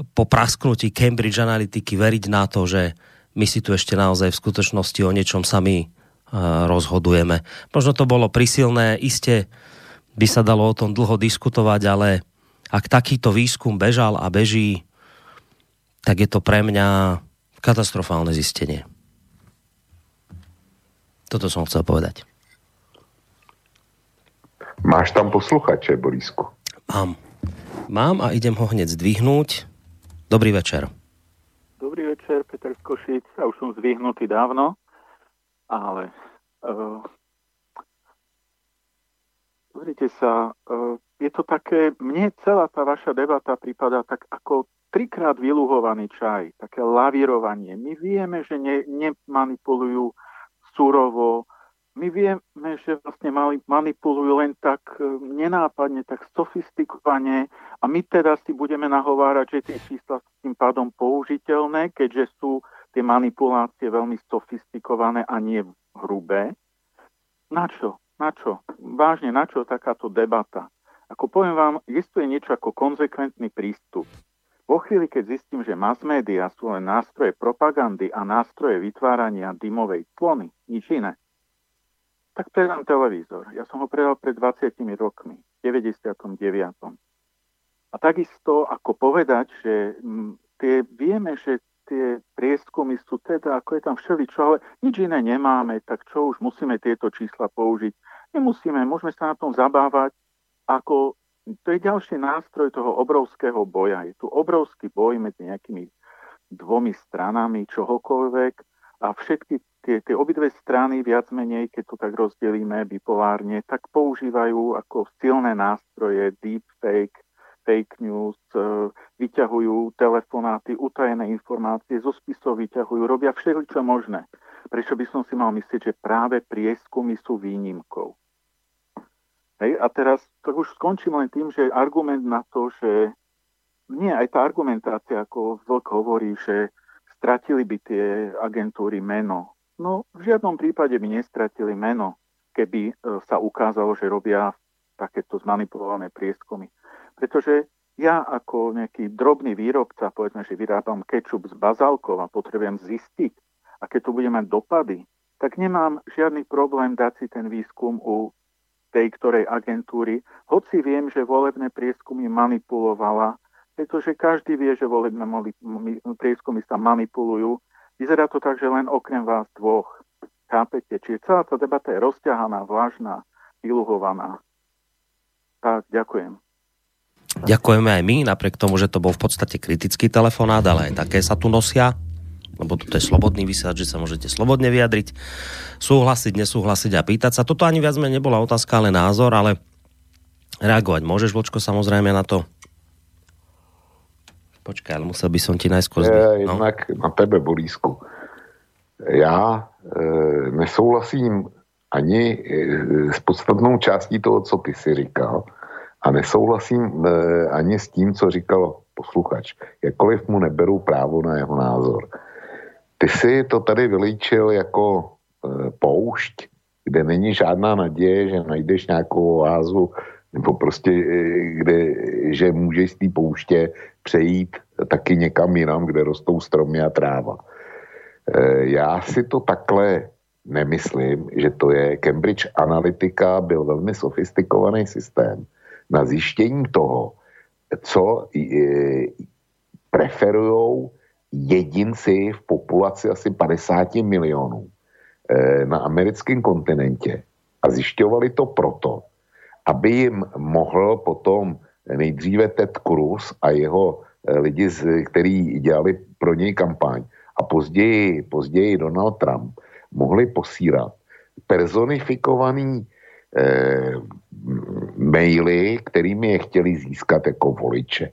po prasknutí Cambridge Analytiky veriť na to, že my si tu ešte naozaj v skutočnosti o niečom sami e, rozhodujeme. Možno to bolo prisilné, iste by sa dalo o tom dlho diskutovať, ale ak takýto výskum bežal a beží tak je to pre mňa katastrofálne zistenie. Toto som chcel povedať. Máš tam posluchače, Borisku? Mám. Mám a idem ho hneď zdvihnúť. Dobrý večer. Dobrý večer, Peter z Košic. Ja už som zdvihnutý dávno, ale uh, pozrite sa, uh, je to také, mne celá tá vaša debata prípada tak ako trikrát vyluhovaný čaj, také lavírovanie. My vieme, že ne, nemanipulujú surovo, my vieme, že vlastne manipulujú len tak e, nenápadne, tak sofistikovane a my teda si budeme nahovárať, že tie čísla sú tým pádom použiteľné, keďže sú tie manipulácie veľmi sofistikované a nie hrubé. Na čo? Na čo? Vážne, na čo takáto debata? Ako poviem vám, existuje niečo ako konzekventný prístup. Vo chvíli, keď zistím, že mass media sú len nástroje propagandy a nástroje vytvárania dymovej clony, nič iné, tak predám televízor. Ja som ho predal pred 20 rokmi, v 99. A takisto ako povedať, že mm, tie, vieme, že tie prieskumy sú teda, ako je tam všeličo, ale nič iné nemáme, tak čo už musíme tieto čísla použiť. Nemusíme, môžeme sa na tom zabávať, ako to je ďalší nástroj toho obrovského boja. Je tu obrovský boj medzi nejakými dvomi stranami čohokoľvek a všetky tie, tie obidve strany viac menej, keď to tak rozdelíme bipolárne, tak používajú ako silné nástroje deepfake, fake news, e, vyťahujú telefonáty, utajené informácie, zo spisov vyťahujú, robia všetko, čo možné. Prečo by som si mal myslieť, že práve prieskumy sú výnimkou? Hej, a teraz to už skončím len tým, že argument na to, že nie, aj tá argumentácia, ako Vlk hovorí, že stratili by tie agentúry meno. No, v žiadnom prípade by nestratili meno, keby e, sa ukázalo, že robia takéto zmanipulované prieskumy. Pretože ja ako nejaký drobný výrobca, povedzme, že vyrábam kečup z bazálkov a potrebujem zistiť, aké to bude mať dopady, tak nemám žiadny problém dať si ten výskum u tej ktorej agentúry, hoci viem, že volebné prieskumy manipulovala, pretože každý vie, že volebné prieskumy sa manipulujú, Vyzerá to tak, že len okrem vás dvoch. Chápete? Čiže celá tá debata je rozťahaná, vážna, vyluhovaná. Tak, ďakujem. Ďakujeme aj my, napriek tomu, že to bol v podstate kritický telefonát, ale aj také sa tu nosia lebo toto je slobodný vysielač, že sa môžete slobodne vyjadriť, súhlasiť, nesúhlasiť a pýtať sa. Toto ani viac menej nebola otázka, ale názor, ale reagovať môžeš, Vočko, samozrejme na to. Počkaj, ale musel by som ti najskôr zbyť. No. Jednak na tebe, Borísku. Já e, nesouhlasím ani e, s podstatnou částí toho, co ty si říkal. A nesouhlasím e, ani s tím, co říkal posluchač. Jakkoliv mu neberu právo na jeho názor. Ty si to tady vylíčil jako e, poušť, kde není žádná naděje, že najdeš nějakou oázu, nebo prostě, e, kde, že můžeš z té pouště přejít taky někam jinam, kde rostou stromy a tráva. E, já si to takhle nemyslím, že to je. Cambridge Analytica byl velmi sofistikovaný systém na zjištění toho, co preferují jedinci v populaci asi 50 milionů eh, na americkém kontinentě a zjišťovali to proto, aby jim mohl potom nejdříve Ted Cruz a jeho eh, lidi, kteří dělali pro něj kampaň a později, později Donald Trump, mohli posílat personifikovaný eh, maily, kterými je chtěli získat jako voliče.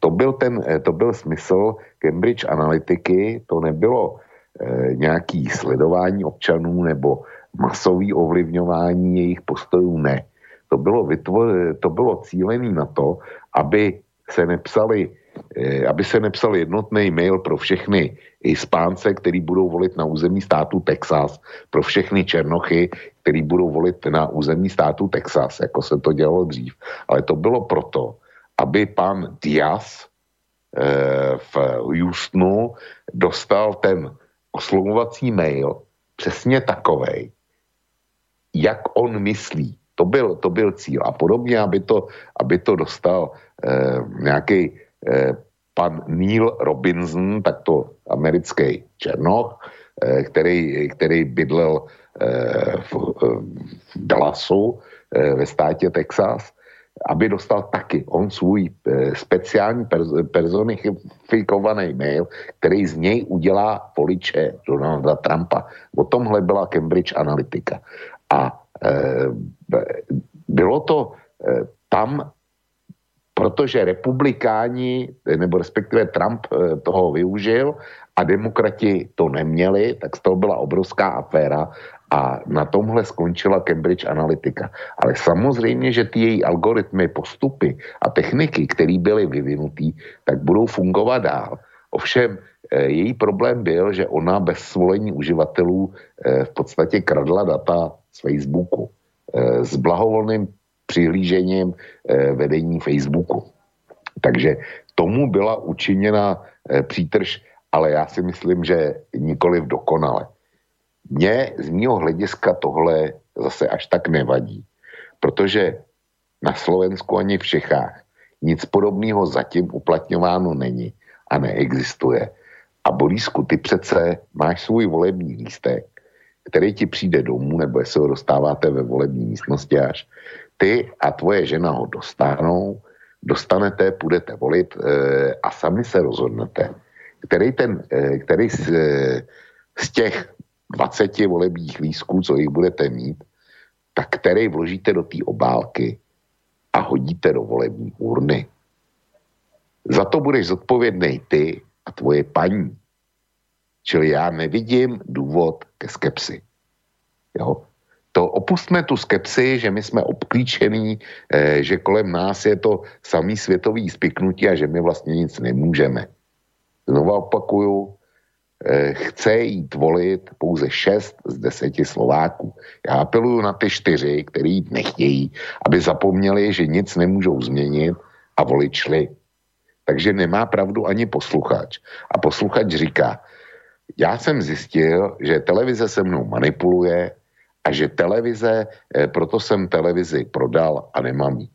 To, byl ten, eh, to byl smysl Cambridge Analytiky, to nebylo e, nějaký sledování občanů nebo masový ovlivňování jejich postojů, ne. To bylo, vytvo- to bylo cílené na to, aby se nepsali e, aby se nepsal jednotný mail pro všechny Hispánce, který budou volit na území státu Texas, pro všechny Černochy, který budou volit na území státu Texas, jako se to dělalo dřív. Ale to bylo proto, aby pan Diaz eh, v Houstonu dostal ten oslovovací mail přesně takovej, jak on myslí. To byl, to byl cíl. A podobně, aby to, aby to dostal eh, nějaký eh, pan Neil Robinson, tak to americký černoch, eh, který, který bydlel eh, v, v Dallasu eh, ve státě Texas aby dostal taky on svůj e, speciální personifikovaný mail, který z něj udělá voliče Donalda Trumpa. O tomhle byla Cambridge Analytica. A e, bylo to e, tam, protože republikáni, nebo respektive Trump e, toho využil a demokrati to neměli, tak z toho byla obrovská aféra a na tomhle skončila Cambridge Analytica. Ale samozřejmě, že ty její algoritmy, postupy a techniky, které byly vyvinutý, tak budou fungovat dál. Ovšem, eh, její problém byl, že ona bez svolení uživatelů eh, v podstatě kradla data z Facebooku eh, s blahovolným přihlížením vedení Facebooku. Takže tomu byla učiněna přítrž, ale já si myslím, že nikoli v dokonale. Mně z mého hlediska tohle zase až tak nevadí, protože na Slovensku ani v Čechách nic podobného zatím uplatňováno není a neexistuje. A Borisku, ty přece máš svůj volební lístek, který ti přijde domů, nebo jestli ho dostáváte ve volební místnosti až. Ty a tvoje žena ho dostanou, dostanete, půjdete volit e, a sami se rozhodnete, který, ten, e, který z, e, z těch 20 volebních lísků, co jich budete mít, tak který vložíte do té obálky a hodíte do volební urny. Za to budeš zodpovědný ty a tvoje paní. Čili já nevidím důvod ke skepsi. Jo? To opustme tu skepsi, že my jsme obklíčení, eh, že kolem nás je to samý světový spiknutí a že my vlastně nic nemůžeme. Znova opakuju, Eh, chce jít volit pouze 6 z 10 Slováků. Já apeluju na ty čtyři, kteří nechtějí, aby zapomněli, že nic nemůžou změnit a volit šli. Takže nemá pravdu ani posluchač. A posluchač říká, já jsem zjistil, že televize se mnou manipuluje a že televize, eh, proto jsem televizi prodal a nemám ji.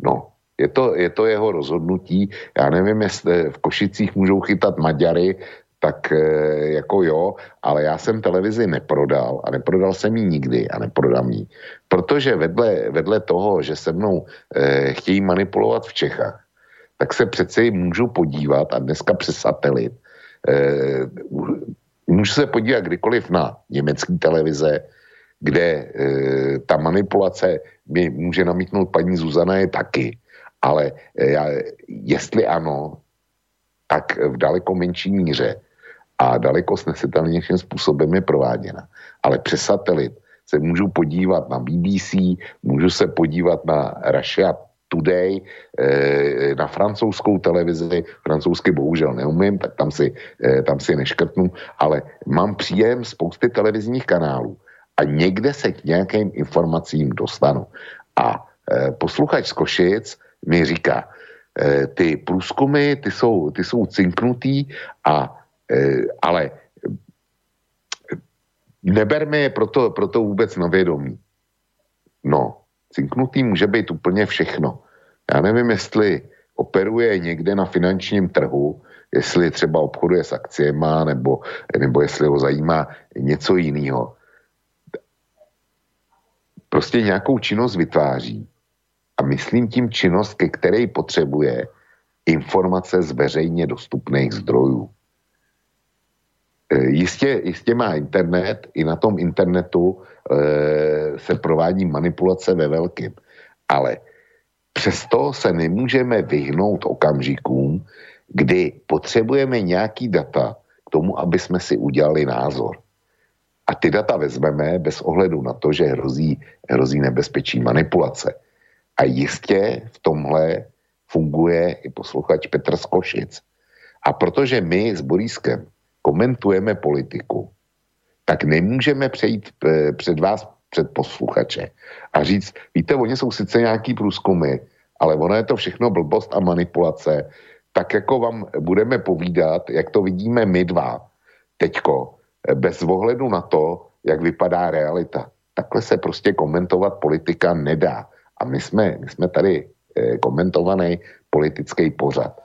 No, je to, je to jeho rozhodnutí. Já nevím, jestli v Košicích můžou chytat Maďary, tak e, jako jo, ale já jsem televizi neprodal a neprodal jsem ji nikdy a neprodám ji. Protože vedle, vedle toho, že se mnou e, chtějí manipulovat v Čechách, tak se přeci můžu podívat a dneska přes satelit e, můžu se podívat kdykoliv na německé televize, kde e, ta manipulace mi může namítnout paní Zuzana je taky, ale e, já, jestli ano, tak v daleko menší míře a daleko snesitelnějším způsobem je prováděna. Ale přes satelit se můžu podívat na BBC, můžu se podívat na Russia Today, eh, na francouzskou televizi, francouzsky bohužel neumím, tak tam si, eh, tam si neškrtnu, ale mám příjem spousty televizních kanálů a někde se k nějakým informacím dostanu. A posluchač z Košic mi říká, ty průzkumy, ty jsou, ty jsou cinknutý a Eh, ale neberme je proto, proto vůbec na vědomí. No, cinknutý může být úplně všechno. Já nevím, jestli operuje někde na finančním trhu, jestli třeba obchoduje s akciema, nebo, nebo jestli ho zajímá něco jiného. Prostě nějakou činnost vytváří a myslím tím činnost, ke které potřebuje informace z veřejně dostupných zdrojů. Eh, jistě, jistě má internet, i na tom internetu e, se provádí manipulace ve velkým, ale přesto se nemůžeme vyhnout okamžikům, kdy potřebujeme nějaký data k tomu, aby jsme si udělali názor. A ty data vezmeme bez ohledu na to, že hrozí, hrozí nebezpečí manipulace. A jistě v tomhle funguje i posluchač Petr Skošic. A protože my s Borískem komentujeme politiku, tak nemůžeme přejít eh, před vás, před posluchače a říct, víte, oni jsou sice nějaký průzkumy, ale ono je to všechno blbost a manipulace, tak jako vám budeme povídat, jak to vidíme my dva, teďko, eh, bez ohledu na to, jak vypadá realita. Takhle se prostě komentovat politika nedá. A my jsme, my jsme tady eh, komentovaný politický pořad.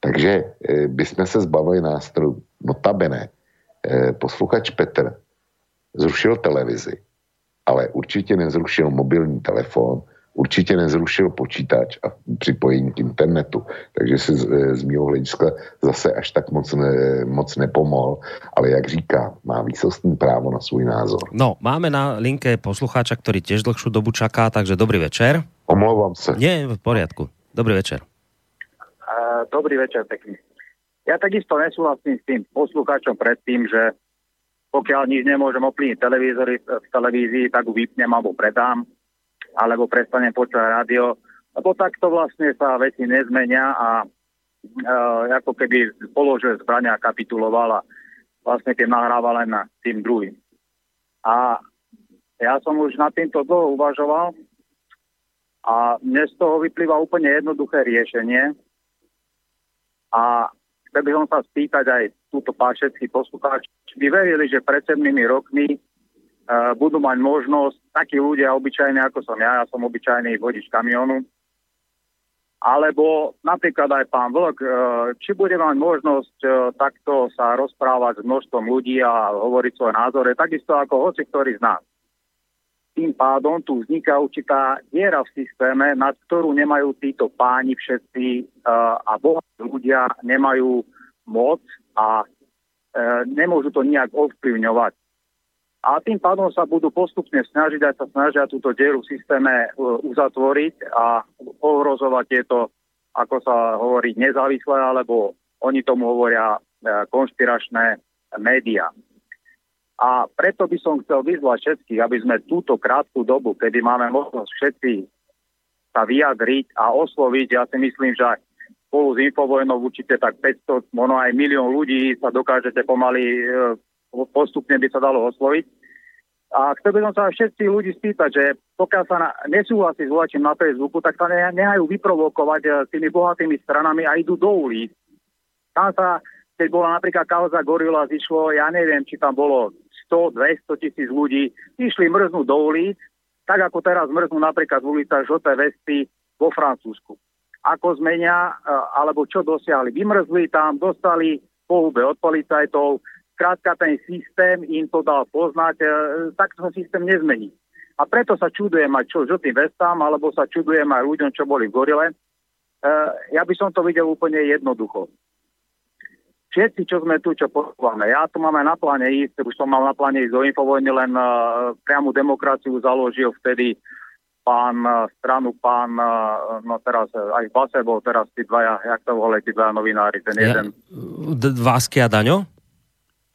Takže bychom se zbavili nástrojů notabene eh, posluchač Petr zrušil televizi, ale určitě nezrušil mobilní telefon, určitě nezrušil počítač a připojení k internetu. Takže si z, eh, z mého hlediska zase až tak moc, ne, moc nepomohl. Ale jak říká, má výsostný právo na svůj názor. No, máme na linke poslucháča, který těž dlhšiu dobu čaká, takže dobrý večer. Omlouvám se. Nie, v poriadku. Dobrý večer. Uh, dobrý večer, pekný. Ja takisto nesúhlasím s tým poslucháčom predtým, že pokiaľ nič nemôžem ovplyvniť televízory v televízii, tak ju vypnem alebo predám, alebo prestanem počúvať rádio, lebo takto vlastne sa veci nezmenia a e, ako keby položil zbrania a kapituloval a vlastne tým nahráva len na tým druhým. A ja som už na týmto dlho uvažoval a mne z toho vyplýva úplne jednoduché riešenie a Chcel by som sa spýtať aj túto pášecký poslucháč, či by verili, že pred 7 rokmi budú mať možnosť takí ľudia obyčajní, ako som ja, ja som obyčajný vodič kamionu, alebo napríklad aj pán Vlk, uh, či bude mať možnosť uh, takto sa rozprávať s množstvom ľudí a hovoriť svoje názory, takisto ako hoci ktorý z nás. Tým pádom tu vzniká určitá diera v systéme, nad ktorú nemajú títo páni všetci a bohatí ľudia nemajú moc a nemôžu to nejak ovplyvňovať. A tým pádom sa budú postupne snažiť, aj sa snažia túto dieru v systéme uh, uzatvoriť a ohrozovať tieto, ako sa hovorí, nezávislé, alebo oni tomu hovoria uh, konšpiračné médiá. A preto by som chcel vyzvať všetkých, aby sme túto krátku dobu, kedy máme možnosť všetci sa vyjadriť a osloviť, ja si myslím, že spolu s Infovojnou určite tak 500, možno aj milión ľudí sa dokážete pomaly, e, postupne by sa dalo osloviť. A chcel by som sa všetci ľudí spýtať, že pokiaľ sa na, nesúhlasí s volačím na Facebooku, tak sa nehajú vyprovokovať e, tými bohatými stranami a idú do ulic. Tam sa keď bola napríklad kauza Gorila, zišlo, ja neviem, či tam bolo 100, 200 tisíc ľudí, išli mrznúť do ulic, tak ako teraz mrznú napríklad v ulicách žlté vesty vo Francúzsku. Ako zmenia, e, alebo čo dosiahli? Vymrzli tam, dostali pohube od policajtov. Krátka ten systém im to dal poznať, e, tak sa systém nezmení. A preto sa čudujem aj čo žltým vestám, alebo sa čudujem aj ľuďom, čo boli v Gorile. E, ja by som to videl úplne jednoducho. Všetci, čo sme tu, čo počúvame, ja tu máme na pláne ísť, už som mal na pláne ísť do Infovojny, len uh, priamu demokraciu založil vtedy pán uh, stranu, pán, no teraz aj v base bol teraz tí dvaja, jak to volali, tí dvaja novinári, ten ja, jeden. Vásky a Daňo?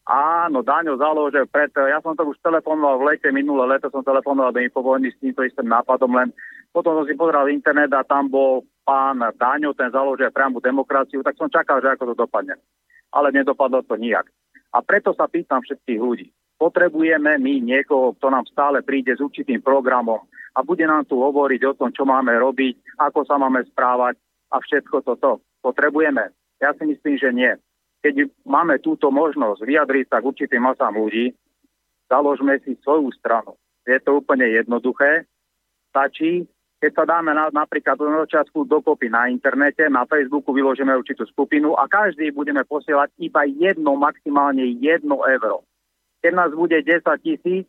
Áno, Daňo založil pred, ja som to už telefonoval v lete, minulé leto som telefonoval do Infovojny s týmto istým nápadom, len potom som si pozeral internet a tam bol pán Daňo, ten založil priamu demokraciu, tak som čakal, že ako to dopadne ale nedopadlo to nijak. A preto sa pýtam všetkých ľudí. Potrebujeme my niekoho, kto nám stále príde s určitým programom a bude nám tu hovoriť o tom, čo máme robiť, ako sa máme správať a všetko toto. Potrebujeme? Ja si myslím, že nie. Keď máme túto možnosť vyjadriť sa k určitým masám ľudí, založme si svoju stranu. Je to úplne jednoduché. Stačí keď sa dáme na, napríklad na začiatku dokopy na internete, na Facebooku vyložíme určitú skupinu a každý budeme posielať iba jedno, maximálne jedno euro. Keď nás bude 10 tisíc,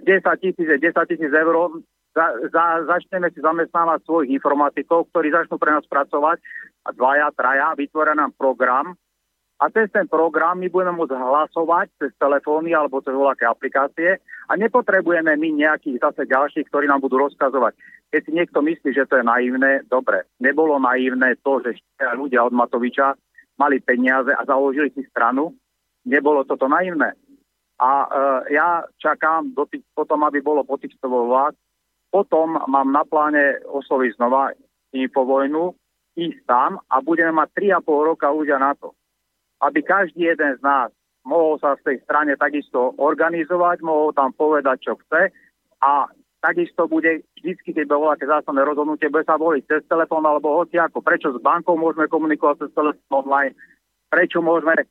10 tisíc je 10 tisíc eur, za, za, začneme si zamestnávať svojich informatikov, ktorí začnú pre nás pracovať a dvaja, traja, vytvoria nám program, a cez ten program my budeme môcť hlasovať cez telefóny alebo cez voľaké aplikácie a nepotrebujeme my nejakých zase ďalších, ktorí nám budú rozkazovať. Keď si niekto myslí, že to je naivné, dobre. Nebolo naivné to, že ľudia od Matoviča mali peniaze a založili si stranu. Nebolo toto naivné. A e, ja čakám do potom, aby bolo potixtovou vlád. Potom mám na pláne osloviť znova infovojnu, ísť tam a budeme mať 3,5 roka ľudia na to. Aby každý jeden z nás mohol sa v tej strane takisto organizovať, mohol tam povedať, čo chce a takisto bude vždy, keď bolo aké zásadné rozhodnutie, bude sa voliť cez telefón alebo hoci ako. Prečo s bankou môžeme komunikovať cez telefón online? Prečo môžeme e,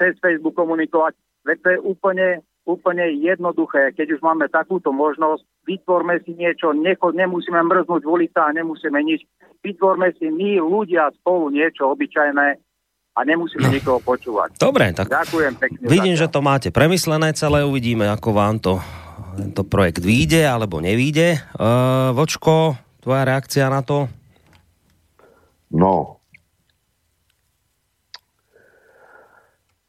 cez Facebook komunikovať? Veď to je úplne, úplne jednoduché. Keď už máme takúto možnosť, vytvorme si niečo, necho, nemusíme mrznúť v ulica a nemusíme nič. Vytvorme si my, ľudia, spolu niečo obyčajné a nemusíme nikoho počúvať. Dobre, tak Ďakujem pekne. Vidím, že to máte premyslené celé, uvidíme, ako vám to tento projekt vyjde alebo nevyjde. Uh, Vočko, tvoja reakcia na to? No,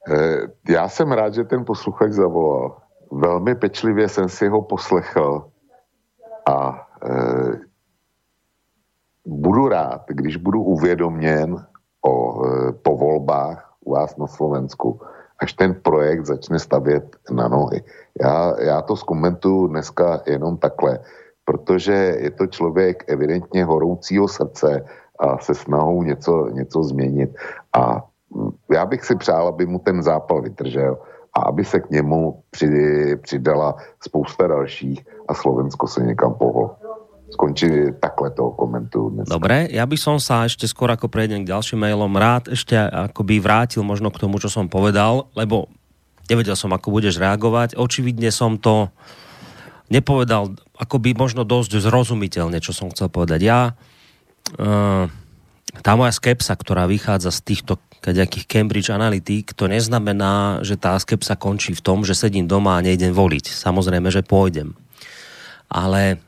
e, já jsem rád, že ten posluchač zavolal. Velmi pečlivě jsem si ho poslechl a e, budu rád, když budu uvědoměn o, e, po volbách u vás na Slovensku, až ten projekt začne stavět na nohy. Já, já to zkomentuju dneska jenom takhle, protože je to člověk evidentně horoucího srdce a se snahou něco, něco změnit. A já bych si přál, aby mu ten zápal vydržel a aby se k němu přidala spousta dalších a Slovensko se někam pohlo skončí takhle toho komentu. Dnes. Dobre, ja by som sa ešte skôr ako prejdem k ďalším mailom rád ešte akoby vrátil možno k tomu, čo som povedal, lebo nevedel som, ako budeš reagovať. Očividne som to nepovedal akoby možno dosť zrozumiteľne, čo som chcel povedať. Ja, uh, tá moja skepsa, ktorá vychádza z týchto nejakých Cambridge Analytic, to neznamená, že tá skepsa končí v tom, že sedím doma a nejdem voliť. Samozrejme, že pôjdem. Ale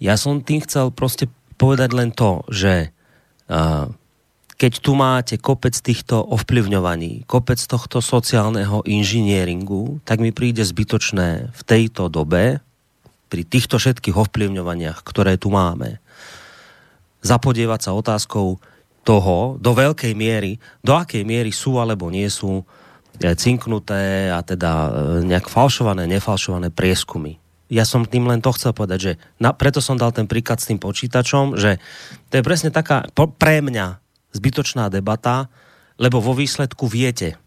ja som tým chcel proste povedať len to, že uh, keď tu máte kopec týchto ovplyvňovaní, kopec tohto sociálneho inžinieringu, tak mi príde zbytočné v tejto dobe, pri týchto všetkých ovplyvňovaniach, ktoré tu máme, zapodievať sa otázkou toho, do veľkej miery, do akej miery sú alebo nie sú e, cinknuté a teda e, nejak falšované, nefalšované prieskumy ja som tým len to chcel povedať, že na, preto som dal ten príklad s tým počítačom, že to je presne taká po, pre mňa zbytočná debata, lebo vo výsledku viete,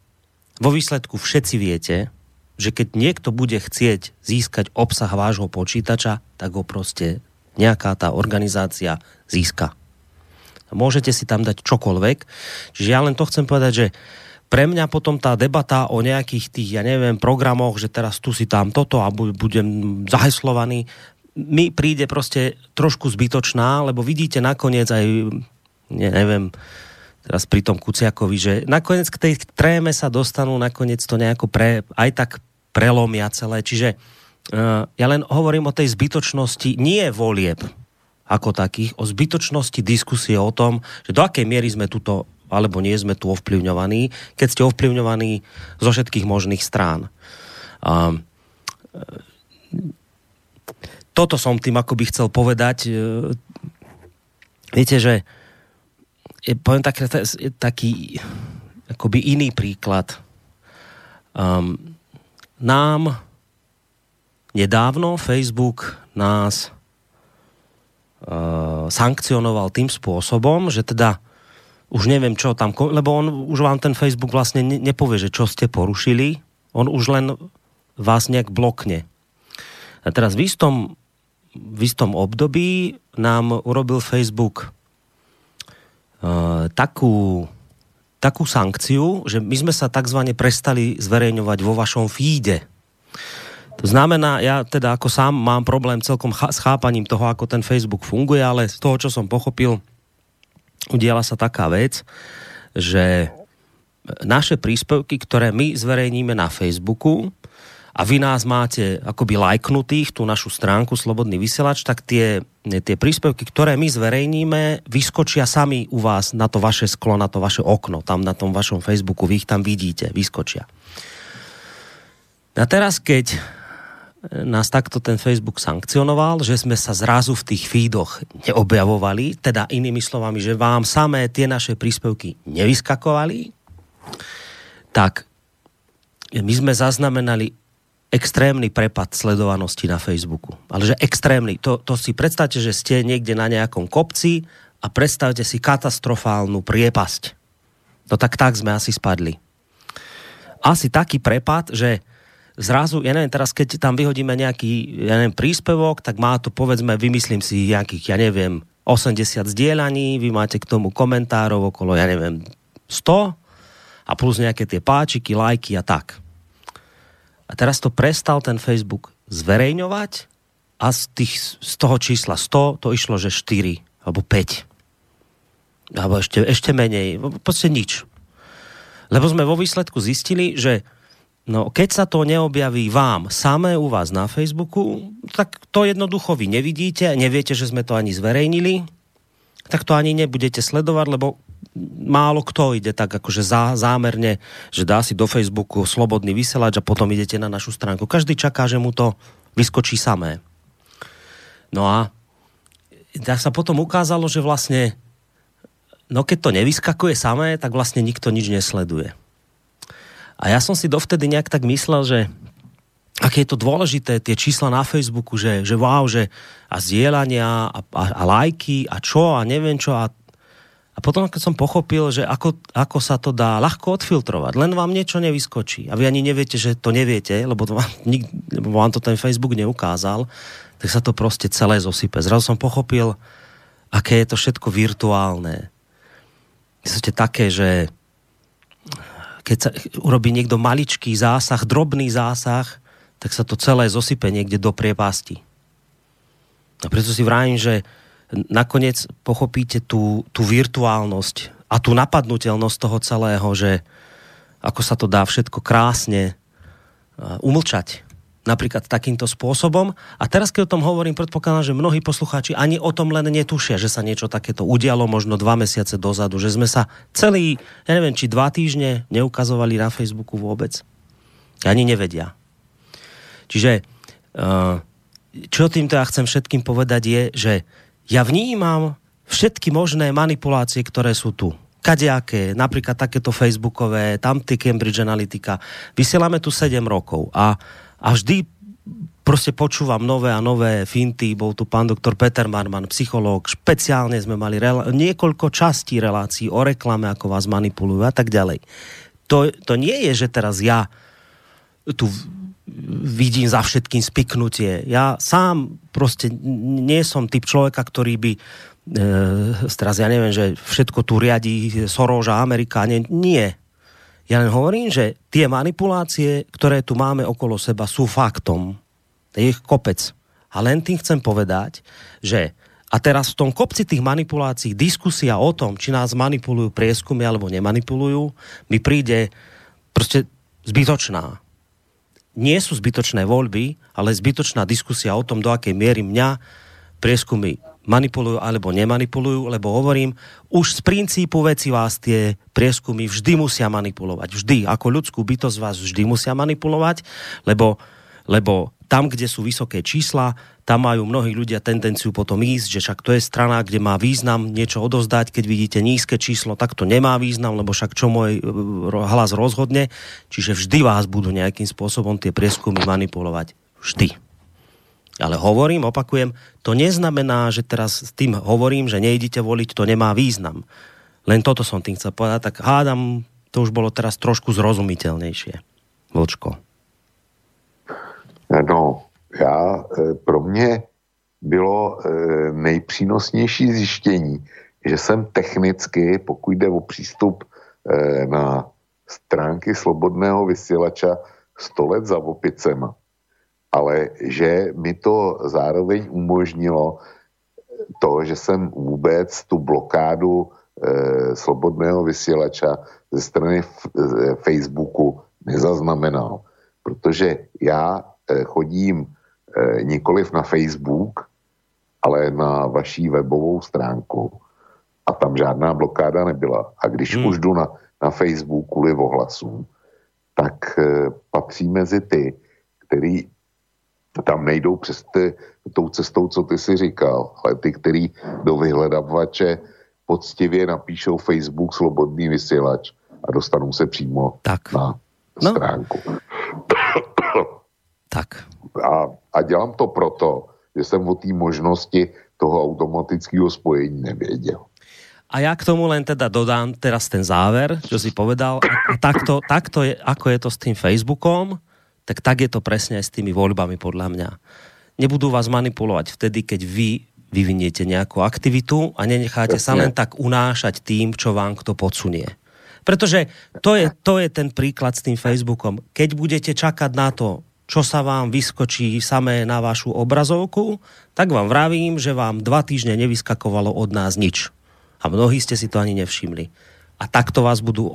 vo výsledku všetci viete, že keď niekto bude chcieť získať obsah vášho počítača, tak ho proste nejaká tá organizácia získa. Môžete si tam dať čokoľvek. Čiže ja len to chcem povedať, že pre mňa potom tá debata o nejakých tých, ja neviem, programoch, že teraz tu si tam toto a budem zaheslovaný, mi príde proste trošku zbytočná, lebo vidíte nakoniec aj, neviem, teraz pri tom Kuciakovi, že nakoniec k tej tréme sa dostanú, nakoniec to nejako pre, aj tak prelomia celé. Čiže uh, ja len hovorím o tej zbytočnosti nie volieb ako takých, o zbytočnosti diskusie o tom, že do akej miery sme tuto alebo nie sme tu ovplyvňovaní, keď ste ovplyvňovaní zo všetkých možných strán. Uh, toto som tým akoby chcel povedať. E, viete, že poviem tak, taký akoby iný príklad. Um, nám nedávno Facebook nás uh, sankcionoval tým spôsobom, že teda už neviem čo tam, lebo on už vám ten Facebook vlastne nepovie, že čo ste porušili, on už len vás nejak blokne. A teraz v istom v istom období nám urobil Facebook uh, takú, takú sankciu, že my sme sa tzv. prestali zverejňovať vo vašom feede. To znamená, ja teda ako sám mám problém celkom s chápaním toho, ako ten Facebook funguje, ale z toho, čo som pochopil, udiala sa taká vec, že naše príspevky, ktoré my zverejníme na Facebooku, a vy nás máte akoby lajknutých, tú našu stránku Slobodný vysielač, tak tie, tie príspevky, ktoré my zverejníme, vyskočia sami u vás na to vaše sklo, na to vaše okno, tam na tom vašom Facebooku, vy ich tam vidíte, vyskočia. A teraz, keď nás takto ten Facebook sankcionoval, že sme sa zrazu v tých feedoch neobjavovali, teda inými slovami, že vám samé tie naše príspevky nevyskakovali, tak my sme zaznamenali extrémny prepad sledovanosti na Facebooku. Ale že extrémny. To, to si predstavte, že ste niekde na nejakom kopci a predstavte si katastrofálnu priepasť. No tak tak sme asi spadli. Asi taký prepad, že zrazu, ja neviem, teraz keď tam vyhodíme nejaký, ja neviem, príspevok, tak má to, povedzme, vymyslím si nejakých, ja neviem, 80 zdieľaní, vy máte k tomu komentárov okolo, ja neviem, 100 a plus nejaké tie páčiky, lajky a tak. A teraz to prestal ten Facebook zverejňovať a z, tých, z toho čísla 100 to išlo, že 4 alebo 5. Alebo ešte, ešte menej. Podstate nič. Lebo sme vo výsledku zistili, že no, keď sa to neobjaví vám samé u vás na Facebooku, tak to jednoducho vy nevidíte, neviete, že sme to ani zverejnili, tak to ani nebudete sledovať, lebo málo kto ide tak akože zá, zámerne, že dá si do Facebooku slobodný vysielač a potom idete na našu stránku. Každý čaká, že mu to vyskočí samé. No a tak sa potom ukázalo, že vlastne no keď to nevyskakuje samé, tak vlastne nikto nič nesleduje. A ja som si dovtedy nejak tak myslel, že aké je to dôležité, tie čísla na Facebooku, že, že wow, že a zdieľania a, a, a lajky a čo a neviem čo a a potom, keď som pochopil, že ako, ako sa to dá ľahko odfiltrovať, len vám niečo nevyskočí a vy ani neviete, že to neviete, lebo, to vám, nik, lebo vám to ten Facebook neukázal, tak sa to proste celé zosype. Zrazu som pochopil, aké je to všetko virtuálne. Ste také, že keď sa urobí niekto maličký zásah, drobný zásah, tak sa to celé zosype niekde do priepasti. A preto si vrátim, že nakoniec pochopíte tú, tú virtuálnosť a tú napadnutelnosť toho celého, že ako sa to dá všetko krásne umlčať. Napríklad takýmto spôsobom. A teraz, keď o tom hovorím, predpokladám, že mnohí poslucháči ani o tom len netušia, že sa niečo takéto udialo možno dva mesiace dozadu, že sme sa celý, ja neviem, či dva týždne neukazovali na Facebooku vôbec. Ani nevedia. Čiže čo týmto ja chcem všetkým povedať je, že ja vnímam všetky možné manipulácie, ktoré sú tu. Kadejaké, napríklad takéto facebookové, tam Cambridge Analytica. Vysielame tu 7 rokov a, a vždy proste počúvam nové a nové finty. Bol tu pán doktor Peter Marman, psychológ. Špeciálne sme mali rela- niekoľko častí relácií o reklame, ako vás manipulujú a tak ďalej. To, to nie je, že teraz ja tu vidím za všetkým spiknutie. Ja sám proste nie som typ človeka, ktorý by e, teraz ja neviem, že všetko tu riadi Soros a Amerika. Nie, nie. Ja len hovorím, že tie manipulácie, ktoré tu máme okolo seba, sú faktom. Je ich kopec. A len tým chcem povedať, že A teraz v tom kopci tých manipulácií diskusia o tom, či nás manipulujú prieskumy alebo nemanipulujú, mi príde proste zbytočná. Nie sú zbytočné voľby, ale zbytočná diskusia o tom, do akej miery mňa prieskumy manipulujú alebo nemanipulujú, lebo hovorím, už z princípu veci vás tie prieskumy vždy musia manipulovať. Vždy. Ako ľudskú bytosť vás vždy musia manipulovať, lebo, lebo tam, kde sú vysoké čísla, tam majú mnohí ľudia tendenciu potom ísť, že však to je strana, kde má význam niečo odozdať, keď vidíte nízke číslo, tak to nemá význam, lebo však čo môj e, hlas rozhodne. Čiže vždy vás budú nejakým spôsobom tie prieskumy manipulovať. Vždy. Ale hovorím, opakujem, to neznamená, že teraz s tým hovorím, že nejdete voliť, to nemá význam. Len toto som tým chcel povedať, tak hádam, to už bolo teraz trošku zrozumiteľnejšie. Vlčko. No, já, e, pro mě bylo e, nejpřínosnější zjištění, že jsem technicky, pokud jde o přístup e, na stránky slobodného vysílača 100 let za opicema, ale že mi to zároveň umožnilo to, že jsem vůbec tu blokádu e, slobodného vysílača ze strany f, e, Facebooku nezaznamenal. Protože já e, chodím Eh, nikoliv na Facebook, ale na vaší webovou stránku. A tam žádná blokáda nebyla. A když hmm. už jdu na, na Facebook kvůli ohlasům, tak e, patří mezi ty, který tam nejdou přes ty, tou cestou, co ty si říkal, ale ty, který do vyhledavače poctivě napíšou Facebook Slobodný vysílač a dostanou se přímo tak. na no. stránku. Tak. A, a dělám to proto, že jsem o té možnosti toho automatického spojení nevěděl. A ja k tomu len teda dodám teraz ten záver, čo si povedal. A takto, takto je, ako je to s tým Facebookom, tak tak je to presne aj s tými voľbami podľa mňa. Nebudú vás manipulovať vtedy, keď vy vyviniete nejakú aktivitu a nenecháte sa len tak unášať tým, čo vám kto podsunie. Pretože to je, to je ten príklad s tým Facebookom. Keď budete čakať na to, čo sa vám vyskočí samé na vašu obrazovku, tak vám vravím, že vám dva týždne nevyskakovalo od nás nič. A mnohí ste si to ani nevšimli. A takto vás budú,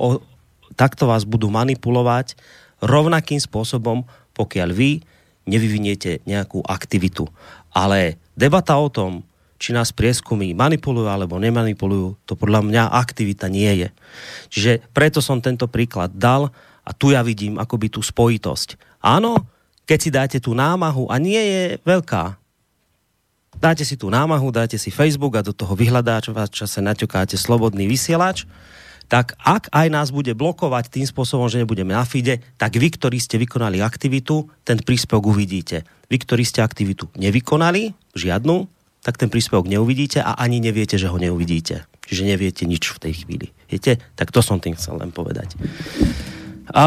takto vás budú manipulovať rovnakým spôsobom, pokiaľ vy nevyviniete nejakú aktivitu. Ale debata o tom, či nás prieskumy manipulujú alebo nemanipulujú, to podľa mňa aktivita nie je. Čiže preto som tento príklad dal a tu ja vidím akoby tú spojitosť. Áno, keď si dáte tú námahu a nie je veľká, dáte si tú námahu, dáte si Facebook a do toho vyhľadáča naťukáte slobodný vysielač, tak ak aj nás bude blokovať tým spôsobom, že nebudeme na feede, tak vy, ktorí ste vykonali aktivitu, ten príspevok uvidíte. Vy, ktorí ste aktivitu nevykonali, žiadnu, tak ten príspevok neuvidíte a ani neviete, že ho neuvidíte. Čiže neviete nič v tej chvíli. Viete? Tak to som tým chcel len povedať. A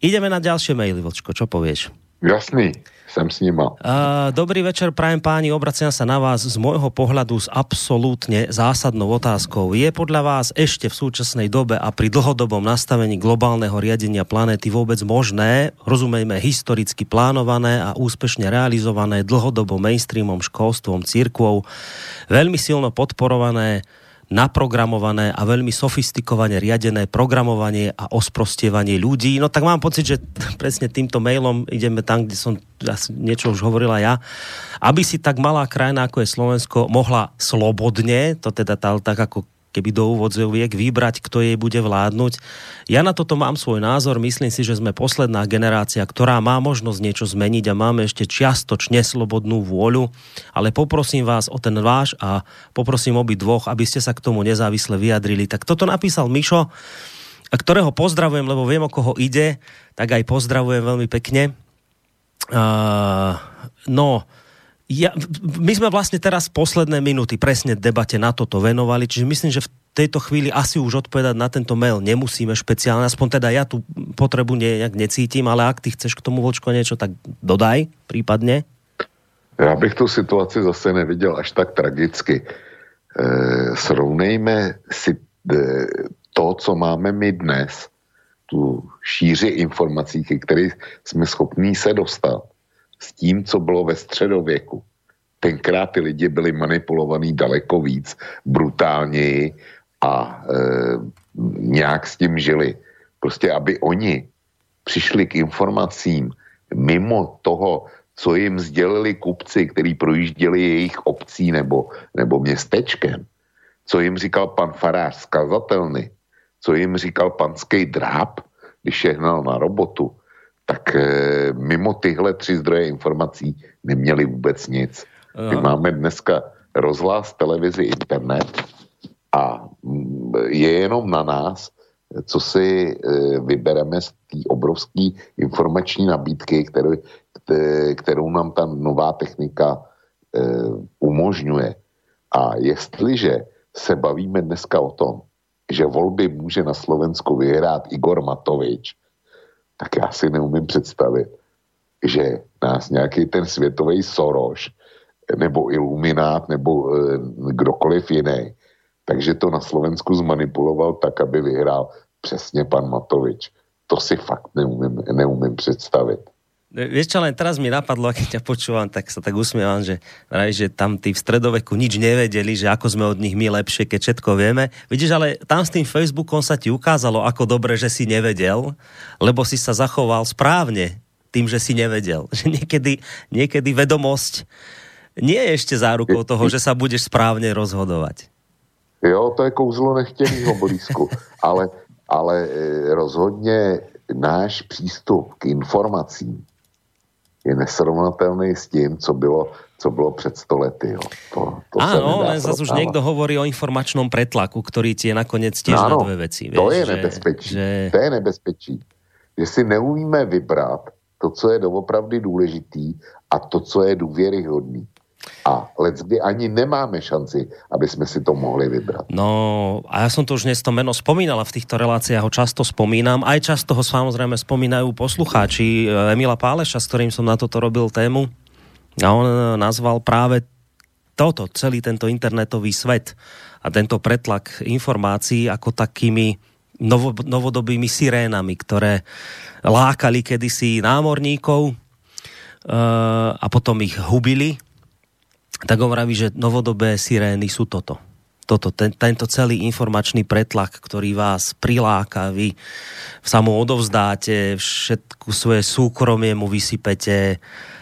Ideme na ďalšie maily, Vlčko, čo povieš? Jasný, som s nima. Uh, dobrý večer, prajem páni, obraciam sa na vás z môjho pohľadu s absolútne zásadnou otázkou. Je podľa vás ešte v súčasnej dobe a pri dlhodobom nastavení globálneho riadenia planéty vôbec možné, rozumejme historicky plánované a úspešne realizované dlhodobo mainstreamom, školstvom, církvou, veľmi silno podporované naprogramované a veľmi sofistikovane riadené programovanie a osprostievanie ľudí. No tak mám pocit, že presne týmto mailom ideme tam, kde som niečo už hovorila ja, aby si tak malá krajina ako je Slovensko mohla slobodne, to teda tak ako keby do úvodzoviek vybrať, kto jej bude vládnuť. Ja na toto mám svoj názor, myslím si, že sme posledná generácia, ktorá má možnosť niečo zmeniť a máme ešte čiastočne slobodnú vôľu, ale poprosím vás o ten váš a poprosím obi dvoch, aby ste sa k tomu nezávisle vyjadrili. Tak toto napísal Mišo, ktorého pozdravujem, lebo viem, o koho ide, tak aj pozdravujem veľmi pekne. Uh, no, ja, my sme vlastne teraz posledné minúty presne debate na toto venovali, čiže myslím, že v tejto chvíli asi už odpovedať na tento mail nemusíme špeciálne, aspoň teda ja tu potrebu nejak necítim, ale ak ty chceš k tomu vočko niečo, tak dodaj prípadne. Já bych tu situaci zase neviděl až tak tragicky. E, srovnejme si e, to, co máme my dnes, tu šíři informací, ke kterých jsme schopní se dostat, s tím, co bylo ve středověku. tenkrát ty lidi byli manipulovaní daleko víc, brutálněji a e, nějak s tím žili. Prostě, aby oni přišli k informacím mimo toho, co jim sdělili kupci, který projížděli jejich obcí nebo, nebo městečkem, co jim říkal pan farář skazatelny, co jim říkal panský dráb, když je hnal na robotu, tak e, mimo tyhle tři zdroje informací neměli vůbec nic. My máme dneska rozhlas, televizi, internet a mm, je jenom na nás, co si e, vybereme z té obrovské informační nabídky, kterou, kterou nám ta nová technika e, umožňuje. A jestliže se bavíme dneska o tom, že volby může na Slovensku vyhrát Igor Matovič, tak já si neumím představit, že nás nějaký ten světový Soros nebo Iluminát nebo e, kdokoliv jiný, takže to na Slovensku zmanipuloval tak, aby vyhrál přesně pan Matovič. To si fakt neumím, neumím představit. Vieš čo, len teraz mi napadlo, keď ťa počúvam, tak sa tak usmievam, že, že tam tí v stredoveku nič nevedeli, že ako sme od nich my lepšie, keď všetko vieme. Vidíš, ale tam s tým Facebookom sa ti ukázalo, ako dobre, že si nevedel, lebo si sa zachoval správne tým, že si nevedel. Že niekedy, niekedy vedomosť nie je ešte zárukou toho, že sa budeš správne rozhodovať. Jo, to je kouzlo nechtěného blízku, ale, ale e, rozhodně náš přístup k informacím je nesrovnatelný s tím, co bylo, co bylo před stolety. Jo. To, to Áno, len zase už niekto hovorí o informačnom pretlaku, ktorý ti je nakoniec tiež na dve veci. Vieš, to je že, nebezpečí. Že... To je nebezpečí. Že si neumíme vybrat to, co je doopravdy důležitý a to, co je důvěryhodný. A leckdy ani nemáme šanci, aby sme si to mohli vybrať. No a ja som to už dnes to meno spomínala v týchto reláciách, ho často spomínam. Aj často ho samozrejme spomínajú poslucháči eh, Emila Páleša, s ktorým som na toto robil tému. A on eh, nazval práve toto, celý tento internetový svet a tento pretlak informácií ako takými novo, novodobými sirénami, ktoré lákali kedysi námorníkov uh, a potom ich hubili tak on že novodobé sirény sú toto. Toto, ten, tento celý informačný pretlak, ktorý vás priláka, vy sa mu odovzdáte, všetku svoje súkromie mu vysypete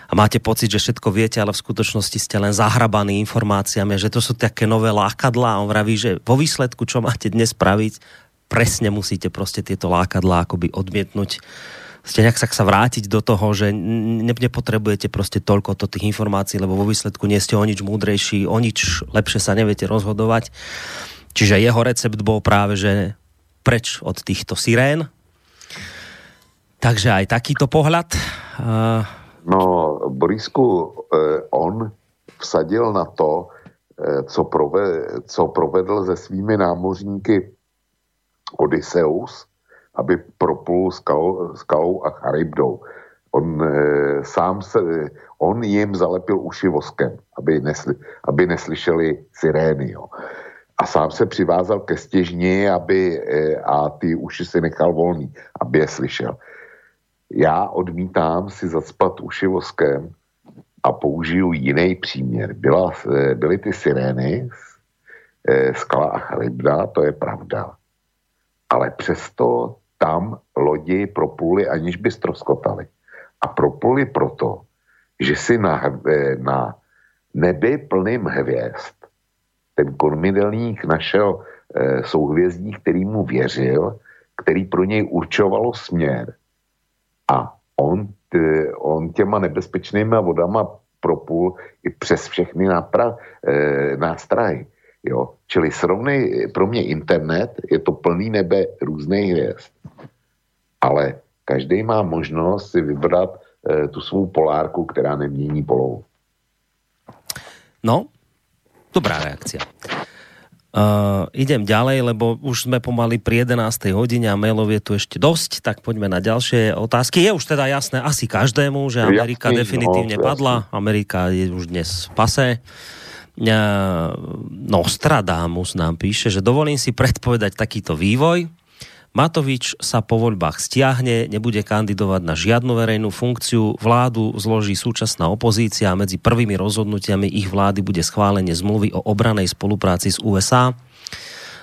a máte pocit, že všetko viete, ale v skutočnosti ste len zahrabaní informáciami, že to sú také nové lákadlá. On vraví, že vo výsledku, čo máte dnes spraviť, presne musíte proste tieto lákadlá akoby odmietnúť ste nejak sa vrátiť do toho, že ne, nepotrebujete proste toľko to tých informácií, lebo vo výsledku nie ste o nič múdrejší, o nič lepšie sa neviete rozhodovať. Čiže jeho recept bol práve, že preč od týchto sirén. Takže aj takýto pohľad. No, Borisku, eh, on vsadil na to, eh, co, prove, co provedl se svými námořníky Odysseus, aby proplul skalou, a Charybdou. On e, sám se, on jim zalepil uši voskem, aby, nesli, aby neslyšeli sirény. Jo. A sám se přivázal ke stěžni aby, e, a ty uši si nechal volný, aby je slyšel. Já odmítám si zacpat uši voskem a použiju jiný příměr. Byla, e, byly ty sirény, e, skala a charybda, to je pravda. Ale přesto tam lodi propluly, aniž by stroskotali. A propluly proto, že si na, na nebi plným hvězd ten kormidelník našel e, souhvězdí, který mu věřil, který pro něj určovalo směr. A on, t, on těma nebezpečnýma vodama propul i přes všechny nápra, e, nástrahy. Jo? Čili srovnej, pro mě internet je to plný nebe různých hvězd. Ale každý má možnost si vybrat e, tu svou polárku, která nemění polohu. No, dobrá reakcia. Uh, idem ďalej, lebo už sme pomaly pri 11. hodine a mailov je tu ešte dosť, tak poďme na ďalšie otázky. Je už teda jasné asi každému, že Amerika Jasný, definitívne no, padla, Amerika je už dnes pase. Nostradamus nám píše, že dovolím si predpovedať takýto vývoj. Matovič sa po voľbách stiahne, nebude kandidovať na žiadnu verejnú funkciu, vládu zloží súčasná opozícia a medzi prvými rozhodnutiami ich vlády bude schválenie zmluvy o obranej spolupráci s USA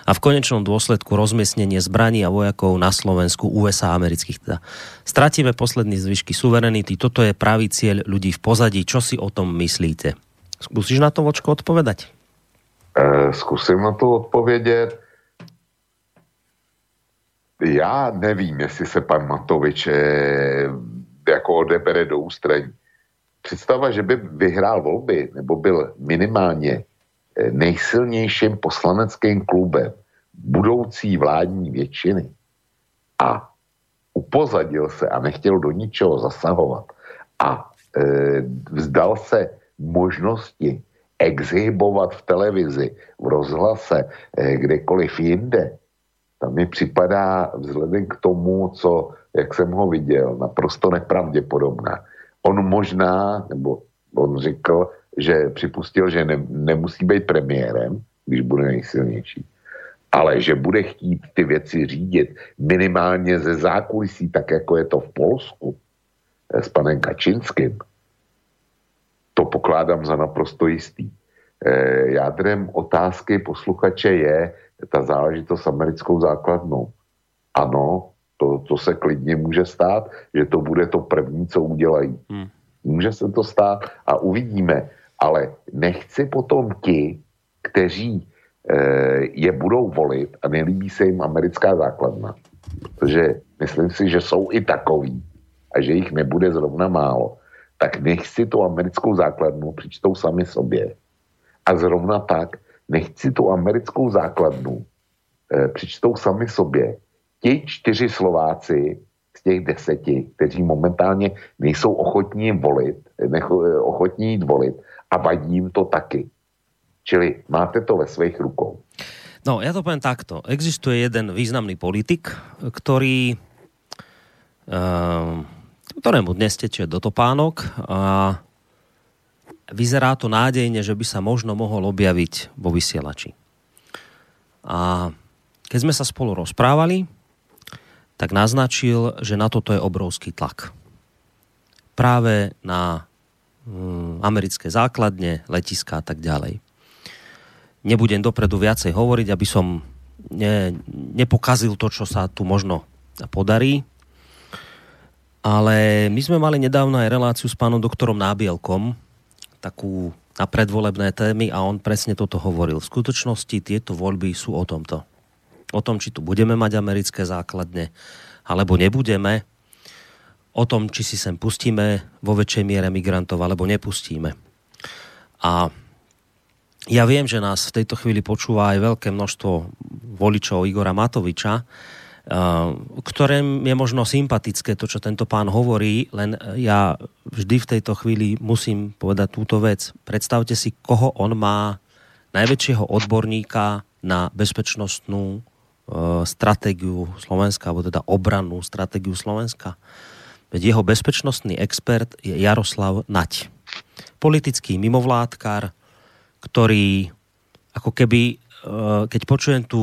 a v konečnom dôsledku rozmiestnenie zbraní a vojakov na Slovensku USA amerických. Teda. Stratíme posledný zvyšky suverenity, toto je pravý cieľ ľudí v pozadí. Čo si o tom myslíte? Skúsiš na to, Vočko, odpovedať? E, skúsim na to odpovědět já nevím, jestli se pan Matovič eh, jako odebere do ústraní. Představa, že by vyhrál volby nebo byl minimálně eh, nejsilnějším poslaneckým klubem budoucí vládní většiny a upozadil se a nechtěl do ničeho zasahovat a e, vzdal se možnosti exhibovat v televizi, v rozhlase, e, kdekoliv jinde, mi připadá vzhledem k tomu, co, jak jsem ho viděl, naprosto nepravděpodobná. On možná, nebo on řekl, že připustil, že ne, nemusí být premiérem, když bude nejsilnější, ale že bude chtít ty věci řídit minimálně ze zákulisí, tak jako je to v Polsku eh, s panem Kačinským, to pokládám za naprosto jistý. E, jádrem otázky posluchače je, ta záležitost s americkou základnou. Ano, to, to se klidně může stát, že to bude to první, co udělají. Hmm. Může se to stát a uvidíme. Ale nechci potom ti, kteří e, je budou volit a nelíbí se jim americká základna. Protože myslím si, že jsou i takový a že jich nebude zrovna málo. Tak nech si tu americkou základnu přičtou sami sobě. A zrovna tak nechci tu americkou základnu, e, přičtou sami sobě. Ti čtyři Slováci z těch deseti, kteří momentálně nejsou ochotní volit, necho, eh, ochotní jít volit a vadí jim to taky. Čili máte to ve svých rukou. No, ja to poviem takto. Existuje jeden významný politik, ktorý uh, ktorému dnes tečie do topánok a vyzerá to nádejne, že by sa možno mohol objaviť vo vysielači. A keď sme sa spolu rozprávali, tak naznačil, že na toto je obrovský tlak. Práve na mm, americké základne, letiska a tak ďalej. Nebudem dopredu viacej hovoriť, aby som ne, nepokazil to, čo sa tu možno podarí. Ale my sme mali nedávno aj reláciu s pánom doktorom Nábielkom, takú na predvolebné témy a on presne toto hovoril. V skutočnosti tieto voľby sú o tomto. O tom, či tu budeme mať americké základne, alebo nebudeme. O tom, či si sem pustíme vo väčšej miere migrantov, alebo nepustíme. A ja viem, že nás v tejto chvíli počúva aj veľké množstvo voličov Igora Matoviča, ktoré je možno sympatické, to, čo tento pán hovorí, len ja vždy v tejto chvíli musím povedať túto vec. Predstavte si, koho on má najväčšieho odborníka na bezpečnostnú e, stratégiu Slovenska, alebo teda obrannú stratégiu Slovenska. Veď jeho bezpečnostný expert je Jaroslav Nať. Politický mimovládkar, ktorý ako keby, keď počujem tú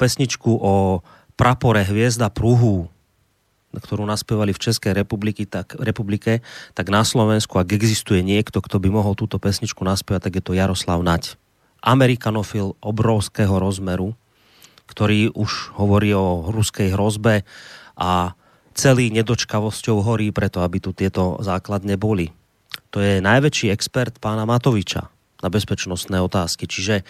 pesničku o prapore hviezda pruhu, ktorú naspievali v Českej republiky, tak, republike, tak na Slovensku, ak existuje niekto, kto by mohol túto pesničku naspievať, tak je to Jaroslav Nať. Amerikanofil obrovského rozmeru, ktorý už hovorí o ruskej hrozbe a celý nedočkavosťou horí preto, aby tu tieto základne boli. To je najväčší expert pána Matoviča na bezpečnostné otázky. Čiže,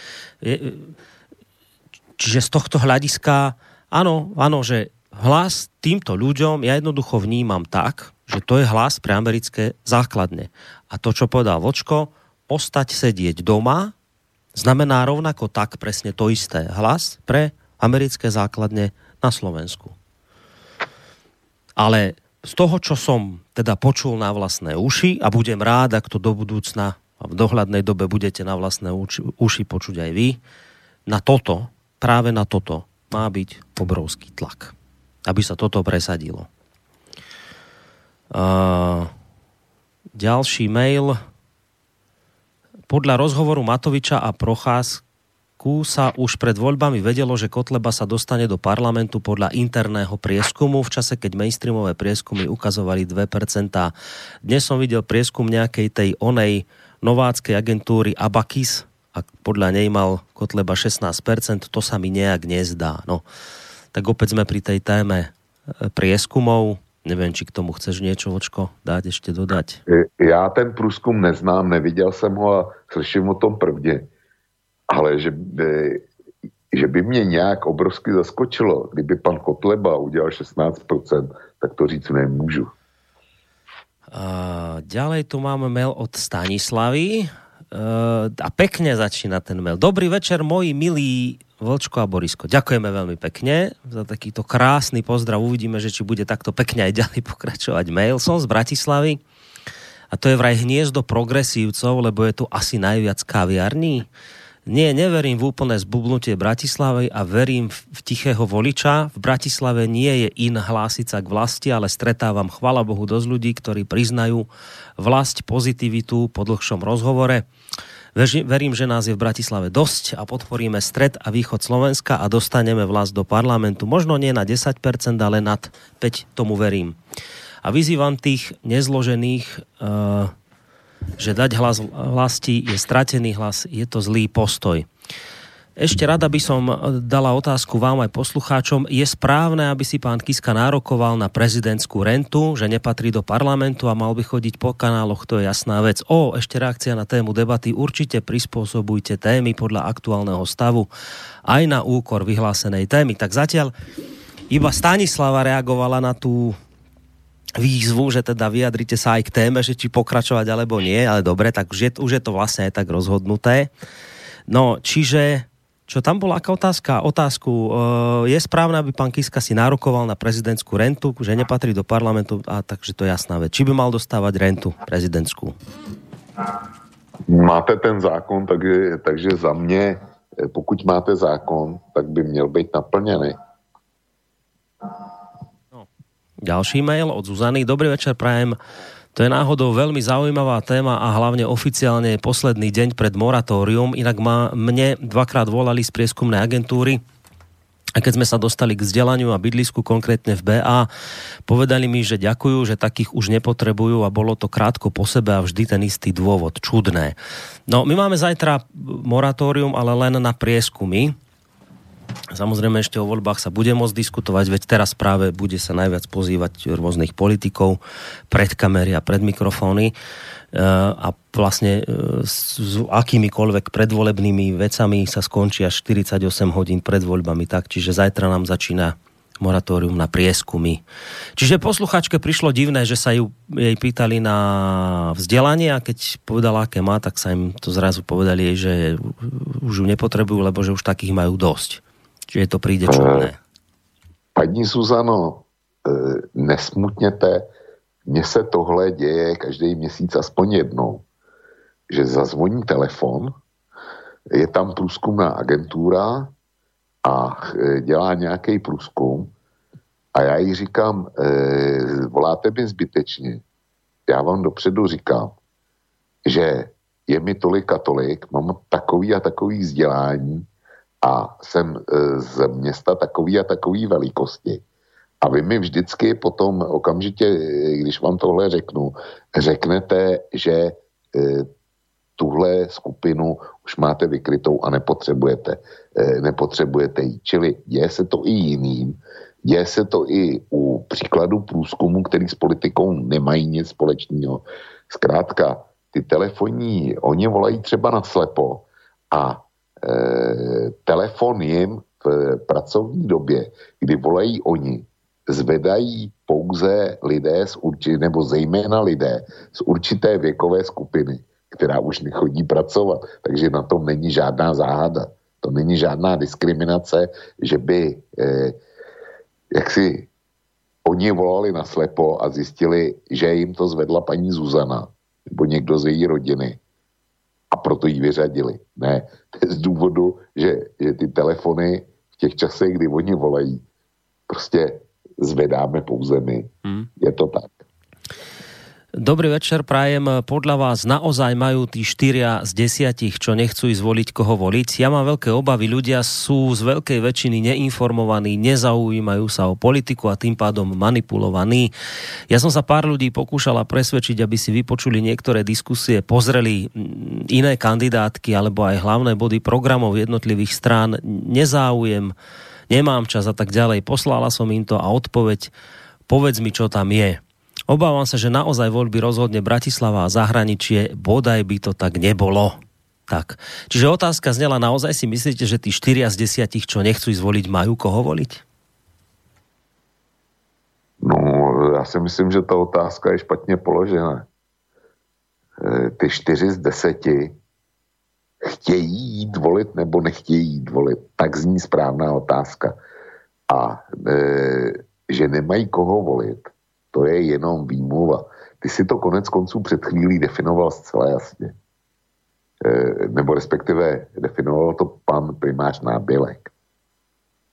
čiže z tohto hľadiska Áno, áno, že hlas týmto ľuďom ja jednoducho vnímam tak, že to je hlas pre americké základne. A to, čo povedal Vočko, ostať sedieť doma, znamená rovnako tak presne to isté. Hlas pre americké základne na Slovensku. Ale z toho, čo som teda počul na vlastné uši a budem rád, ak to do budúcna a v dohľadnej dobe budete na vlastné uši, uši počuť aj vy, na toto, práve na toto má byť obrovský tlak, aby sa toto presadilo. Uh, ďalší mail. Podľa rozhovoru Matoviča a Procházku sa už pred voľbami vedelo, že Kotleba sa dostane do parlamentu podľa interného prieskumu v čase, keď mainstreamové prieskumy ukazovali 2%. Dnes som videl prieskum nejakej tej onej nováckej agentúry Abakis a podľa nej mal Kotleba 16%, to sa mi nejak nezdá. No, tak opäť sme pri tej téme e, prieskumov. Neviem, či k tomu chceš niečo, Vočko, dať ešte dodať. Já ten průzkum neznám, neviděl jsem ho a slyším o tom prvně ale že by, že by mě nějak obrovsky zaskočilo, kdyby pan Kotleba udělal 16%, tak to říct nemůžu. Uh, ďalej tu máme mail od Stanislavy a pekne začína ten mail. Dobrý večer, moji milí Vlčko a Borisko. Ďakujeme veľmi pekne za takýto krásny pozdrav. Uvidíme, že či bude takto pekne aj ďalej pokračovať mail. Som z Bratislavy a to je vraj hniezdo progresívcov, lebo je tu asi najviac kaviarní. Nie, neverím v úplné zbubnutie Bratislavy a verím v, tichého voliča. V Bratislave nie je in hlásiť sa k vlasti, ale stretávam, chvala Bohu, dosť ľudí, ktorí priznajú vlast, pozitivitu po dlhšom rozhovore. Verím, že nás je v Bratislave dosť a podporíme stred a východ Slovenska a dostaneme vlast do parlamentu. Možno nie na 10%, ale nad 5, tomu verím. A vyzývam tých nezložených uh, že dať hlas vlasti je stratený hlas, je to zlý postoj. Ešte rada by som dala otázku vám aj poslucháčom. Je správne, aby si pán Kiska nárokoval na prezidentskú rentu, že nepatrí do parlamentu a mal by chodiť po kanáloch, to je jasná vec. O, ešte reakcia na tému debaty. Určite prispôsobujte témy podľa aktuálneho stavu aj na úkor vyhlásenej témy. Tak zatiaľ iba Stanislava reagovala na tú výzvu, že teda vyjadrite sa aj k téme, že či pokračovať alebo nie, ale dobre, tak už je, už je to vlastne aj tak rozhodnuté. No, čiže, čo tam bola aká otázka? Otázku, e, je správne, aby pán Kiska si nárokoval na prezidentskú rentu, že nepatrí do parlamentu, a takže to je jasná vec. Či by mal dostávať rentu prezidentskú? Máte ten zákon, takže, takže za mě, pokud máte zákon, tak by měl být naplněný. Ďalší mail od Zuzany. Dobrý večer, prajem. To je náhodou veľmi zaujímavá téma a hlavne oficiálne posledný deň pred moratórium. Inak ma, mne dvakrát volali z prieskumnej agentúry, a keď sme sa dostali k vzdelaniu a bydlisku, konkrétne v BA, povedali mi, že ďakujú, že takých už nepotrebujú a bolo to krátko po sebe a vždy ten istý dôvod. Čudné. No, my máme zajtra moratórium, ale len na prieskumy. Samozrejme ešte o voľbách sa bude môcť diskutovať, veď teraz práve bude sa najviac pozývať rôznych politikov pred kamery a pred mikrofóny e, a vlastne e, s akýmikoľvek predvolebnými vecami sa skončí až 48 hodín pred voľbami, tak čiže zajtra nám začína moratórium na prieskumy. Čiže posluchačke prišlo divné, že sa ju, jej pýtali na vzdelanie a keď povedala, aké má, tak sa im to zrazu povedali, že už ju nepotrebujú, lebo že už takých majú dosť. Čiže to príde čudné. Paní Suzano, e, nesmutněte, mně se tohle děje každý měsíc aspoň jednou, že zazvoní telefon, je tam průzkumná agentura a e, dělá nějaký průzkum a já jí říkám, voláte mi zbytečně. Já vám dopředu říkám, že je mi tolik a tolik, mám takový a takový vzdělání, a jsem e, z města takový a takový velikosti. A vy mi vždycky potom okamžitě, e, když vám tohle řeknu, řeknete, že e, tuhle skupinu už máte vykrytou a nepotřebujete, nepotřebujete jí. Čili děje se to i jiným, děje se to i u příkladu průzkumu, který s politikou nemají nic společného. Zkrátka, ty telefonní, oni volají třeba na slepo a telefon jim v pracovní době, kdy volají oni, zvedají pouze lidé z určité, nebo zejména lidé z určité věkové skupiny, která už nechodí pracovat. Takže na tom není žádná záhada. To není žádná diskriminace, že by eh, jak oni volali na slepo a zjistili, že jim to zvedla paní Zuzana nebo někdo z její rodiny a proto ji vyřadili. Ne, to je z důvodu, že, že ty telefony v těch časech, kdy oni volají, prostě zvedáme pouze my. Hmm. Je to tak. Dobrý večer, prajem. Podľa vás naozaj majú tí štyria z desiatich, čo nechcú ísť voliť, koho voliť? Ja mám veľké obavy. Ľudia sú z veľkej väčšiny neinformovaní, nezaujímajú sa o politiku a tým pádom manipulovaní. Ja som sa pár ľudí pokúšala presvedčiť, aby si vypočuli niektoré diskusie, pozreli mm, iné kandidátky alebo aj hlavné body programov jednotlivých strán. Nezáujem, nemám čas a tak ďalej. Poslala som im to a odpoveď, povedz mi, čo tam je Obávam sa, že naozaj voľby rozhodne Bratislava a zahraničie, bodaj by to tak nebolo. Tak. Čiže otázka znela, naozaj si myslíte, že tí 4 z 10, čo nechcú zvoliť, majú koho voliť? No, já si myslím, že ta otázka je špatně položená. E, ty 4 z 10 chtějí jít volit nebo nechtějí jít volit. Tak zní správná otázka. A e, že nemají koho volit, to je jenom výmluva. Ty si to konec konců před chvílí definoval zcela jasně. E, nebo respektive definoval to pan primář Nábělek.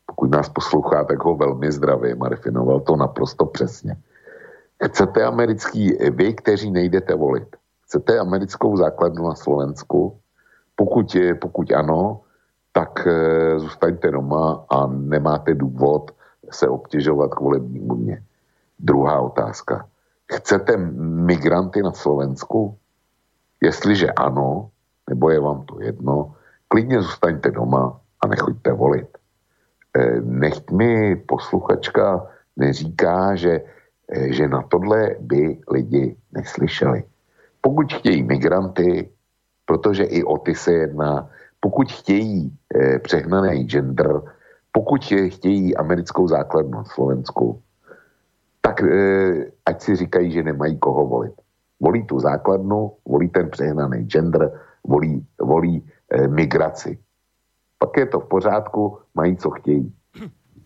Pokud nás poslouchá, tak ho velmi zdravím a definoval to naprosto přesně. Chcete americký, vy, kteří nejdete volit, chcete americkou základnu na Slovensku? Pokud, je, pokud ano, tak e, zůstaňte doma a nemáte důvod se obtěžovat kvůli dně. Druhá otázka. Chcete migranty na Slovensku? Jestliže ano, nebo je vám to jedno, klidně zůstaňte doma a nechoďte volit. E, nechť mi posluchačka neříká, že, e, že na tohle by lidi neslyšeli. Pokud chtějí migranty, protože i o ty se jedná, pokud chtějí e, přehnaný gender, pokud chtějí americkou základnu na Slovensku, tak e, ať si říkají, že nemají koho volit. Volí tu základnu, volí ten přehnaný gender, volí, volí e, migraci. Pak je to v pořádku, mají co chtějí.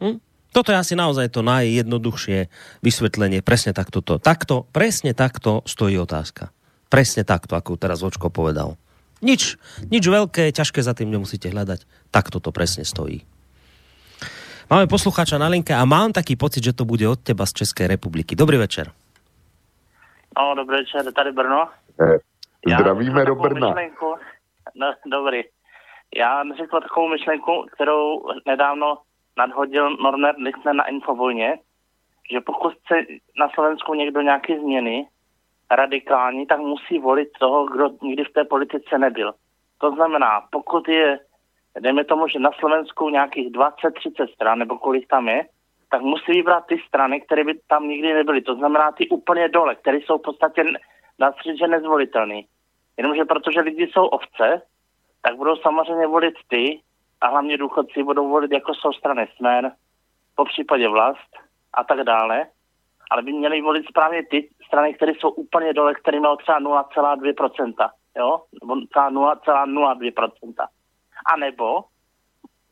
Hm? Toto je asi naozaj to najjednoduchšie vysvetlenie. Presne takto to. Takto, presne takto stojí otázka. Presne takto, ako teraz Očko povedal. Nič, nič veľké, ťažké za tým nemusíte hľadať. Takto to presne stojí. Máme poslucháča na linke a mám taký pocit, že to bude od teba z Českej republiky. Dobrý večer. No, dobrý večer, tady Brno. Eh, zdravíme do Brna. Myšlenku, no, dobrý. Já řekl takovou myšlenku, kterou nedávno nadhodil Normer Lichtner na Infovojně, že pokud chce na Slovensku někdo nějaké změny radikální, tak musí volit toho, kdo nikdy v té politice nebyl. To znamená, pokud je dejme tomu, že na Slovensku nějakých 20-30 stran, nebo kolik tam je, tak musí vybrat ty strany, které by tam nikdy nebyly. To znamená ty úplně dole, které jsou v podstatě, se že nezvolitelný. Jenomže protože lidi jsou ovce, tak budou samozřejmě volit ty a hlavně důchodci budou volit, jako jsou strany Smer, po případě vlast a tak dále. Ale by měli volit správně ty strany, které jsou úplně dole, které mají třeba 0,2%, jo? Nebo 0,02%. A nebo,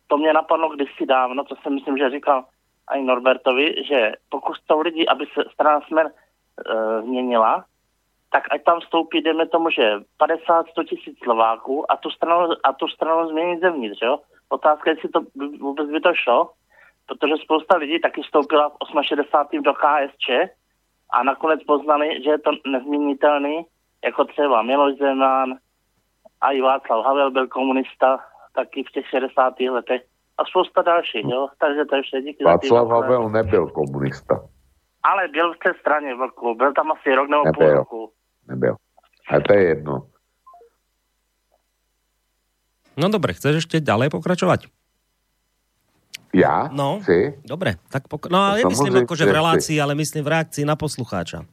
to mě napadlo kdysi dávno, to si myslím, že říkal i Norbertovi, že pokud chcou lidi, aby se strana Smer e, změnila, tak ať tam vstoupí, jdeme tomu, že 50-100 tisíc Slováků a tu stranu, a tu stranu změnit zevnitř, jo? Otázka je, jestli to vůbec by to šlo, protože spousta lidí taky vstoupila v 68. do KSČ a nakonec poznali, že je to nezměnitelný, jako třeba Miloš Zeman, a i Václav Havel byl komunista, taky v těch 60. letech a spousta dalších, jo. Takže to je vše. Díky Václav Havel nebyl komunista. Ale byl v té straně velkou. Byl tam asi rok nebo půl roku. Nebyl. A to je jedno. No dobre, chceš ešte ďalej pokračovať? Ja? No, Chci? dobre. Tak pok- no ale no, nemyslím akože v relácii, ale myslím v reakcii na poslucháča.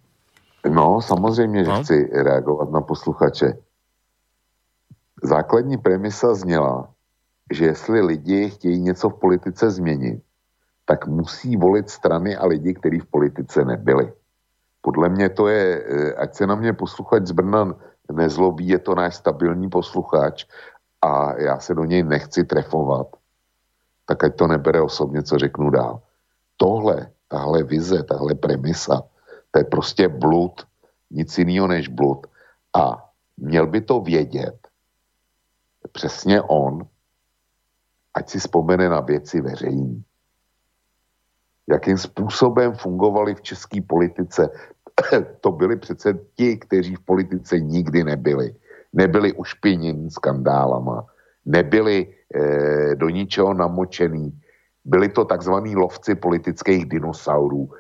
No, samozřejmě, že no. chci reagovat na posluchače. Základní premisa zněla, že jestli lidi chtějí něco v politice změnit, tak musí volit strany a lidi, kteří v politice nebyli. Podle mě to je, eh, ať se na mě posluchač z Brna nezlobí, je to náš stabilní posluchač a já se do něj nechci trefovat, tak ať to nebere osobně, co řeknu dál. Tohle, tahle vize, tahle premisa, to je prostě blud, nic jiného než blud. A měl by to vědět přesně on, ať si vzpomene na věci veřejní. Jakým způsobem fungovaly v české politice to byli přece ti, kteří v politice nikdy nebyli. Nebyli ušpiněni skandálama, nebyli e, do ničeho namočený. Byli to takzvaní lovci politických dinosaurů,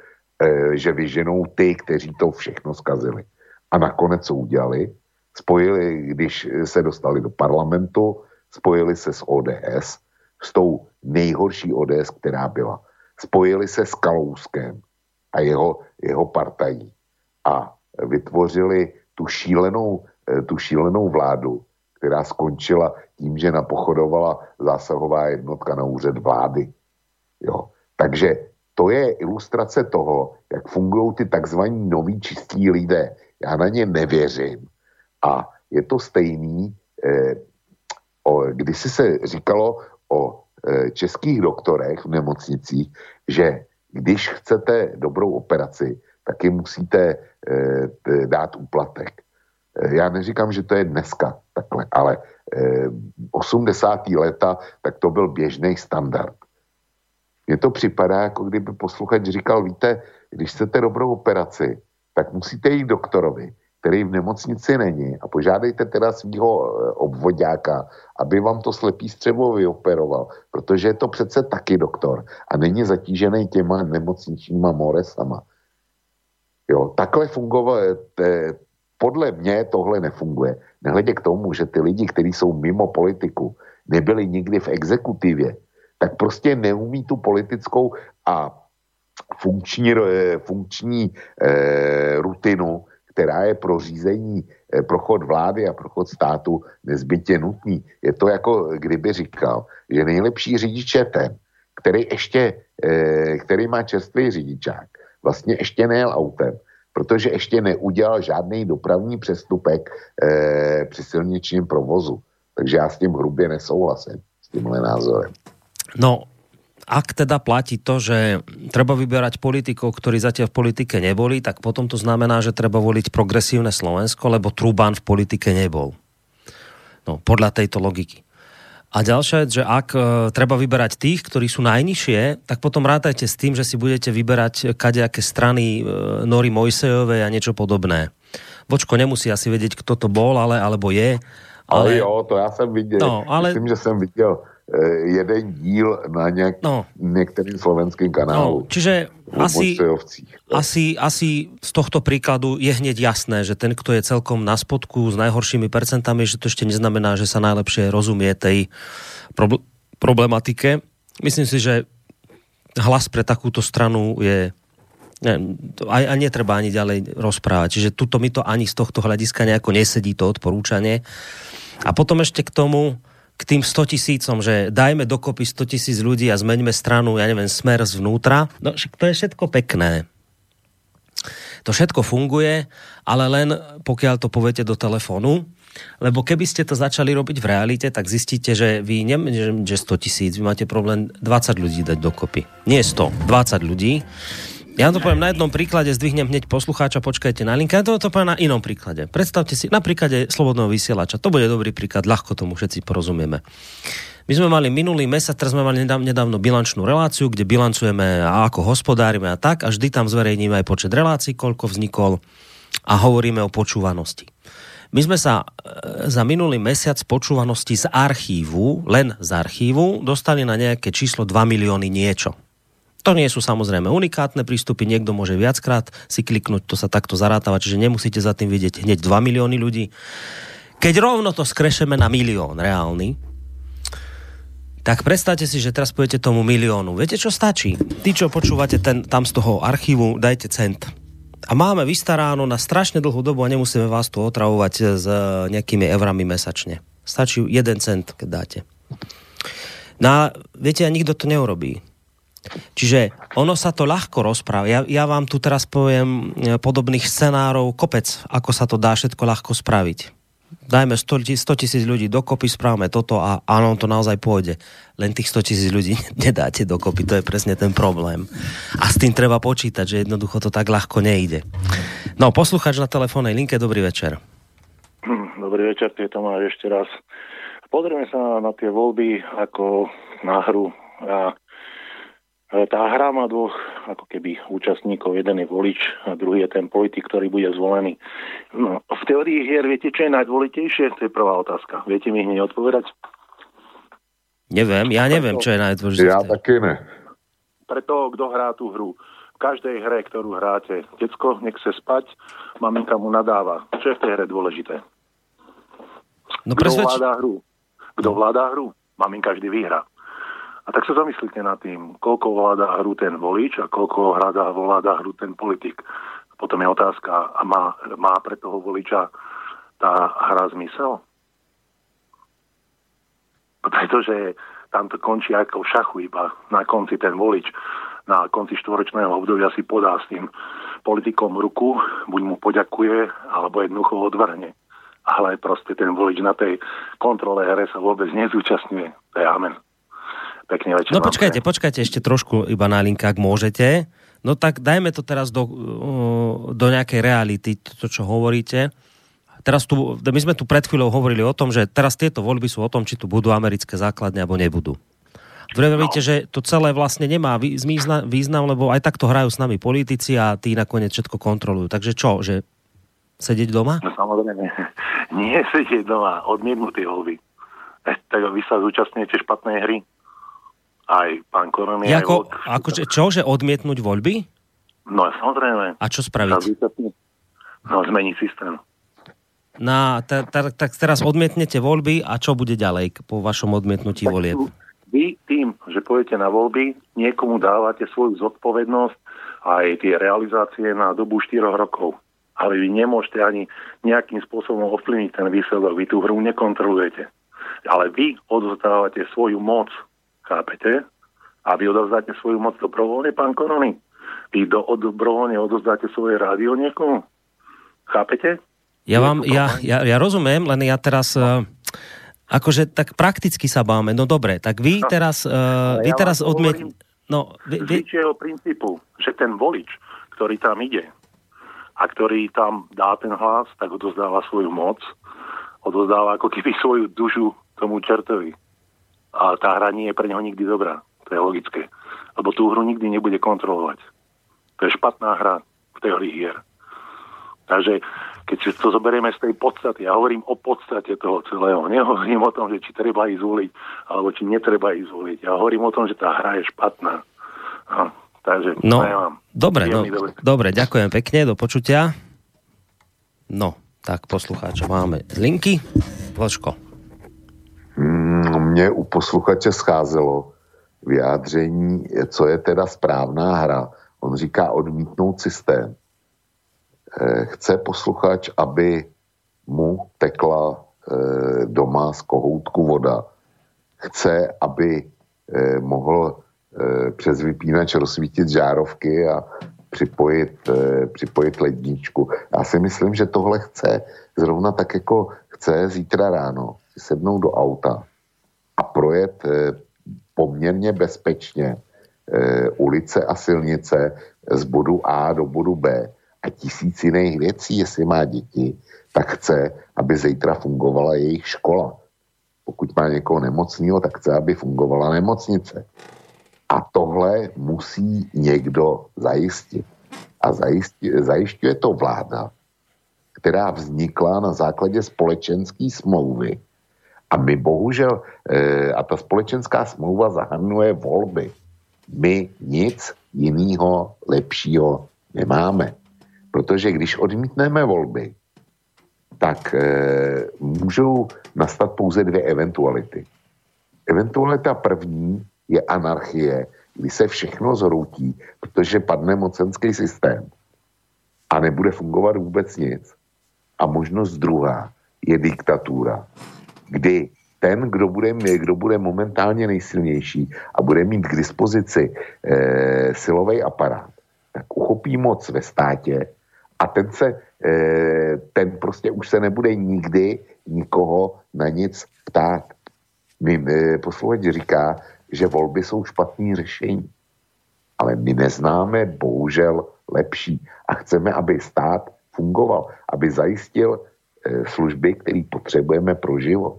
e, že vyženou ty, kteří to všechno skazili. A nakonec co udělali? Spojili, když se dostali do parlamentu, spojili se s ODS, s tou nejhorší ODS, která byla. Spojili se s Kalouskem a jeho, jeho partají a vytvořili tu šílenou, eh, tu šílenou vládu, která skončila tím, že napochodovala zásahová jednotka na úřad vlády. Jo. Takže to je ilustrace toho, jak fungují ty takzvaní noví čistí lidé. Já na ně nevěřím. A je to stejný, eh, o, kdysi se říkalo o eh, českých doktorech v nemocnicích, že když chcete dobrou operaci, tak musíte eh, dát úplatek. Eh, já neříkám, že to je dneska takhle, ale eh, 80. leta, tak to byl běžný standard. Mně to připadá, jako kdyby posluchač říkal, víte, když chcete dobrou operaci, tak musíte jít doktorovi, který v nemocnici není a požádejte teda svého eh, obvodáka, aby vám to slepý střevo vyoperoval, protože je to přece taky doktor a není zatížený těma nemocničníma moresama. Jo, takhle fungovat, podle mě tohle nefunguje. Nehledě k tomu, že ty lidi, kteří jsou mimo politiku, nebyli nikdy v exekutivě, tak prostě neumí tu politickou a funkční, eh, funkční eh, rutinu, která je pro řízení, eh, pro chod vlády a pro chod státu nezbytně nutný. Je to jako kdyby říkal, že nejlepší řidič je ten, který ještě, eh, který má čerstvý řidičák, vlastně ještě nejel autem, protože ještě neudělal žádný dopravní přestupek eh, při silničním provozu. Takže já s tím hrubě nesouhlasím, s tímhle názorem. No, ak teda platí to, že treba vyberať politikov, ktorí zatiaľ v politike neboli, tak potom to znamená, že treba voliť progresívne Slovensko, lebo Trubán v politike nebol. No, podľa tejto logiky. A ďalšia vec, že ak e, treba vyberať tých, ktorí sú najnižšie, tak potom rátajte s tým, že si budete vyberať kadejaké strany e, Nory Mojsejovej a niečo podobné. Vočko nemusí asi vedieť, kto to bol, ale alebo je. Ale, ale jo, to já jsem viděl. No, ale... Myslím, že jsem viděl Eh, jeden díl na nejak, no. niektorým slovenským kanálu. No, čiže asi, asi, asi z tohto príkladu je hneď jasné, že ten, kto je celkom na spodku s najhoršími percentami, že to ešte neznamená, že sa najlepšie rozumie tej problematike. Myslím si, že hlas pre takúto stranu je ne, a, a netreba ani ďalej rozprávať. Čiže tuto mi to ani z tohto hľadiska nejako nesedí to odporúčanie. A potom ešte k tomu, k tým 100 tisícom, že dajme dokopy 100 tisíc ľudí a zmeňme stranu, ja neviem, smer zvnútra. No to je všetko pekné. To všetko funguje, ale len pokiaľ to poviete do telefónu, lebo keby ste to začali robiť v realite, tak zistíte, že vy nie, že 100 tisíc, vy máte problém 20 ľudí dať dokopy. Nie 100, 20 ľudí. Ja to poviem na jednom príklade, zdvihnem hneď poslucháča, počkajte na linke. Ja to, to poviem na inom príklade. Predstavte si, na príklade slobodného vysielača. To bude dobrý príklad, ľahko tomu všetci porozumieme. My sme mali minulý mesiac, teraz sme mali nedávno bilančnú reláciu, kde bilancujeme ako hospodárime a tak a vždy tam zverejníme aj počet relácií, koľko vznikol a hovoríme o počúvanosti. My sme sa e, za minulý mesiac počúvanosti z archívu, len z archívu, dostali na nejaké číslo 2 milióny niečo. To nie sú samozrejme unikátne prístupy, niekto môže viackrát si kliknúť, to sa takto zarátava, čiže nemusíte za tým vidieť hneď 2 milióny ľudí. Keď rovno to skrešeme na milión reálny, tak predstavte si, že teraz pojete tomu miliónu. Viete, čo stačí? Tí, čo počúvate ten, tam z toho archívu, dajte cent. A máme vystaráno na strašne dlhú dobu a nemusíme vás tu otravovať s nejakými eurami mesačne. Stačí jeden cent, keď dáte. No viete, a nikto to neurobí. Čiže ono sa to ľahko rozpráva. Ja, ja vám tu teraz poviem e, podobných scenárov kopec, ako sa to dá všetko ľahko spraviť. Dajme 100 tisíc ľudí dokopy, správame toto a áno, to naozaj pôjde. Len tých 100 tisíc ľudí nedáte dokopy, to je presne ten problém. A s tým treba počítať, že jednoducho to tak ľahko nejde. No, posluchač na telefónnej linke, dobrý večer. Dobrý večer, je Tomáš ešte raz. Pozrieme sa na, tie voľby ako na hru. A tá hra má dvoch ako keby účastníkov. Jeden je volič a druhý je ten politik, ktorý bude zvolený. No, v teórii hier viete, čo je najdôležitejšie? To je prvá otázka. Viete mi hneď odpovedať? Neviem, ja neviem, čo je najdôležitejšie. Ja taky ne. Pre toho, kto hrá tú hru. V každej hre, ktorú hráte, decko nech sa spať, maminka mu nadáva. Čo je v tej hre dôležité? No kto presvedč... vládá hru? Kto vládá hru? Maminka vždy vyhrá. A tak sa zamyslite nad tým, koľko vláda hru ten volič a koľko hráda vláda hru ten politik. Potom je otázka, a má, má pre toho voliča tá hra zmysel? Pretože tam to končí ako v šachu iba. Na konci ten volič, na konci štvoročného obdobia si podá s tým politikom ruku, buď mu poďakuje, alebo jednoducho odvrhne. Ale proste ten volič na tej kontrole hre sa vôbec nezúčastňuje. To je amen. Pekne večer. No počkajte, počkajte ešte trošku iba na linka, ak môžete. No tak dajme to teraz do, do nejakej reality, to, čo hovoríte. Teraz tu, my sme tu pred chvíľou hovorili o tom, že teraz tieto voľby sú o tom, či tu budú americké základne alebo nebudú. Vravíte, no. že to celé vlastne nemá význam, lebo aj takto hrajú s nami politici a tí nakoniec všetko kontrolujú. Takže čo, že sedieť doma? No samozrejme, nie sedieť doma, odmietnutý voľby. Eh, tak vy sa zúčastňujete špatnej hry aj pán Korony. Jako, aj ako, čo, že odmietnúť voľby? No samozrejme. A čo spraviť? No zmeniť systém. Na, ta, ta, tak teraz odmietnete voľby a čo bude ďalej po vašom odmietnutí tak volieb? Vy tým, že pôjdete na voľby, niekomu dávate svoju zodpovednosť aj tie realizácie na dobu 4 rokov. Ale vy nemôžete ani nejakým spôsobom ovplyvniť ten výsledok. Vy tú hru nekontrolujete. Ale vy odozdávate svoju moc Chápete? A vy odovzdáte svoju moc dobrovoľne, pán Korony? Vy do, dobrovoľne odovzdáte svoje rádio niekomu? Chápete? Ja vám, ja, ja, ja rozumiem, len ja teraz... Uh, akože tak prakticky sa báme. No dobre, tak vy no, teraz, uh, vy ja teraz odmiet... No, vy, vy... princípu, že ten volič, ktorý tam ide a ktorý tam dá ten hlas, tak odozdáva svoju moc, odozdáva ako keby svoju dušu tomu čertovi. A tá hra nie je pre neho nikdy dobrá. To je logické. Lebo tú hru nikdy nebude kontrolovať. To je špatná hra v teórii hier. Takže keď si to zoberieme z tej podstaty, ja hovorím o podstate toho celého. Nehovorím o tom, že či treba ísť zvoliť, alebo či netreba ísť zvoliť. Ja hovorím o tom, že tá hra je špatná. No, takže no, vám. Dobre, no, dobre. dobre, ďakujem pekne, do počutia. No, tak poslucháča máme z linky. Vlčko. Mě u posluchače scházelo vyjádření, co je teda správná hra. On říká odmítnout systém. Eh, chce posluchač, aby mu tekla eh, doma z kohoutku voda. Chce, aby eh, mohl přes vypínač rozsvítit žárovky a připojit, připojit ledničku. Já si myslím, že tohle chce zrovna tak, jako chce zítra ráno si sednout do auta a projet eh, poměrně bezpečně eh, ulice a silnice z bodu A do bodu B a tisíc jiných věcí, jestli má děti, tak chce, aby zítra fungovala jejich škola. Pokud má někoho nemocného, tak chce, aby fungovala nemocnice. A tohle musí někdo zajistit. A zajišťuje to vláda, která vznikla na základě společenské smlouvy. A my bohužel, e, a ta společenská smlouva zahrnuje volby. My nic jiného lepšího nemáme. Protože když odmítneme volby, tak e, můžou nastat pouze dvě eventuality. Eventualita první je anarchie, kdy se všechno zhroutí, protože padne mocenský systém a nebude fungovat vůbec nic. A možnost druhá je diktatura, kdy ten, kdo bude, kdo bude momentálně nejsilnější a bude mít k dispozici e, silový aparát, tak uchopí moc ve státě a ten se, e, ten prostě už se nebude nikdy nikoho na nic ptát. My, e, posluchač říká, že volby jsou špatný řešení. Ale my neznáme bohužel lepší a chceme, aby stát fungoval, aby zajistil služby, které potřebujeme pro život.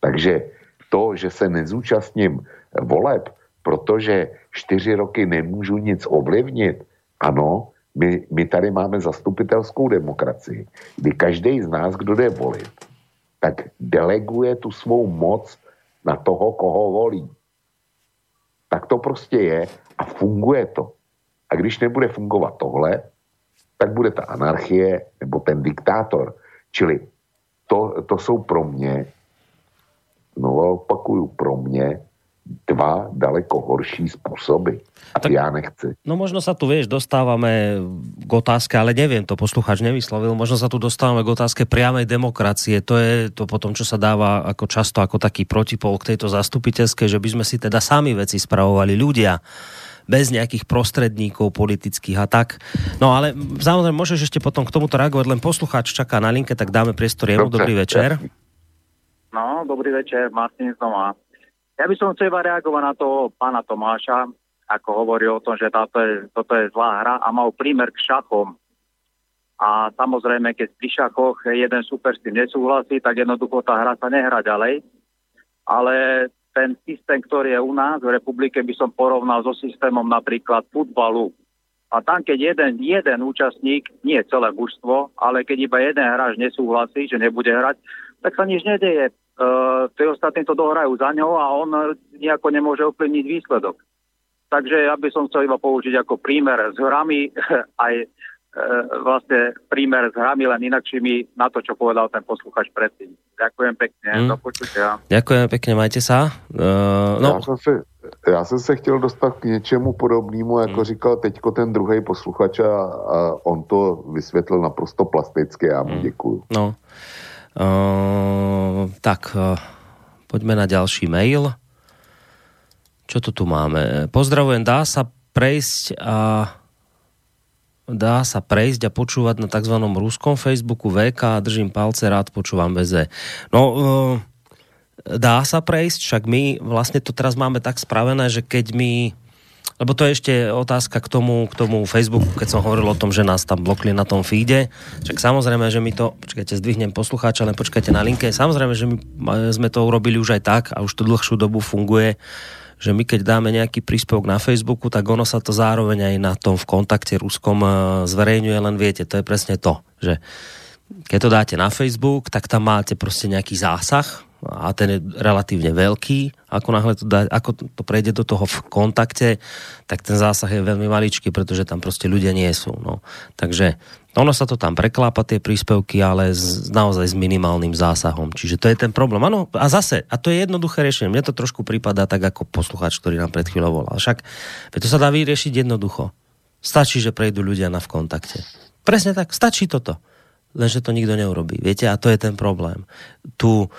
Takže to, že se nezúčastním voleb, protože čtyři roky nemůžu nic ovlivnit. Ano, my, my tady máme zastupitelskou demokracii, kdy každý z nás, kdo jde volit, tak deleguje tu svou moc na toho, koho volí. Tak to prostě je a funguje to. A když nebude fungovat tohle, tak bude ta anarchie nebo ten diktátor. Čili to, to jsou pro mě, no opakuju, pro mě dva daleko horší spôsoby. A tak, ja nechci. No možno sa tu, vieš, dostávame k otázke, ale neviem, to posluchač nevyslovil, možno sa tu dostávame k otázke priamej demokracie. To je to potom, čo sa dáva ako často ako taký protipol k tejto zastupiteľskej, že by sme si teda sami veci spravovali ľudia bez nejakých prostredníkov politických a tak. No ale samozrejme, môžeš ešte potom k tomuto reagovať, len poslucháč čaká na linke, tak dáme priestor jemu. Dobrý večer. No, dobrý večer, Martin znova. Ja by som chcel iba reagovať na toho pána Tomáša, ako hovoril o tom, že táto je, toto je zlá hra a mal prímer k šachom. A samozrejme, keď pri šachoch jeden super s tým nesúhlasí, tak jednoducho tá hra sa nehrá ďalej. Ale ten systém, ktorý je u nás v republike, by som porovnal so systémom napríklad futbalu. A tam, keď jeden, jeden účastník, nie celé mužstvo, ale keď iba jeden hráč nesúhlasí, že nebude hrať, tak sa nič nedeje. Uh, tí ostatní to dohrajú za ňou a on nejako nemôže ovplyvniť výsledok. Takže ja by som chcel iba použiť ako prímer s hrami aj e, vlastne prímer s hrami len inakšími na to, čo povedal ten posluchač predtým. Ďakujem pekne, mm. do počutia. Ďakujem pekne, majte sa. Uh, no. Já jsem se, já jsem se chtěl dostat k něčemu podobnému, jako mm. říkal teďko ten druhý posluchač a, a on to vysvětlil naprosto plasticky, já mu mm. děkuju. No. Uh, tak, uh, poďme na ďalší mail. Čo to tu máme? Pozdravujem, dá sa prejsť a dá sa prejsť a počúvať na tzv. ruskom Facebooku VK a držím palce, rád počúvam VZ. No, uh, dá sa prejsť, však my vlastne to teraz máme tak spravené, že keď my lebo to je ešte otázka k tomu, k tomu Facebooku, keď som hovoril o tom, že nás tam blokli na tom feede. Však samozrejme, že my to, počkajte, zdvihnem poslucháča, len počkajte na linke. Samozrejme, že my sme to urobili už aj tak a už to dlhšiu dobu funguje, že my keď dáme nejaký príspevok na Facebooku, tak ono sa to zároveň aj na tom v kontakte ruskom e, zverejňuje, len viete, to je presne to, že keď to dáte na Facebook, tak tam máte proste nejaký zásah, a ten je relatívne veľký. Ako náhle to, dá, ako to prejde do toho v kontakte, tak ten zásah je veľmi maličký, pretože tam proste ľudia nie sú. No. Takže ono sa to tam preklápa, tie príspevky, ale z, naozaj s minimálnym zásahom. Čiže to je ten problém. Ano, a zase, a to je jednoduché riešenie. Mne to trošku prípada tak ako posluchač, ktorý nám pred chvíľou volal. Však to sa dá vyriešiť jednoducho. Stačí, že prejdú ľudia na v kontakte. Presne tak, stačí toto. Lenže to nikto neurobí. Viete, a to je ten problém. Tu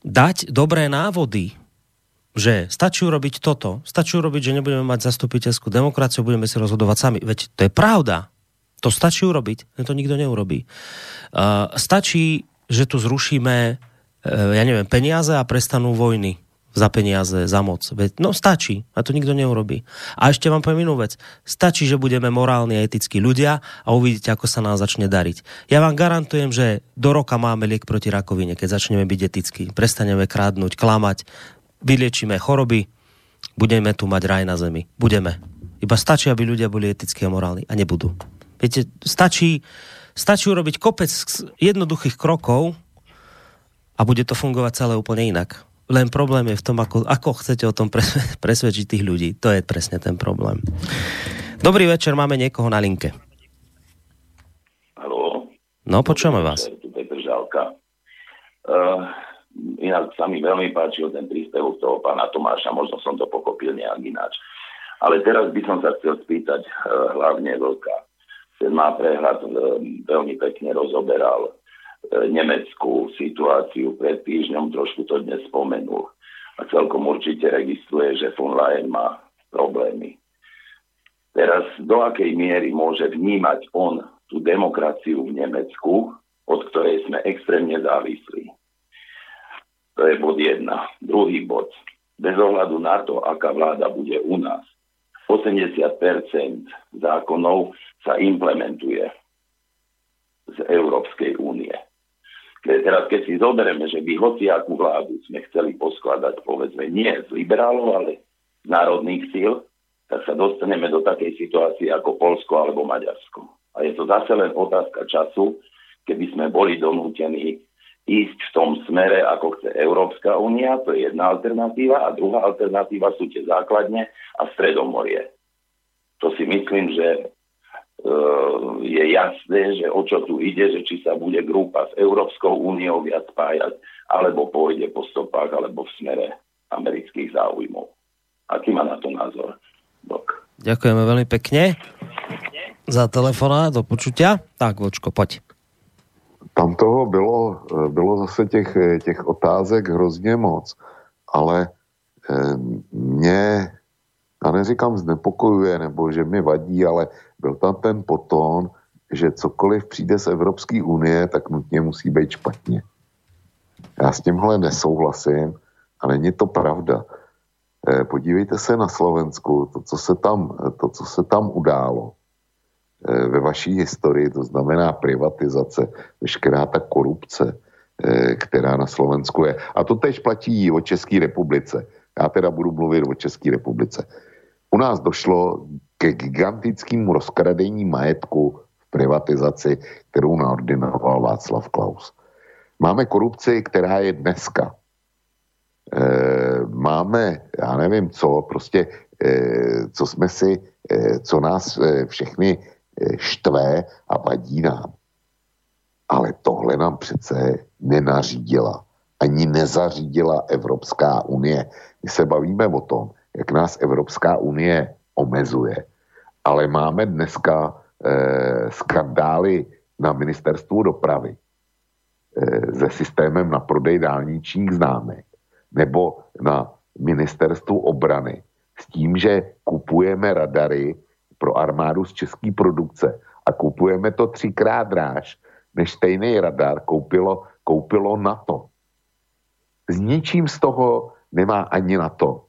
dať dobré návody, že stačí urobiť toto, stačí urobiť, že nebudeme mať zastupiteľskú demokraciu, budeme si rozhodovať sami. Veď to je pravda. To stačí urobiť, to nikto neurobí. Uh, stačí, že tu zrušíme, uh, ja neviem, peniaze a prestanú vojny za peniaze, za moc. No stačí, a to nikto neurobí. A ešte vám poviem inú vec. Stačí, že budeme morálni a etickí ľudia a uvidíte, ako sa nám začne dariť. Ja vám garantujem, že do roka máme liek proti rakovine, keď začneme byť etickí. Prestaneme krádnuť, klamať, vyliečíme choroby, budeme tu mať raj na zemi. Budeme. Iba stačí, aby ľudia boli etickí a morálni. A nebudú. Viete, stačí, stačí urobiť kopec jednoduchých krokov a bude to fungovať celé úplne inak. Len problém je v tom, ako, ako chcete o tom presvedčiť tých ľudí. To je presne ten problém. Dobrý večer, máme niekoho na linke. Haló. No, počujeme vás. Tu Petr Žálka. Uh, inak sa mi veľmi páčil ten príspevok toho pána Tomáša, možno som to pochopil nejak ináč. Ale teraz by som sa chcel spýtať uh, hlavne Vlka. Ten má prehľad uh, veľmi pekne rozoberal E, nemeckú situáciu pred týždňom, trošku to dnes spomenul. A celkom určite registruje, že von Leyen má problémy. Teraz do akej miery môže vnímať on tú demokraciu v Nemecku, od ktorej sme extrémne závislí. To je bod jedna. Druhý bod. Bez ohľadu na to, aká vláda bude u nás, 80% zákonov sa implementuje z Európskej únie. Teraz keď si zoberieme, že by hociakú vládu sme chceli poskladať, povedzme, nie z liberálov, ale z národných síl, tak sa dostaneme do takej situácie ako Polsko alebo Maďarsko. A je to zase len otázka času, keby sme boli donútení ísť v tom smere, ako chce Európska únia, to je jedna alternatíva, a druhá alternatíva sú tie základne a Stredomorie. To si myslím, že je jasné, že o čo tu ide, že či sa bude grupa s Európskou úniou viac spájať, alebo pôjde po stopách, alebo v smere amerických záujmov. Aký má na to názor? Dok. Ďakujeme veľmi pekne za telefonát, do počutia. Tak, Vočko, poď. Tam toho bylo, bylo zase těch, těch otázek hrozně moc, ale eh, mě, já neříkám znepokojuje, nebo že mi vadí, ale byl tam ten potón, že cokoliv přijde z Evropské unie, tak nutně musí být špatně. Já s tímhle nesouhlasím a není to pravda. Eh, podívejte se na Slovensku, to, co se tam, to, co se tam událo eh, ve vaší historii, to znamená privatizace, veškerá ta korupce, eh, která na Slovensku je. A to tež platí o České republice. Já teda budu mluvit o České republice. U nás došlo ke gigantickému rozkradení majetku v privatizaci, kterou naordinoval Václav Klaus. Máme korupci, která je dneska Eh, máme, já nevím co, prostě, eh, co jsme si, eh, co nás všechny štve a vadí nám. Ale tohle nám přece nenařídila, ani nezařídila Evropská unie. My se bavíme o tom, jak nás Evropská unie omezuje, ale máme dneska eh, skandály na ministerstvu dopravy eh, se systémem na prodej dálničních známek nebo na ministerstvu obrany s tím, že kupujeme radary pro armádu z české produkce a kupujeme to třikrát dráž, než stejný radar koupilo, koupilo NATO. S ničím z toho nemá ani NATO,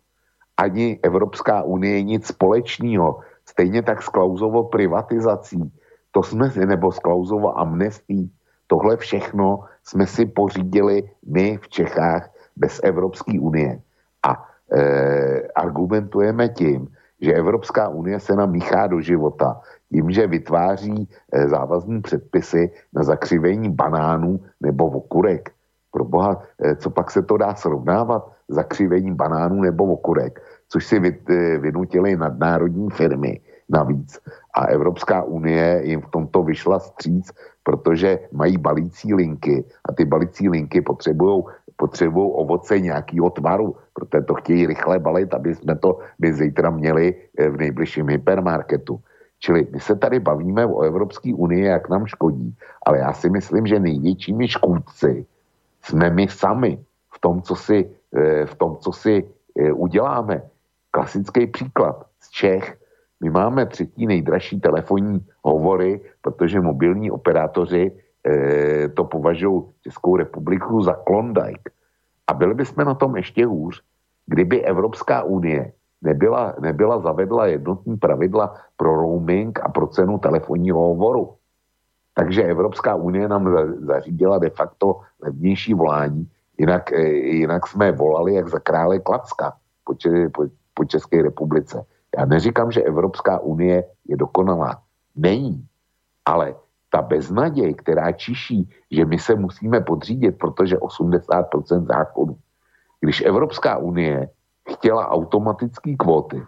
ani Evropská unie nic společného. Stejně tak s Klauzovou privatizací, to jsme nebo s Klauzovou amnestí, tohle všechno jsme si pořídili my v Čechách bez Evropské unie. A e, argumentujeme tím, že Evropská unie se nám míchá do života tím, že vytváří e, závazní předpisy na zakřivení banánů nebo okurek. Pro boha, e, co pak se to dá srovnávat? Zakřivení banánů nebo okurek, což si vy, e, vynutili nadnárodní firmy navíc. A Evropská unie jim v tomto vyšla stříc, protože mají balící linky a ty balící linky potřebují potřebují ovoce nějakého tvaru, protože to chtějí rychle balit, aby jsme to by zítra měli eh, v nejbližším hypermarketu. Čili my se tady bavíme o Evropské unii, jak nám škodí, ale já si myslím, že největšími škůdci jsme my sami v tom, co si, eh, v tom, co si eh, uděláme. Klasický příklad z Čech. My máme třetí nejdražší telefonní hovory, protože mobilní operátoři e, to považují Českou republiku za Klondike. A byli bychom na tom ještě hůř, kdyby Evropská unie nebyla, nebyla zavedla jednotní pravidla pro roaming a pro cenu telefonního hovoru. Takže Evropská unie nám zařídila de facto levnější volání, jinak, e, jinak jsme volali jak za krále Klacka po, po, po České republice. Já neříkám, že Evropská unie je dokonalá. Není. Ale ta beznaděj, která čiší, že my se musíme podřídit, protože 80% zákonů. Když Evropská unie chtěla automatické kvóty,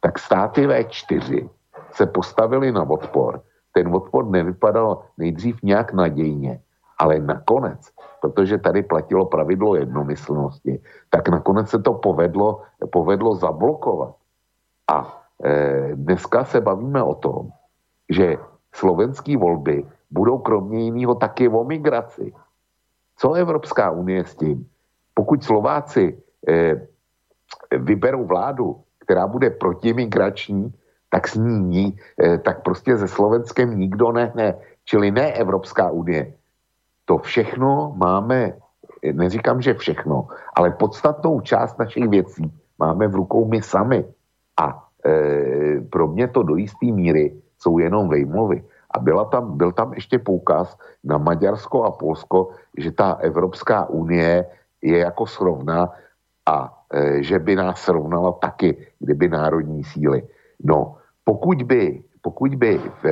tak státy V4 se postavili na odpor. Ten odpor nevypadal nejdřív nějak nadějně, ale nakonec, protože tady platilo pravidlo jednomyslnosti, tak nakonec se to povedlo, povedlo zablokovat. A e, dneska se bavíme o tom, že slovenské volby budou kromě jiného taky o migraci. Co Evropská unie s tím? Pokud Slováci eh, vyberou vládu, která bude protimigrační, tak s ní, eh, tak prostě ze Slovenskem nikdo nehne. Čili ne Evropská unie. To všechno máme, neříkám, že všechno, ale podstatnou část našich věcí máme v rukou my sami. A e, pro mě to do jisté míry jsou jenom vejmluvy. A byla tam, byl tam ještě poukaz na Maďarsko a Polsko, že ta Evropská unie je jako srovna a e, že by nás srovnala taky, kdyby národní síly. No, pokud by, pokud by v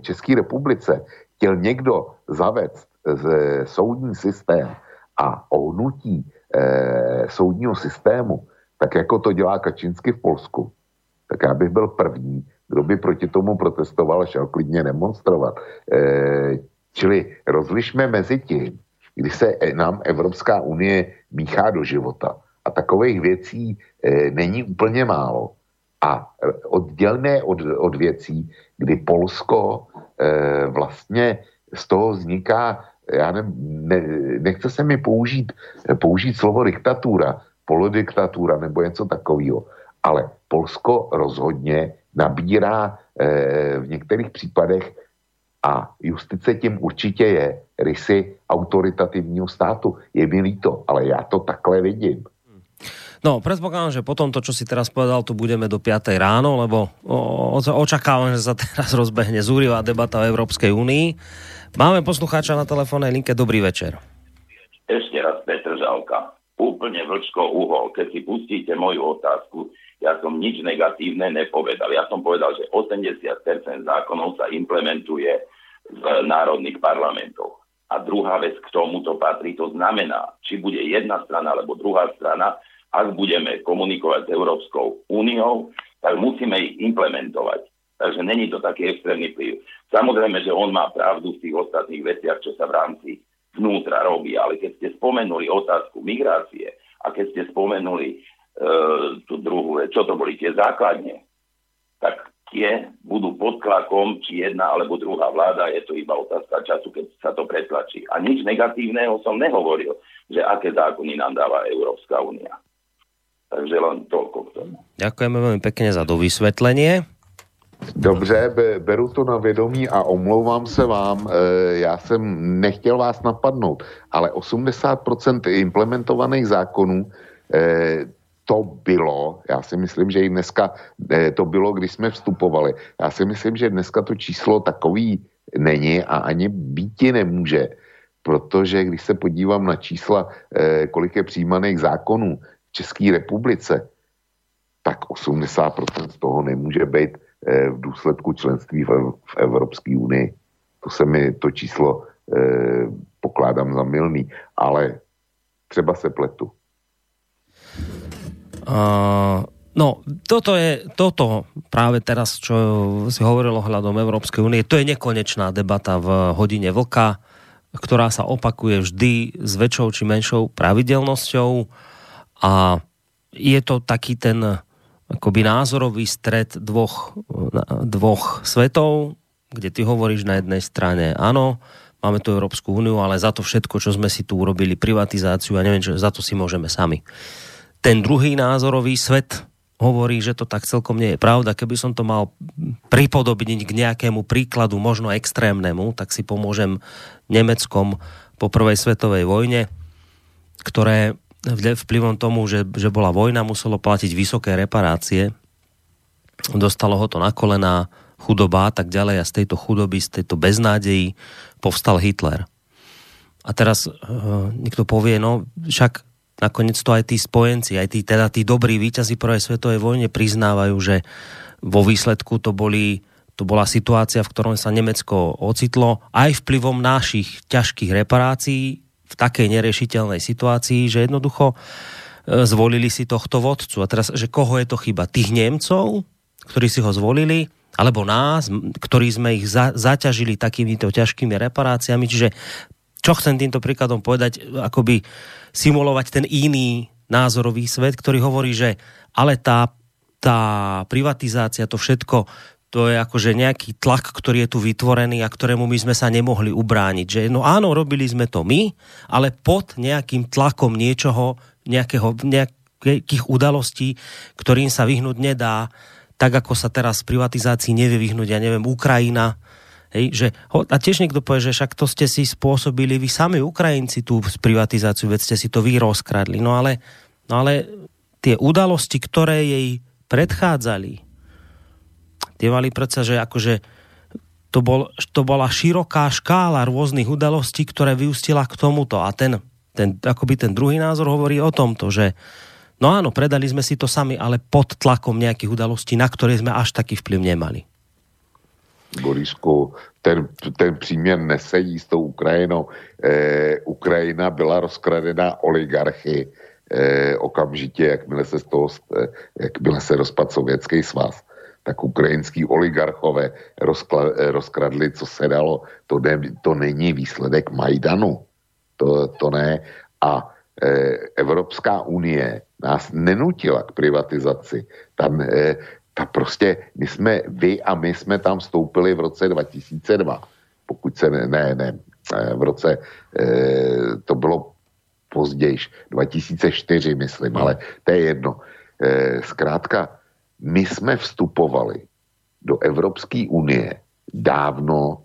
České republice chtěl někdo zavést z soudní systém a ohnutí e, soudního systému, tak jako to dělá Kačinsky v Polsku, tak já bych byl první, kdo by proti tomu protestoval a šel klidně demonstrovat. E, čili rozlišme mezi tím, kdy se nám Evropská unie míchá do života. A takových věcí e, není úplně málo. A oddělné od, od věcí, kdy Polsko e, vlastně z toho vzniká, já ne, ne, nechce se mi použít, použít slovo diktatura, polodiktatura nebo něco takového, ale Polsko rozhodně nabírá e, v některých případech a justice tím určitě je rysy autoritativního státu. Je mi líto, ale já to takhle vidím. No, predpokladám, že po tomto, čo si teraz povedal, tu budeme do 5. ráno, lebo o, očakávam, že sa teraz rozbehne zúrivá debata o Európskej únii. Máme poslucháča na telefónnej linke. Dobrý večer. Ešte raz Petr Žalka. Úplne vlčko uhol. Keď si pustíte moju otázku, ja som nič negatívne nepovedal. Ja som povedal, že 80% zákonov sa implementuje z národných parlamentov. A druhá vec k tomuto patrí, to znamená, či bude jedna strana alebo druhá strana, ak budeme komunikovať s Európskou úniou, tak musíme ich implementovať. Takže není to taký extrémny vplyv. Samozrejme, že on má pravdu v tých ostatných veciach, čo sa v rámci vnútra robí, ale keď ste spomenuli otázku migrácie a keď ste spomenuli e, tú druhú vec, čo to boli tie základne, tak tie budú pod tlakom, či jedna alebo druhá vláda, je to iba otázka času, keď sa to pretlačí. A nič negatívneho som nehovoril, že aké zákony nám dáva Európska únia. Takže len toľko k tomu. Ďakujeme veľmi pekne za dovysvetlenie. Dobře, beru to na vědomí a omlouvám se vám, e, já jsem nechtěl vás napadnout, ale 80% implementovaných zákonů e, to bylo, já si myslím, že i dneska e, to bylo, když jsme vstupovali. Já si myslím, že dneska to číslo takový není a ani býti nemůže, protože když se podívám na čísla, kolik je přijímaných zákonů, České republice, tak 80% z toho nemůže být eh, v důsledku členství v, Evropské unii. To se mi to číslo eh, pokládám za milný, ale třeba se pletu. Uh, no, toto je, toto práve teraz, čo si hovoril ohľadom Európskej únie, to je nekonečná debata v hodine vlka, ktorá sa opakuje vždy s väčšou či menšou pravidelnosťou a je to taký ten akoby názorový stred dvoch, dvoch svetov, kde ty hovoríš na jednej strane áno, máme tu Európsku úniu, ale za to všetko, čo sme si tu urobili, privatizáciu a neviem, čo, za to si môžeme sami. Ten druhý názorový svet hovorí, že to tak celkom nie je pravda. Keby som to mal pripodobniť k nejakému príkladu, možno extrémnemu, tak si pomôžem Nemeckom po prvej svetovej vojne, ktoré vplyvom tomu, že, že bola vojna, muselo platiť vysoké reparácie, dostalo ho to na kolena, chudoba a tak ďalej a z tejto chudoby, z tejto beznádejí povstal Hitler. A teraz uh, niekto povie, no však nakoniec to aj tí spojenci, aj tí, teda tí dobrí víťazi prvej svetovej vojne priznávajú, že vo výsledku to boli to bola situácia, v ktorom sa Nemecko ocitlo aj vplyvom našich ťažkých reparácií, v takej neriešiteľnej situácii, že jednoducho e, zvolili si tohto vodcu. A teraz, že koho je to chyba? Tých Nemcov, ktorí si ho zvolili, alebo nás, ktorí sme ich za, zaťažili takýmito ťažkými reparáciami. Čiže čo chcem týmto príkladom povedať, akoby simulovať ten iný názorový svet, ktorý hovorí, že ale tá, tá privatizácia, to všetko, to je akože nejaký tlak, ktorý je tu vytvorený a ktorému my sme sa nemohli ubrániť. Že no áno, robili sme to my, ale pod nejakým tlakom niečoho, nejakého, nejakých udalostí, ktorým sa vyhnúť nedá, tak ako sa teraz v privatizácii nevie vyhnúť, ja neviem, Ukrajina, Hej, že, a tiež niekto povie, že však to ste si spôsobili vy sami Ukrajinci tú privatizáciu, veď ste si to vy rozkradli. No ale, no ale tie udalosti, ktoré jej predchádzali, tie mali predsa, že akože to, bol, to bola široká škála rôznych udalostí, ktoré vyústila k tomuto. A ten, ten, akoby ten druhý názor hovorí o tomto, že No áno, predali sme si to sami, ale pod tlakom nejakých udalostí, na ktoré sme až taký vplyv nemali. Borisku, ten, ten příměr nesedí s tou Ukrajinou. E, Ukrajina byla rozkradená oligarchy e, okamžitě, jakmile se, z toho, e, jakmile se rozpad Sovětský svaz tak ukrajinský oligarchové rozkla, rozkradli, co se dalo. To, ne, to není výsledek Majdanu. To, to ne. A e, Evropská unie nás nenutila k privatizaci. Tam, e, ta prostě, my jsme, vy a my jsme tam vstoupili v roce 2002. Pokud se ne, ne, ne v roce, e, to bylo později, 2004 myslím, ale to je jedno. E, zkrátka, my jsme vstupovali do Evropské unie dávno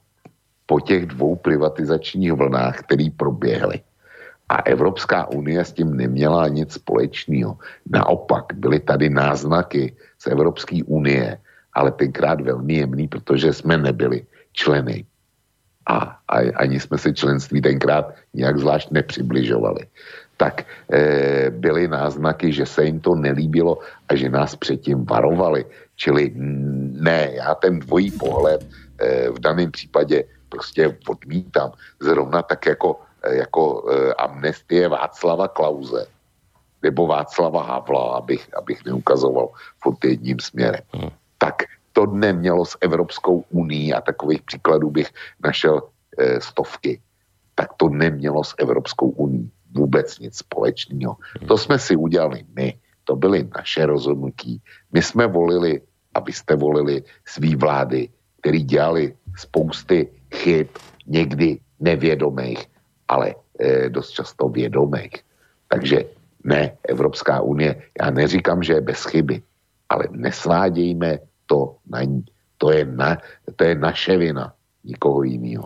po těch dvou privatizačních vlnách, které proběhly. A Evropská unie s tím neměla nic společného. Naopak, byly tady náznaky z Evropské unie, ale tenkrát velmi jemný, protože jsme nebyli členy. A, a ani jsme se členství tenkrát nějak zvlášť nepřibližovali tak e, byly náznaky, že se jim to nelíbilo a že nás předtím varovali. Čili ne, já ten dvojí pohled e, v daném případě prostě odmítám. Zrovna tak jako, e, jako e, amnestie Václava Klauze nebo Václava Havla, abych, abych neukazoval pod jedním směrem. Hmm. Tak to nemělo s Evropskou unii a takových příkladů bych našel e, stovky. Tak to nemělo s Evropskou unii vůbec nic společného. To jsme si udělali my, to byly naše rozhodnutí. My jsme volili, abyste volili svý vlády, který dělali spousty chyb, někdy nevědomých, ale e, dost často vědomých. Takže ne, Evropská unie, já neříkám, že je bez chyby, ale nesvádějme to na ní. To je, na, to je naše vina, nikoho jiného.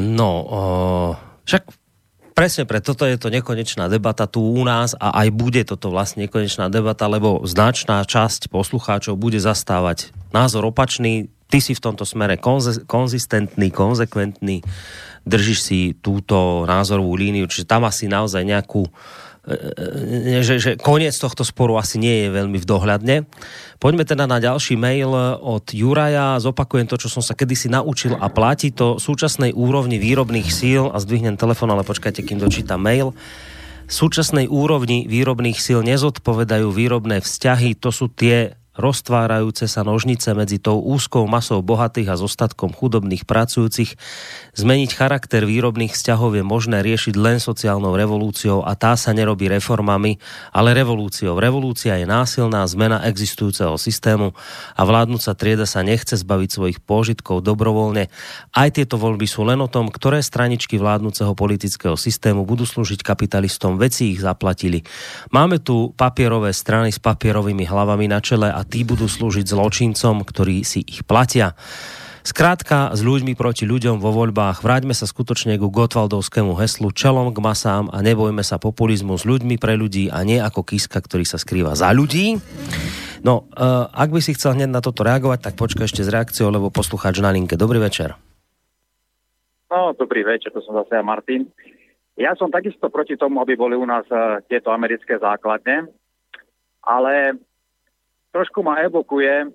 No, uh, však presne pre toto je to nekonečná debata tu u nás a aj bude toto vlastne nekonečná debata, lebo značná časť poslucháčov bude zastávať názor opačný. Ty si v tomto smere konze- konzistentný, konzekventný, držíš si túto názorovú líniu, čiže tam asi naozaj nejakú že, že koniec tohto sporu asi nie je veľmi v dohľadne. Poďme teda na ďalší mail od Juraja. Zopakujem to, čo som sa kedysi naučil a platí to súčasnej úrovni výrobných síl a zdvihnem telefon, ale počkajte, kým dočítam mail. Súčasnej úrovni výrobných síl nezodpovedajú výrobné vzťahy, to sú tie roztvárajúce sa nožnice medzi tou úzkou masou bohatých a zostatkom chudobných pracujúcich. Zmeniť charakter výrobných vzťahov je možné riešiť len sociálnou revolúciou a tá sa nerobí reformami, ale revolúciou. Revolúcia je násilná zmena existujúceho systému a vládnúca trieda sa nechce zbaviť svojich pôžitkov dobrovoľne. Aj tieto voľby sú len o tom, ktoré straničky vládnúceho politického systému budú slúžiť kapitalistom, veci ich zaplatili. Máme tu papierové strany s papierovými hlavami na čele a tí budú slúžiť zločincom, ktorí si ich platia. Skrátka, s ľuďmi proti ľuďom vo voľbách vráťme sa skutočne ku Gotwaldovskému heslu čelom k masám a nebojme sa populizmu s ľuďmi pre ľudí a nie ako kiska, ktorý sa skrýva za ľudí. No, uh, ak by si chcel hneď na toto reagovať, tak počkaj ešte s reakciou, lebo poslucháč na linke. Dobrý večer. No, dobrý večer, to som zase ja, Martin. Ja som takisto proti tomu, aby boli u nás uh, tieto americké základne, ale trošku ma evokuje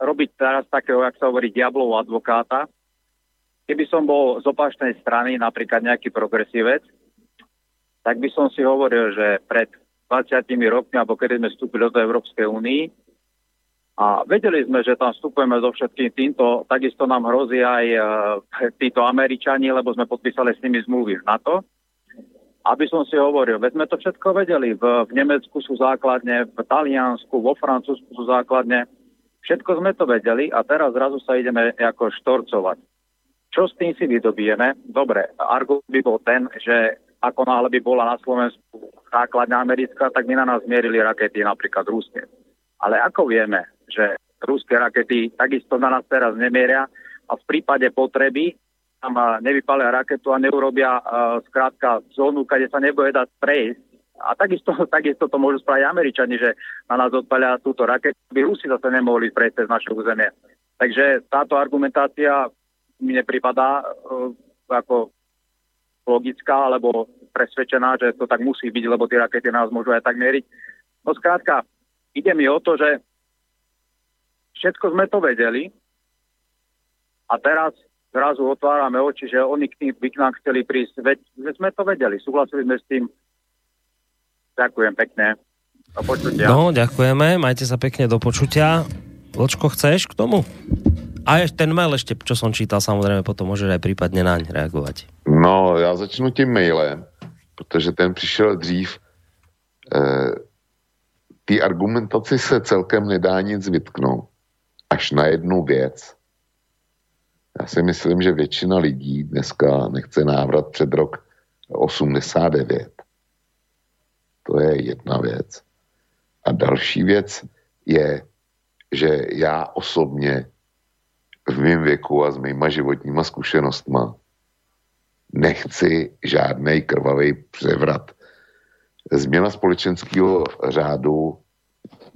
robiť teraz takého, jak sa hovorí, diablov advokáta. Keby som bol z opačnej strany, napríklad nejaký progresívec, tak by som si hovoril, že pred 20 rokmi, alebo kedy sme vstúpili do Európskej únii, a vedeli sme, že tam vstupujeme so všetkým týmto, takisto nám hrozí aj uh, títo Američani, lebo sme podpísali s nimi zmluvy v NATO aby som si hovoril, veď sme to všetko vedeli. V, v Nemecku sú základne, v Taliansku, vo Francúzsku sú základne. Všetko sme to vedeli a teraz zrazu sa ideme ako štorcovať. Čo s tým si vydobijeme? Dobre, argument by bol ten, že ako náhle by bola na Slovensku základňa americká, tak by na nás mierili rakety napríklad ruské. Ale ako vieme, že ruské rakety takisto na nás teraz nemieria a v prípade potreby tam nevypalia raketu a neurobia uh, skrátka zónu, kde sa nebude dať prejsť. A takisto, takisto to môžu spraviť Američani, že na nás odpalia túto raketu, by Rusi zase nemohli prejsť cez naše územie. Takže táto argumentácia mi nepripadá uh, ako logická, alebo presvedčená, že to tak musí byť, lebo tie rakety nás môžu aj tak mieriť. No skrátka, ide mi o to, že všetko sme to vedeli a teraz zrazu otvárame oči, že oni k, tým, by k nám chceli prísť. Veď sme to vedeli, súhlasili sme s tým. Ďakujem pekne. Do počutia. No, ďakujeme, majte sa pekne do počutia. Vlčko, chceš k tomu? A ešte ten mail ešte, čo som čítal, samozrejme potom môžeš aj prípadne naň reagovať. No, já začnu tím mailem, protože ten přišel dřív. E, ty argumentaci se celkem nedá nic vytknout. Až na jednu věc. Já si myslím, že většina lidí dneska nechce návrat před rok 89. To je jedna věc. A další věc je, že já osobně v mém věku a s mýma životníma zkušenostma nechci žádný krvavý převrat. Změna společenského řádu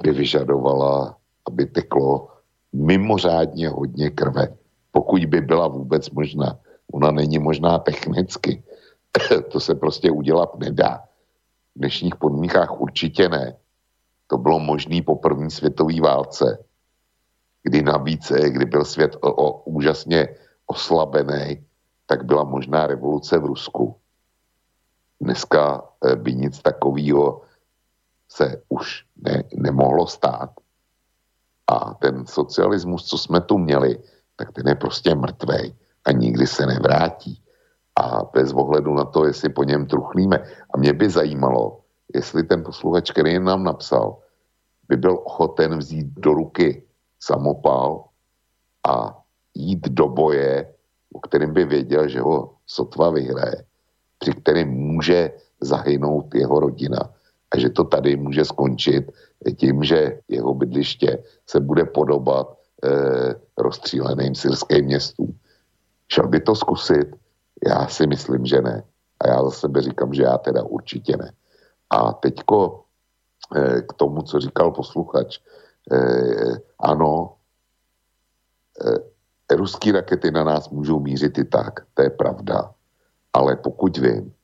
by vyžadovala, aby teklo mimořádně hodně krve, pokud by byla vůbec možná. Ona není možná technicky. to se prostě udělat nedá. V dnešních podmínkách určitě ne. To bylo možné po první světové válce, kdy navíc, eh, kdy byl svět o, o, úžasně oslabený, tak byla možná revoluce v Rusku. Dneska eh, by nic takového se už ne, nemohlo stát. A ten socialismus, co jsme tu měli, tak ten je prostě mrtvej a nikdy se nevrátí. A bez ohledu na to, jestli po něm truchlíme. A mě by zajímalo, jestli ten posluchač, který nám napsal, by byl ochoten vzít do ruky samopal a jít do boje, o kterým by věděl, že ho sotva vyhraje, při kterém může zahynout jeho rodina a že to tady může skončit tím, že jeho bydliště se bude podobat eh, rozstříleným syrským městům. Šel by to zkusit? Já si myslím, že ne. A já za sebe říkám, že já teda určitě ne. A teďko eh, k tomu, co říkal posluchač. Eh, ano, eh, ruský rakety na nás můžou mířit i tak, to je pravda. Ale pokud vím,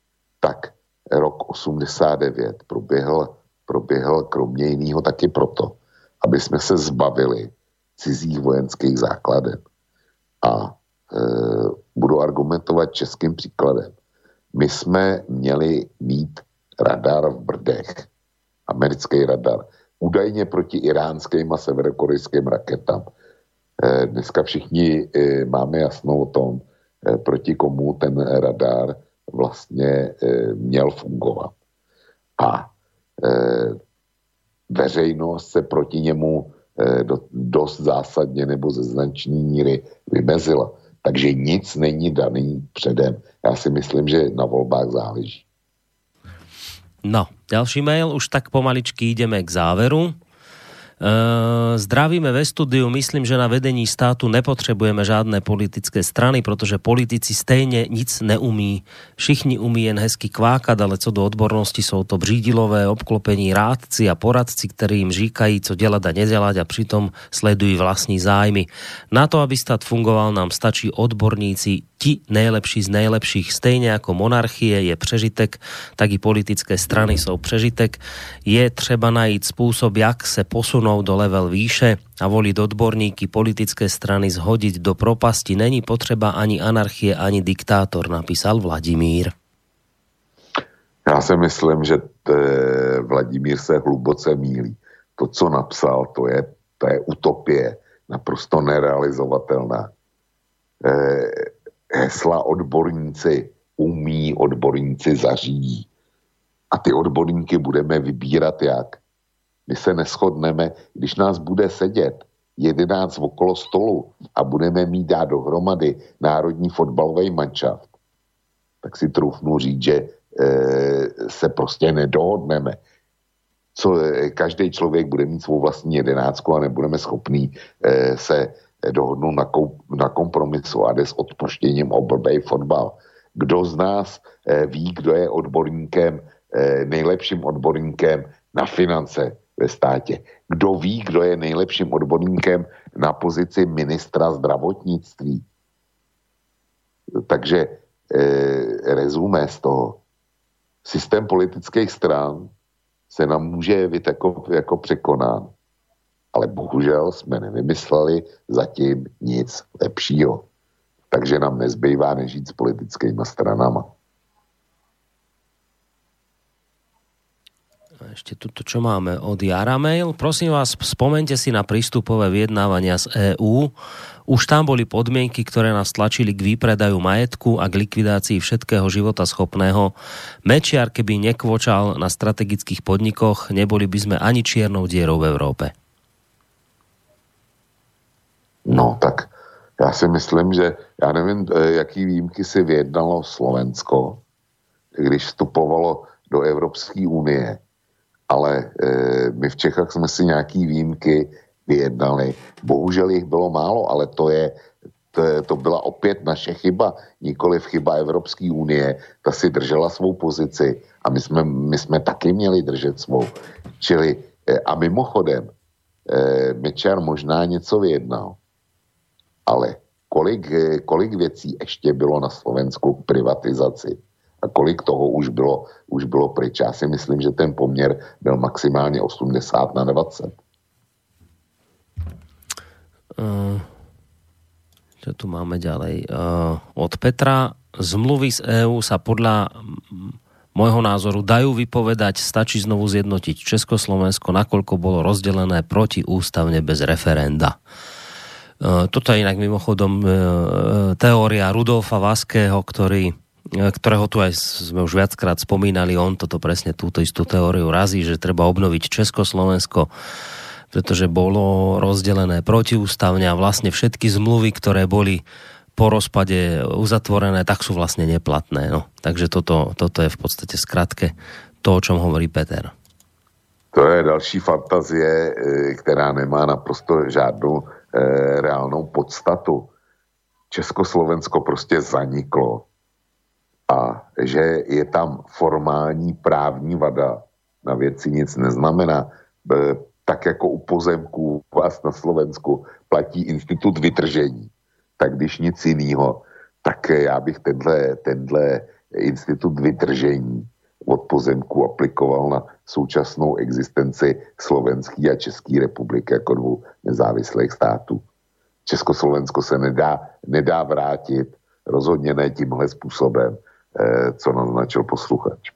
tak rok 89 proběhl, proběhl kromě jiného taky proto, aby jsme se zbavili cizích vojenských základen. A e, budu argumentovat českým příkladem. My jsme měli mít radar v Brdech, americký radar, údajně proti iránským a severokorejským raketám. E, dneska všichni e, máme jasno o tom, e, proti komu ten radar vlastně měl fungovat. A veřejnost se proti němu do, dost zásadně nebo ze značné míry vymezila. Takže nic není daný předem. Já si myslím, že na volbách záleží. No, ďalší mail, už tak pomaličky ideme k záveru. Ehm, zdravíme ve studiu, myslím, že na vedení státu nepotřebujeme žádné politické strany, protože politici stejně nic neumí. Všichni umí jen hezky kvákat, ale co do odbornosti jsou to břídilové, obklopení rádci a poradci, ktorí im říkají, co dělat a nedělat a přitom sledují vlastní zájmy. Na to, aby stát fungoval, nám stačí odborníci, ti nejlepší z nejlepších. Stejně jako monarchie je přežitek, tak i politické strany jsou přežitek. Je třeba najít způsob, jak se posunout do level výše a volit odborníky politické strany zhodiť do propasti. Není potřeba ani anarchie, ani diktátor, napísal Vladimír. Já si myslím, že Vladimír se hluboce mílí. To, co napsal, to je, to je utopie, naprosto nerealizovatelná. E, hesla odborníci umí, odborníci zařídí. A ty odborníky budeme vybírat jak? My se neschodneme, když nás bude sedět jedenáct okolo stolu a budeme mít dát dohromady národní fotbalový manšaft, tak si trufnu říct, že e, se prostě nedohodneme. Co, e, každý člověk bude mít svou vlastní jedenáctku a nebudeme schopní e, se dohodnout na, na kompromisu a jde s odpuštěním o blbej fotbal. Kdo z nás e, ví, kdo je odborníkem, e, nejlepším odborníkem na finance ve státě? Kdo ví, kdo je nejlepším odborníkem na pozici ministra zdravotnictví? Takže rezumé z toho. Systém politických stran se nám může jevit jako, jako překonán. Ale bohužel jsme nevymysleli zatím nic lepšího. Takže nám nezbývá nežít s politickými stranama. Ešte tuto, čo máme od Jara Mail. Prosím vás, spomente si na prístupové vyjednávania z EÚ. Už tam boli podmienky, ktoré nás tlačili k výpredaju majetku a k likvidácii všetkého života schopného. Mečiar, keby nekvočal na strategických podnikoch, neboli by sme ani čiernou dierou v Európe. No tak já si myslím, že já nevím, e, jaký výjimky si vyjednalo Slovensko, když vstupovalo do Evropské unie ale e, my v Čechách jsme si nějaký výjimky vyjednali. Bohužel jich bylo málo, ale to je, to, to byla opět naše chyba, nikoli v chyba Evropské unie. Ta si držela svou pozici a my jsme, my jsme taky měli držet svou. Čili e, a mimochodem, e, Mečer možná něco vyjednal, ale kolik, e, kolik věcí ještě bylo na Slovensku k privatizaci? A kolik toho už bylo, už bylo pryč. Já si myslím, že ten poměr byl maximálně 80 na 20. Uh, čo tu máme ďalej? Uh, od Petra. Zmluvy z EÚ sa podľa môjho názoru dajú vypovedať, stačí znovu zjednotiť Československo, nakoľko bolo rozdelené protiústavne bez referenda. Uh, toto je inak mimochodom teória Rudolfa Vaského, ktorý ktorého tu aj sme už viackrát spomínali, on toto presne túto istú teóriu razí, že treba obnoviť Československo, pretože bolo rozdelené protiústavne a vlastne všetky zmluvy, ktoré boli po rozpade uzatvorené, tak sú vlastne neplatné. No. Takže toto, toto je v podstate skratke to, o čom hovorí Peter. To je další fantazie, e, která nemá naprosto žádnou e, reálnou podstatu. Československo prostě zaniklo a že je tam formální právní vada, na věci nic neznamená. E, tak jako u pozemků vás na Slovensku platí institut vytržení, tak když nic jiného, tak já bych tenhle, tenhle institut vytržení od pozemku aplikoval na současnou existenci Slovenské a České republiky jako dvou nezávislých států. Československo se nedá, nedá vrátit, rozhodně ne tímhle způsobem co naznačil posluchač.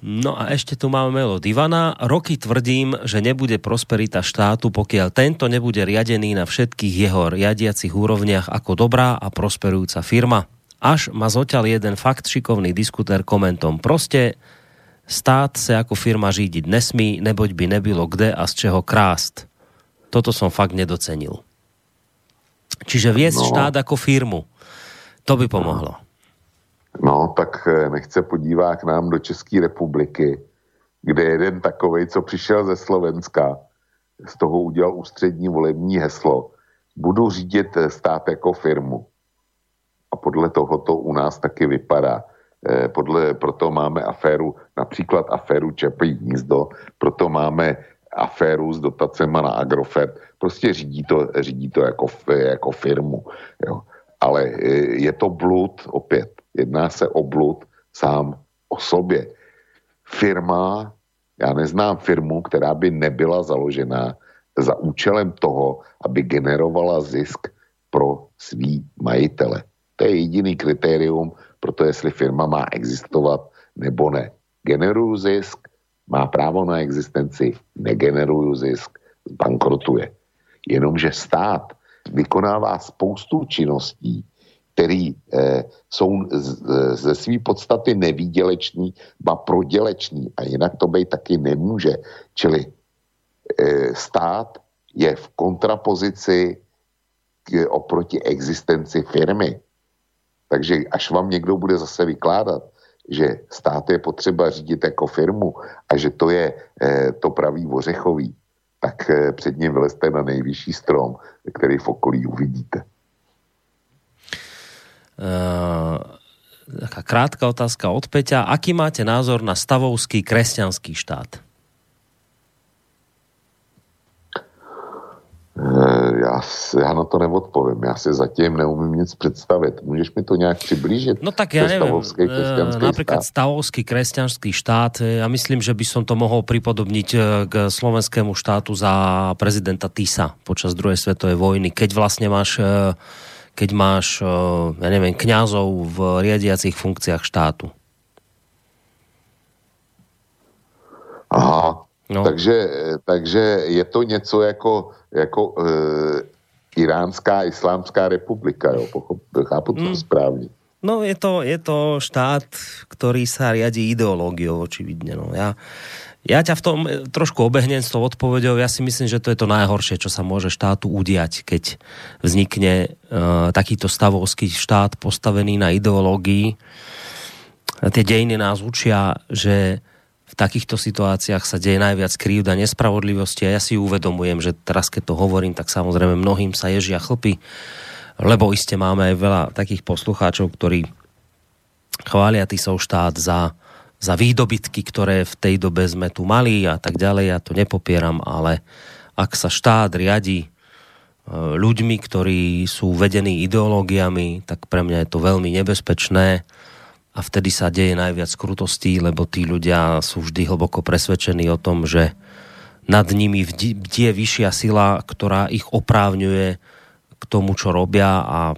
No a ešte tu máme mail od Ivana. Roky tvrdím, že nebude prosperita štátu, pokiaľ tento nebude riadený na všetkých jeho riadiacich úrovniach ako dobrá a prosperujúca firma. Až ma zoťal jeden fakt šikovný diskutér komentom. Proste stát sa ako firma řídiť nesmí, neboť by nebylo kde a z čeho krást. Toto som fakt nedocenil. Čiže viesť no. štát ako firmu to by pomohlo. No, tak eh, nechce podívá k nám do České republiky, kde jeden takovej, co přišel ze Slovenska, z toho udělal ústřední volební heslo. Budu řídit eh, stát jako firmu. A podle toho to u nás taky vypadá. Eh, podle, proto máme aféru, například aféru Čepí hnízdo, proto máme aféru s dotacema na Agrofert. Prostě řídí to, řídí to jako, jako firmu. Jo ale e, je to blud opět. Jedná se o blud sám o sobě. Firma, já neznám firmu, která by nebyla založena za účelem toho, aby generovala zisk pro svý majitele. To je jediný kritérium pro to, jestli firma má existovat nebo ne. Generuju zisk, má právo na existenci, negeneruju zisk, bankrotuje. Jenomže stát vykonává spoustu činností, které eh, jsou z, ze své podstaty nevýděleční, ba proděleční a jinak to být taky nemůže. Čili eh, stát je v kontrapozici k, oproti existenci firmy. Takže až vám někdo bude zase vykládat, že stát je potřeba řídit jako firmu a že to je eh, to pravý ořechový, tak před ním vylezte na nejvyšší strom, který v okolí uvidíte. Uh, taká krátka otázka od Peťa. Aký máte názor na stavovský kresťanský štát? Já Já, já na to neodpovím, já si zatím neumím nic představit. Můžeš mi to nějak přiblížit? No tak ja neviem, e, napríklad stavovský kresťanský štát, e, ja myslím, že by som to mohol pripodobniť e, k slovenskému štátu za prezidenta Tisa počas druhej svetovej vojny, keď vlastne máš keď máš, ja neviem, kňazov v riadiacich funkciách štátu. Aha, no. takže, takže je to něco jako, jako e, Iránská islámská republika, jo, pochop, chápu to mm. správne. No je to, je to štát, ktorý sa riadi ideológiou, očividne. No. Ja, ja ťa v tom trošku obehnem s tou odpovedou. Ja si myslím, že to je to najhoršie, čo sa môže štátu udiať, keď vznikne uh, takýto stavovský štát postavený na ideológii. Tie dejiny nás učia, že v takýchto situáciách sa deje najviac krívda nespravodlivosti a ja si uvedomujem, že teraz keď to hovorím, tak samozrejme mnohým sa ježia chlpy, lebo iste máme aj veľa takých poslucháčov, ktorí chvália Tisov štát za, za výdobytky, ktoré v tej dobe sme tu mali a tak ďalej. Ja to nepopieram, ale ak sa štát riadi e, ľuďmi, ktorí sú vedení ideológiami, tak pre mňa je to veľmi nebezpečné a vtedy sa deje najviac krutostí, lebo tí ľudia sú vždy hlboko presvedčení o tom, že nad nimi je vyššia sila, ktorá ich oprávňuje k tomu, čo robia a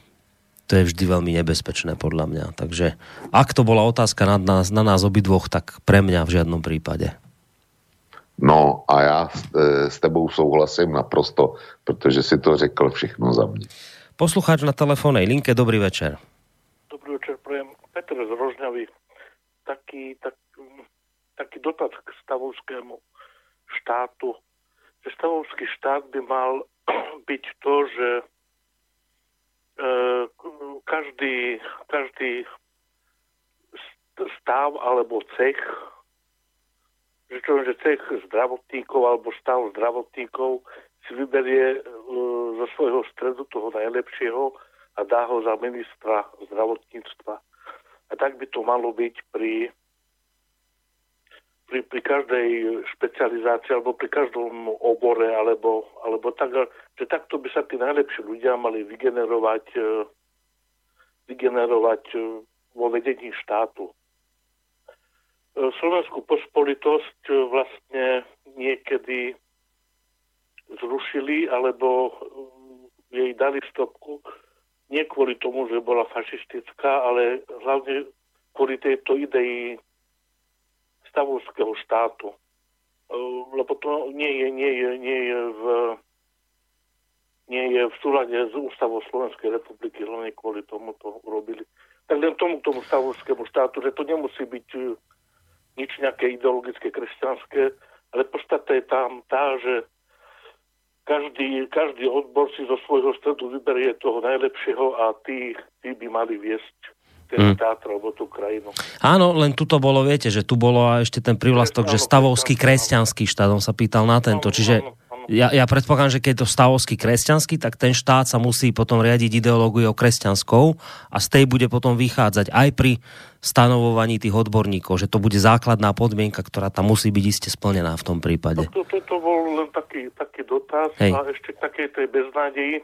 to je vždy veľmi nebezpečné podľa mňa. Takže ak to bola otázka na nás, na nás obidvoch, tak pre mňa v žiadnom prípade. No a já e, s tebou souhlasím naprosto, protože si to řekl všechno za mě. Poslucháč na telefónnej linke, dobrý večer. Petr z Rožňavy, taký, tak, taký dotaz k stavovskému štátu. Že stavovský štát by mal byť to, že e, každý, každý stav alebo cech, že čo, že cech zdravotníkov alebo stav zdravotníkov si vyberie e, zo svojho stredu toho najlepšieho a dá ho za ministra zdravotníctva. A tak by to malo byť pri, pri, pri každej špecializácii alebo pri každom obore, alebo, alebo tak, že takto by sa tí najlepší ľudia mali vygenerovať, e, vygenerovať e, vo vedení štátu. E, Slovenskú pospolitosť vlastne niekedy zrušili alebo jej dali stopku nie kvôli tomu, že bola fašistická, ale hlavne kvôli tejto idei stavovského štátu. Lebo to nie je, nie je, nie je v nie je v súlade s ústavou Slovenskej republiky, hlavne kvôli tomu to urobili. Tak len tomu, tomu stavovskému štátu, že to nemusí byť e, nič nejaké ideologické, kresťanské, ale podstata je tam tá, že každý, každý odbor si zo svojho stredu vyberie toho najlepšieho a tí, tí by mali viesť ten hmm. štát alebo tú krajinu. Áno, len tu to bolo, viete, že tu bolo a ešte ten privlastok, že stavovský kresťanský štát, on sa pýtal na tento, čiže ja, ja predpokladám, že keď je to stavovský kresťanský, tak ten štát sa musí potom riadiť ideológiou kresťanskou a z tej bude potom vychádzať aj pri stanovovaní tých odborníkov, že to bude základná podmienka, ktorá tam musí byť iste splnená v tom prípade. To, to, to bol len taký, taký dotaz Hej. a ešte k takej tej beznádeji,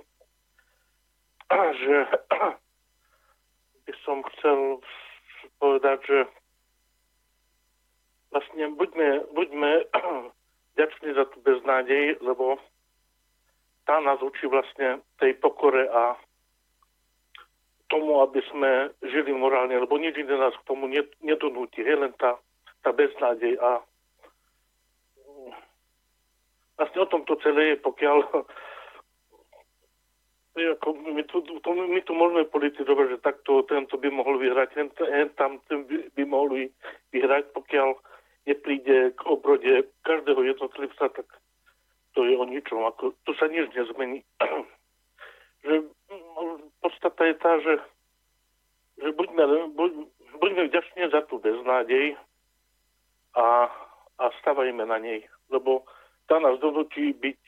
že by som chcel povedať, že vlastne buďme, buďme vďační za tú beznádej, lebo tá nás učí vlastne tej pokore a tomu, aby sme žili morálne, lebo nič iné nás k tomu nedonúti. Je len tá, tá beznádej a vlastne o tom to celé je, pokiaľ ako my, tu, to, my tu môžeme politizovať, že takto tento by mohol vyhrať, ten, ten tam ten by, by mohli vyhrať, pokiaľ nepríde k obrode každého jednotlivca, tak to je o ničom. Ako, to sa nič nezmení. že mm, podstata je tá, že, že buďme, buď, buďme vďační za tú beznádej a, a stavajme na nej. Lebo tá nás donúti byť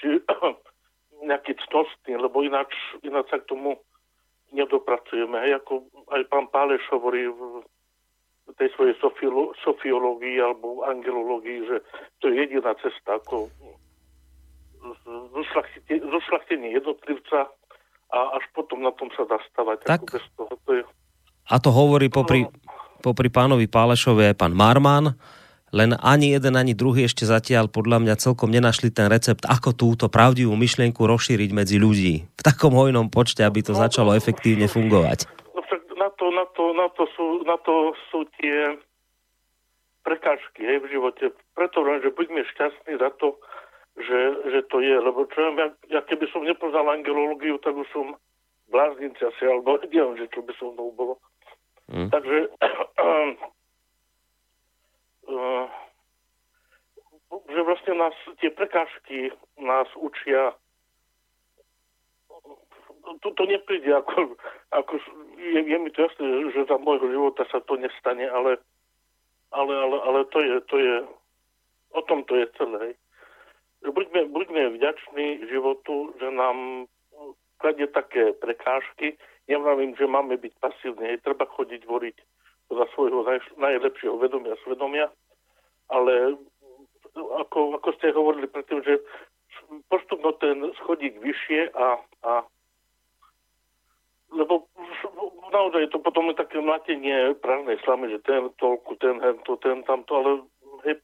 nejaký cnostný, lebo ináč, ináč sa k tomu nedopracujeme. Ako aj pán Páleš hovorí v tej svojej sofiolo- sofiológii alebo angelológii, že to je jediná cesta, ako zošlachtenie jednotlivca a až potom na tom sa dá stavať. Tak. Ako bez toho, to je... A to hovorí popri, popri pánovi Pálešovi aj pán Marman, len ani jeden, ani druhý ešte zatiaľ podľa mňa celkom nenašli ten recept, ako túto pravdivú myšlienku rozšíriť medzi ľudí v takom hojnom počte, aby to začalo efektívne fungovať. Na to, na to, na to, sú, na to sú tie prekážky hej, v živote. Preto len, že buďme šťastní za to, že, že to je. Lebo čo ja, ja keby som nepoznal angelológiu, tak už som bláznici asi, alebo neviem, že čo by so mnou bolo. Mm. Takže uh, že vlastne nás tie prekážky nás učia to, to nepríde ako, ako je, je mi to jasné, že za môjho života sa to nestane, ale, ale, ale, ale to je, to je, o tom to je celé. Buďme, buďme vďační životu, že nám kladie také prekážky. Nevravím, že máme byť pasívni, treba chodiť voriť za svojho najlepšieho vedomia a svedomia, ale ako, ako ste hovorili predtým, že postupno ten schodík vyššie a, a lebo naozaj to potom je také mlatenie prázdnej slamy, že ten toľku, ten hento, ten tamto, ale hej,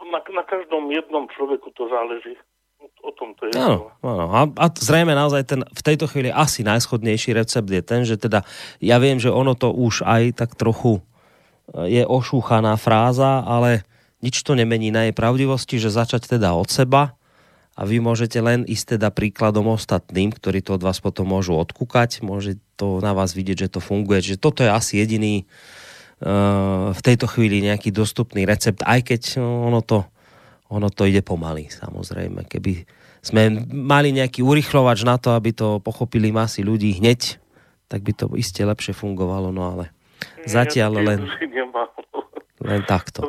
na, na každom jednom človeku to záleží. O tom to je. Áno, áno. A, a zrejme naozaj ten v tejto chvíli asi najschodnejší recept je ten, že teda ja viem, že ono to už aj tak trochu e, je ošúchaná fráza, ale nič to nemení na jej pravdivosti, že začať teda od seba a vy môžete len ísť teda príkladom ostatným, ktorí to od vás potom môžu odkúkať, môže to na vás vidieť, že to funguje, že toto je asi jediný uh, v tejto chvíli nejaký dostupný recept, aj keď ono to, ono to ide pomaly, samozrejme. Keby sme mali nejaký urychlovač na to, aby to pochopili masy ľudí hneď, tak by to iste lepšie fungovalo, no ale zatiaľ len, len takto.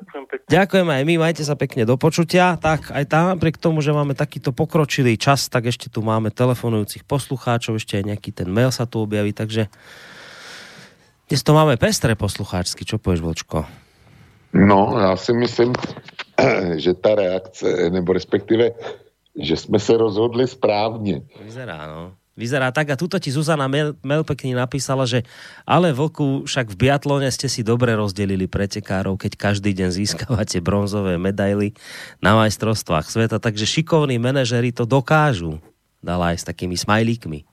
Ďakujem pekne. Ďakujem aj my, majte sa pekne do počutia. Tak aj tam, napriek tomu, že máme takýto pokročilý čas, tak ešte tu máme telefonujúcich poslucháčov, ešte aj nejaký ten mail sa tu objaví, takže dnes to máme pestré poslucháčsky. Čo povieš, Vočko? No, já si myslím, že ta reakce, nebo respektive, že jsme se rozhodli správně. Vyzerá, no vyzerá tak. A tuto ti Zuzana Mel, Mel pekne napísala, že ale Vlku, však v biatlone ste si dobre rozdelili pretekárov, keď každý deň získavate bronzové medaily na majstrovstvách sveta, takže šikovní manažeri to dokážu. Dala aj s takými smajlíkmi.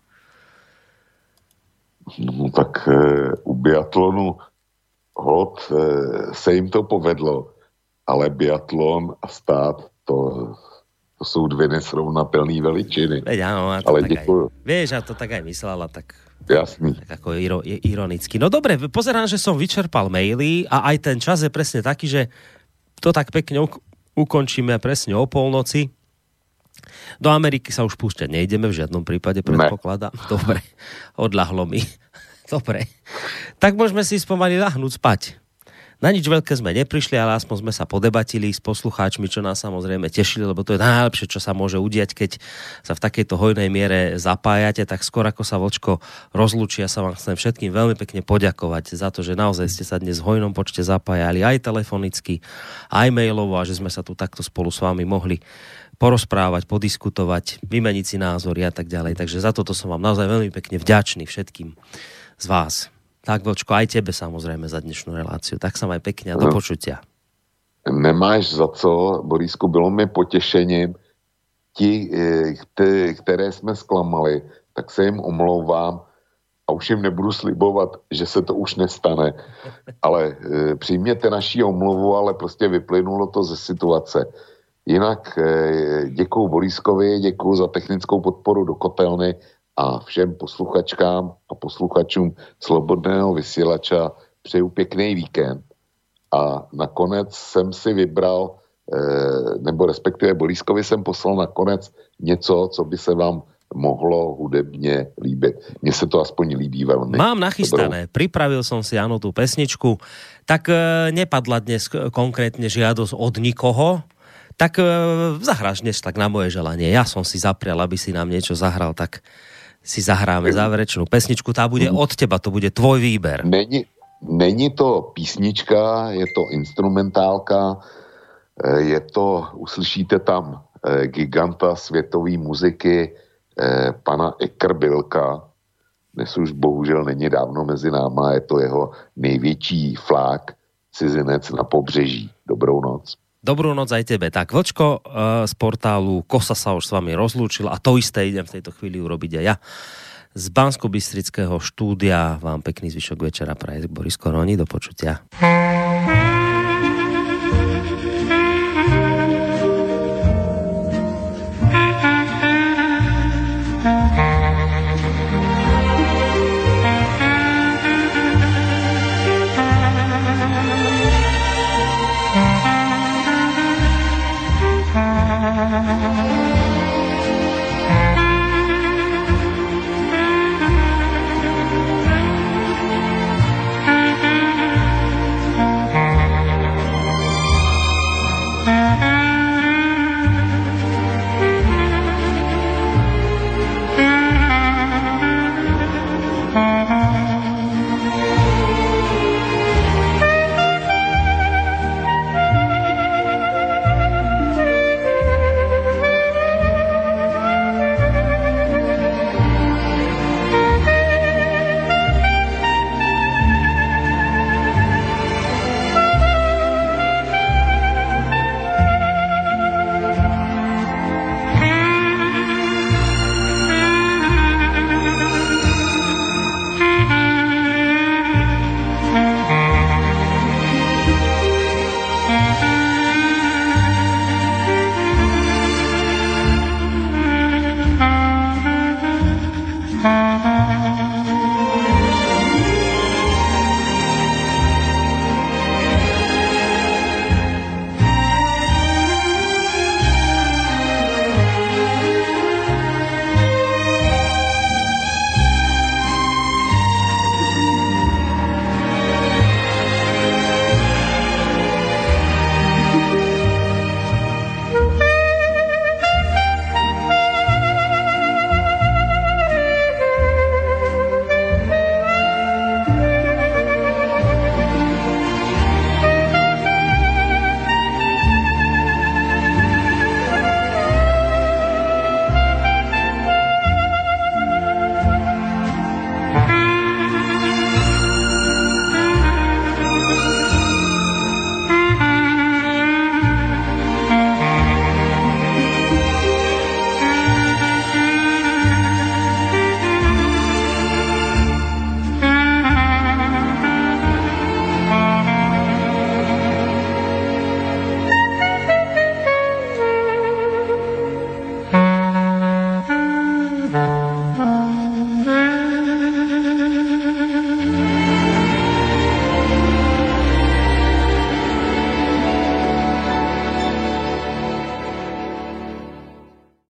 No tak e, u biatlonu hod e, se jim to povedlo, ale biatlon a stát to to sú dve nesrovnatelné veličiny. Veď áno, a to Ale tak aj, vieš, a to tak aj myslela, tak Jasný. Tak ako iro, ironicky. No dobre, pozerám, že som vyčerpal maily a aj ten čas je presne taký, že to tak pekne uk- ukončíme presne o polnoci. Do Ameriky sa už púšťať nejdeme v žiadnom prípade, predpokladám. Dobre, odľahlo mi. Dobre. Tak môžeme si spomaly lahnúť spať. Na nič veľké sme neprišli, ale aspoň sme sa podebatili s poslucháčmi, čo nás samozrejme tešili, lebo to je najlepšie, čo sa môže udiať, keď sa v takejto hojnej miere zapájate. Tak skôr ako sa vočko rozlučia, sa vám chcem všetkým veľmi pekne poďakovať za to, že naozaj ste sa dnes v hojnom počte zapájali aj telefonicky, aj mailovo a že sme sa tu takto spolu s vami mohli porozprávať, podiskutovať, vymeniť si názory a tak ďalej. Takže za toto som vám naozaj veľmi pekne vďačný všetkým z vás. Tak, Vlčko, aj tebe samozrejme za dnešnú reláciu. Tak sa maj pekne a do počutia. Nemáš za co, Borisku, bylo mi potěšením. Ti, eh, které jsme zklamali, tak se jim omlouvám a už jim nebudu slibovat, že se to už nestane. Ale e, přijměte naší omluvu, ale prostě vyplynulo to ze situace. Jinak e, děkuju Boriskovi, děkuju za technickou podporu do kotelny a všem posluchačkám a posluchačům Slobodného vysílača přeju pěkný víkend. A nakonec jsem si vybral, eh, nebo respektive Bolískovi jsem poslal nakonec něco, co by se vám mohlo hudebně líbit. Mně se to aspoň líbí velmi. Mám nachystané, Dobrou. pripravil som si áno tú pesničku, tak e, nepadla dnes konkrétne žiadosť od nikoho, tak e, zahráš dnes tak na moje želanie. Ja som si zaprial, aby si nám niečo zahral, tak si zahráme záverečnú pesničku, tá bude od teba, to bude tvoj výber. Není, není to písnička, je to instrumentálka, eh, je to, uslyšíte tam giganta světové muziky pana Ekrbilka, dnes už bohužel není dávno mezi náma, je to jeho největší flák, cizinec na pobřeží. Dobrou noc. Dobrú noc aj tebe. Tak Vlčko z portálu Kosa sa už s vami rozlúčil a to isté idem v tejto chvíli urobiť aj ja z bansko štúdia vám pekný zvyšok večera praje Boris Koroni. Do počutia.